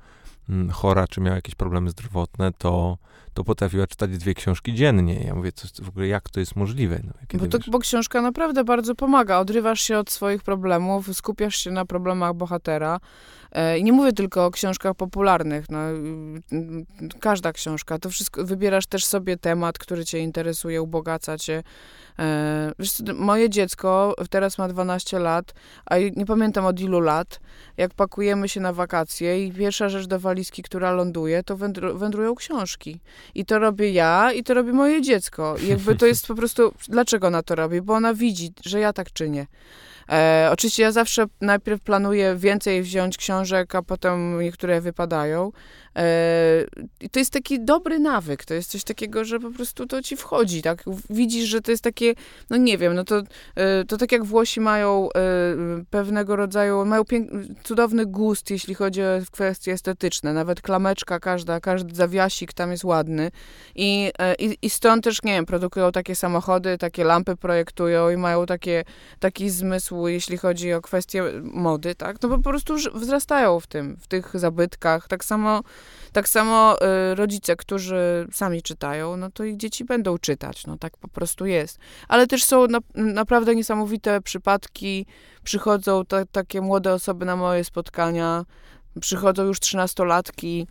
mm, chora, czy miała jakieś problemy zdrowotne, to to potrafiła czytać dwie książki dziennie. Ja mówię, co, w ogóle jak to jest możliwe? No, bo, to, bo książka naprawdę bardzo pomaga. Odrywasz się od swoich problemów, skupiasz się na problemach bohatera. E, I nie mówię tylko o książkach popularnych. No, każda książka. To wszystko, wybierasz też sobie temat, który cię interesuje, ubogaca cię. E, moje dziecko teraz ma 12 lat, a nie pamiętam od ilu lat, jak pakujemy się na wakacje i pierwsza rzecz do walizki, która ląduje, to wędru, wędrują książki. I to robię ja, i to robi moje dziecko. I jakby to jest po prostu, dlaczego ona to robi? Bo ona widzi, że ja tak czynię. E, oczywiście ja zawsze najpierw planuję więcej wziąć książek, a potem niektóre wypadają. E, I to jest taki dobry nawyk, to jest coś takiego, że po prostu to ci wchodzi, tak? Widzisz, że to jest takie, no nie wiem, no to, e, to tak jak Włosi mają e, pewnego rodzaju, mają cudowny gust, jeśli chodzi o kwestie estetyczne, nawet klameczka każda, każdy zawiasik tam jest ładny i, i, i stąd też, nie wiem, produkują takie samochody, takie lampy projektują i mają takie, taki zmysł jeśli chodzi o kwestie mody, tak? No po prostu wzrastają w tym, w tych zabytkach. Tak samo, tak samo y, rodzice, którzy sami czytają, no to ich dzieci będą czytać, no tak po prostu jest. Ale też są na, naprawdę niesamowite przypadki, przychodzą te, takie młode osoby na moje spotkania, przychodzą już trzynastolatki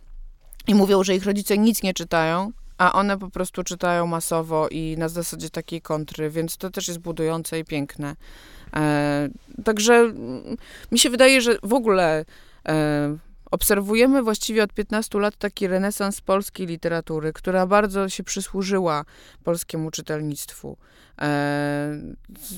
i mówią, że ich rodzice nic nie czytają, a one po prostu czytają masowo i na zasadzie takiej kontry, więc to też jest budujące i piękne. E, także mm, mi się wydaje, że w ogóle e, obserwujemy właściwie od 15 lat taki renesans polskiej literatury, która bardzo się przysłużyła polskiemu czytelnictwu. E,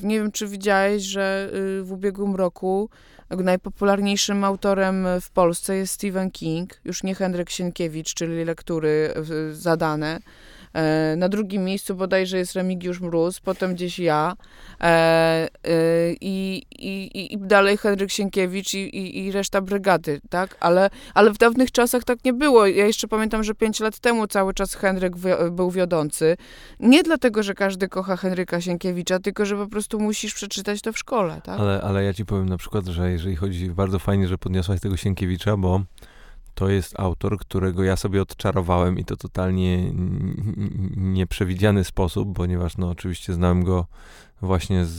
nie wiem, czy widziałeś, że y, w ubiegłym roku najpopularniejszym autorem w Polsce jest Stephen King, już nie Henryk Sienkiewicz, czyli lektury zadane. E, na drugim miejscu bodajże jest Remigiusz Mróz, potem gdzieś ja e, e, i, i, i dalej Henryk Sienkiewicz i, i, i reszta brygady, tak? Ale, ale w dawnych czasach tak nie było. Ja jeszcze pamiętam, że pięć lat temu cały czas Henryk był wiodący. Nie dlatego, że każdy kocha Henryka Sienkiewicza, tylko że po prostu musisz przeczytać to w szkole, tak? Ale, ale ja ci powiem na przykład, że jeżeli chodzi, bardzo fajnie, że podniosłaś tego Sienkiewicza, bo to jest autor, którego ja sobie odczarowałem i to totalnie nieprzewidziany sposób, ponieważ no oczywiście znałem go właśnie z,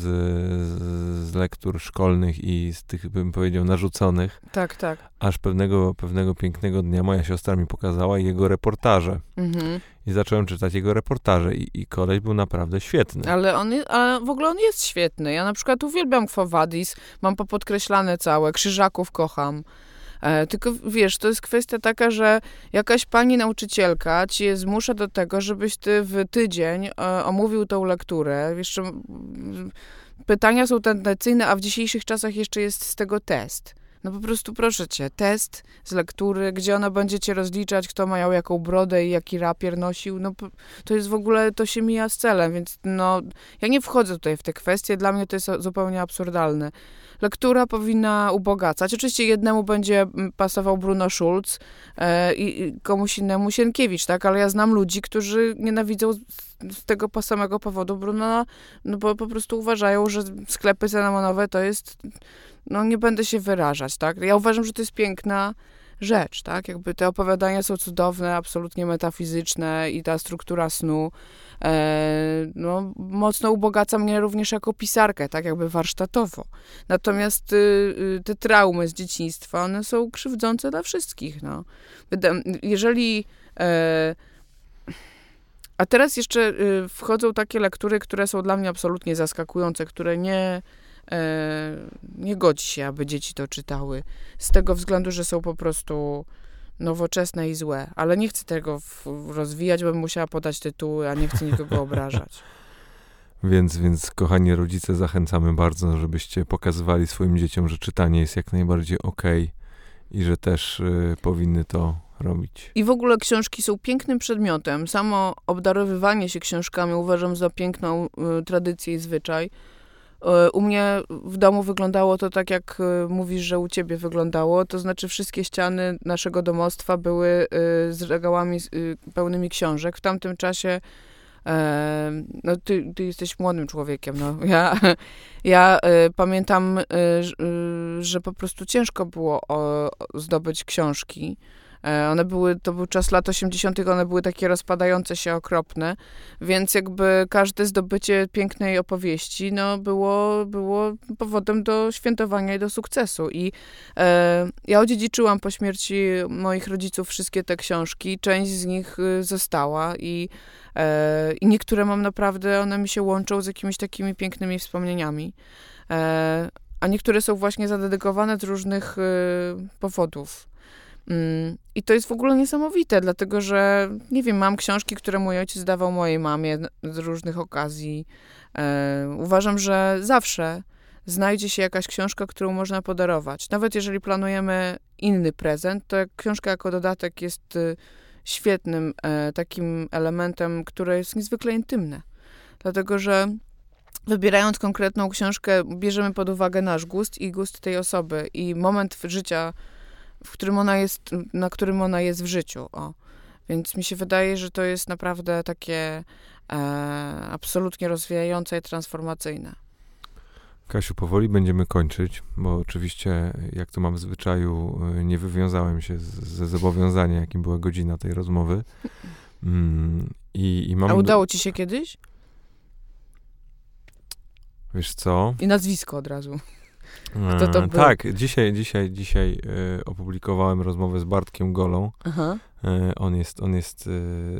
z lektur szkolnych i z tych, bym powiedział, narzuconych. Tak, tak. Aż pewnego, pewnego pięknego dnia moja siostra mi pokazała jego reportaże. Mhm. I zacząłem czytać jego reportaże i, i koleś był naprawdę świetny. Ale on, ale w ogóle on jest świetny. Ja na przykład uwielbiam Quo Vadis, mam popodkreślane całe, Krzyżaków kocham. E, tylko wiesz, to jest kwestia taka, że jakaś pani nauczycielka cię zmusza do tego, żebyś ty w tydzień e, omówił tą lekturę. Jeszcze pytania są tendencyjne, a w dzisiejszych czasach jeszcze jest z tego test. No po prostu proszę cię, test z lektury, gdzie ona będzie cię rozliczać, kto miał jaką brodę i jaki rapier nosił, no to jest w ogóle, to się mija z celem, więc no, ja nie wchodzę tutaj w te kwestie, dla mnie to jest zupełnie absurdalne. Lektura powinna ubogacać. Oczywiście jednemu będzie mm, pasował Bruno Schulz e, i komuś innemu Sienkiewicz, tak, ale ja znam ludzi, którzy nienawidzą z tego samego powodu Bruno, no bo po prostu uważają, że sklepy cynamonowe to jest no nie będę się wyrażać, tak? Ja uważam, że to jest piękna rzecz, tak? Jakby te opowiadania są cudowne, absolutnie metafizyczne i ta struktura snu e, no, mocno ubogaca mnie również jako pisarkę, tak jakby warsztatowo. Natomiast y, y, te traumy z dzieciństwa, one są krzywdzące dla wszystkich, no. Jeżeli... E, a teraz jeszcze y, wchodzą takie lektury, które są dla mnie absolutnie zaskakujące, które nie nie godzi się, aby dzieci to czytały. Z tego względu, że są po prostu nowoczesne i złe. Ale nie chcę tego rozwijać, bo bym musiała podać tytuły, a nie chcę nikogo [laughs] obrażać. Więc, więc kochani rodzice, zachęcamy bardzo, żebyście pokazywali swoim dzieciom, że czytanie jest jak najbardziej okej okay i że też y, powinny to robić. I w ogóle książki są pięknym przedmiotem. Samo obdarowywanie się książkami uważam za piękną y, tradycję i zwyczaj. E, u mnie w domu wyglądało to tak, jak e, mówisz, że u ciebie wyglądało. To znaczy, wszystkie ściany naszego domostwa były e, z regałami pełnymi książek. W tamtym czasie. No, ty, ty jesteś młodym człowiekiem. No. Ja, [laughs] ja pamiętam, że po prostu ciężko było zdobyć książki. E, one były, to był czas lat 80., one były takie rozpadające się, okropne, więc jakby każde zdobycie pięknej opowieści, no, było, było powodem do świętowania i do sukcesu. I e, ja odziedziczyłam po śmierci moich rodziców wszystkie te książki, część z nich y, została i, e, i niektóre mam naprawdę, one mi się łączą z jakimiś takimi pięknymi wspomnieniami. E, a niektóre są właśnie zadedykowane z różnych y, powodów. Mm, I to jest w ogóle niesamowite, dlatego że, nie wiem, mam książki, które mój ojciec dawał mojej mamie z różnych okazji. E, uważam, że zawsze znajdzie się jakaś książka, którą można podarować. Nawet jeżeli planujemy inny prezent, to książka jako dodatek jest y, świetnym e, takim elementem, które jest niezwykle intymne. Dlatego, że wybierając konkretną książkę, bierzemy pod uwagę nasz gust i gust tej osoby i moment życia w którym ona jest, na którym ona jest w życiu. O. Więc mi się wydaje, że to jest naprawdę takie e, absolutnie rozwijające i transformacyjne. Kasiu, powoli będziemy kończyć, bo oczywiście, jak to mam w zwyczaju, y, nie wywiązałem się ze zobowiązania, jakim była godzina tej rozmowy. Mm, i, i mam A udało ci się kiedyś? Wiesz co? I nazwisko od razu. Kto to był? Tak, dzisiaj, dzisiaj, dzisiaj y, opublikowałem rozmowę z Bartkiem Golą. Aha. Y, on jest, on jest y,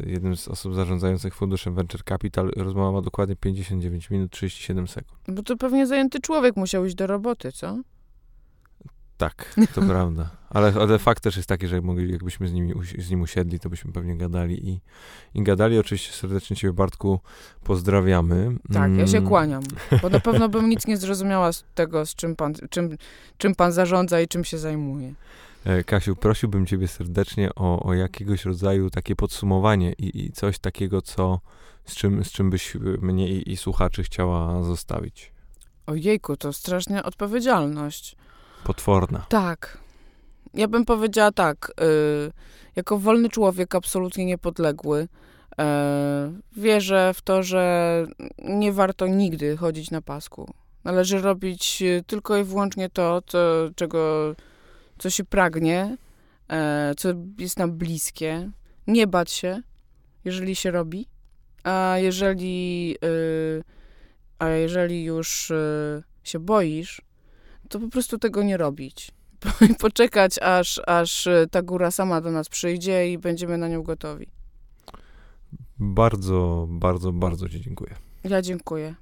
jednym z osób zarządzających funduszem Venture Capital. Rozmowa ma dokładnie 59 minut 37 sekund. Bo to pewnie zajęty człowiek musiał iść do roboty, co? Tak, to [laughs] prawda. Ale, ale fakt też jest taki, że mogli, jakbyśmy z, nimi, z nim usiedli, to byśmy pewnie gadali i, i gadali. Oczywiście serdecznie Ciebie, Bartku, pozdrawiamy. Tak, ja się mm. kłaniam, bo na [laughs] pewno bym nic nie zrozumiała z tego, z czym pan, czym, czym pan zarządza i czym się zajmuje. E, Kasiu, prosiłbym Ciebie serdecznie o, o jakiegoś rodzaju takie podsumowanie i, i coś takiego, co, z, czym, z czym byś mnie i, i słuchaczy chciała zostawić. Ojejku, to straszna odpowiedzialność. Potworna. Tak. Ja bym powiedziała tak. Y, jako wolny człowiek, absolutnie niepodległy, y, wierzę w to, że nie warto nigdy chodzić na pasku. Należy robić tylko i wyłącznie to, co, czego, co się pragnie, y, co jest nam bliskie. Nie bać się, jeżeli się robi. A jeżeli, y, a jeżeli już y, się boisz, to po prostu tego nie robić. [laughs] Poczekać, aż, aż ta góra sama do nas przyjdzie i będziemy na nią gotowi. Bardzo, bardzo, bardzo Ci dziękuję. Ja dziękuję.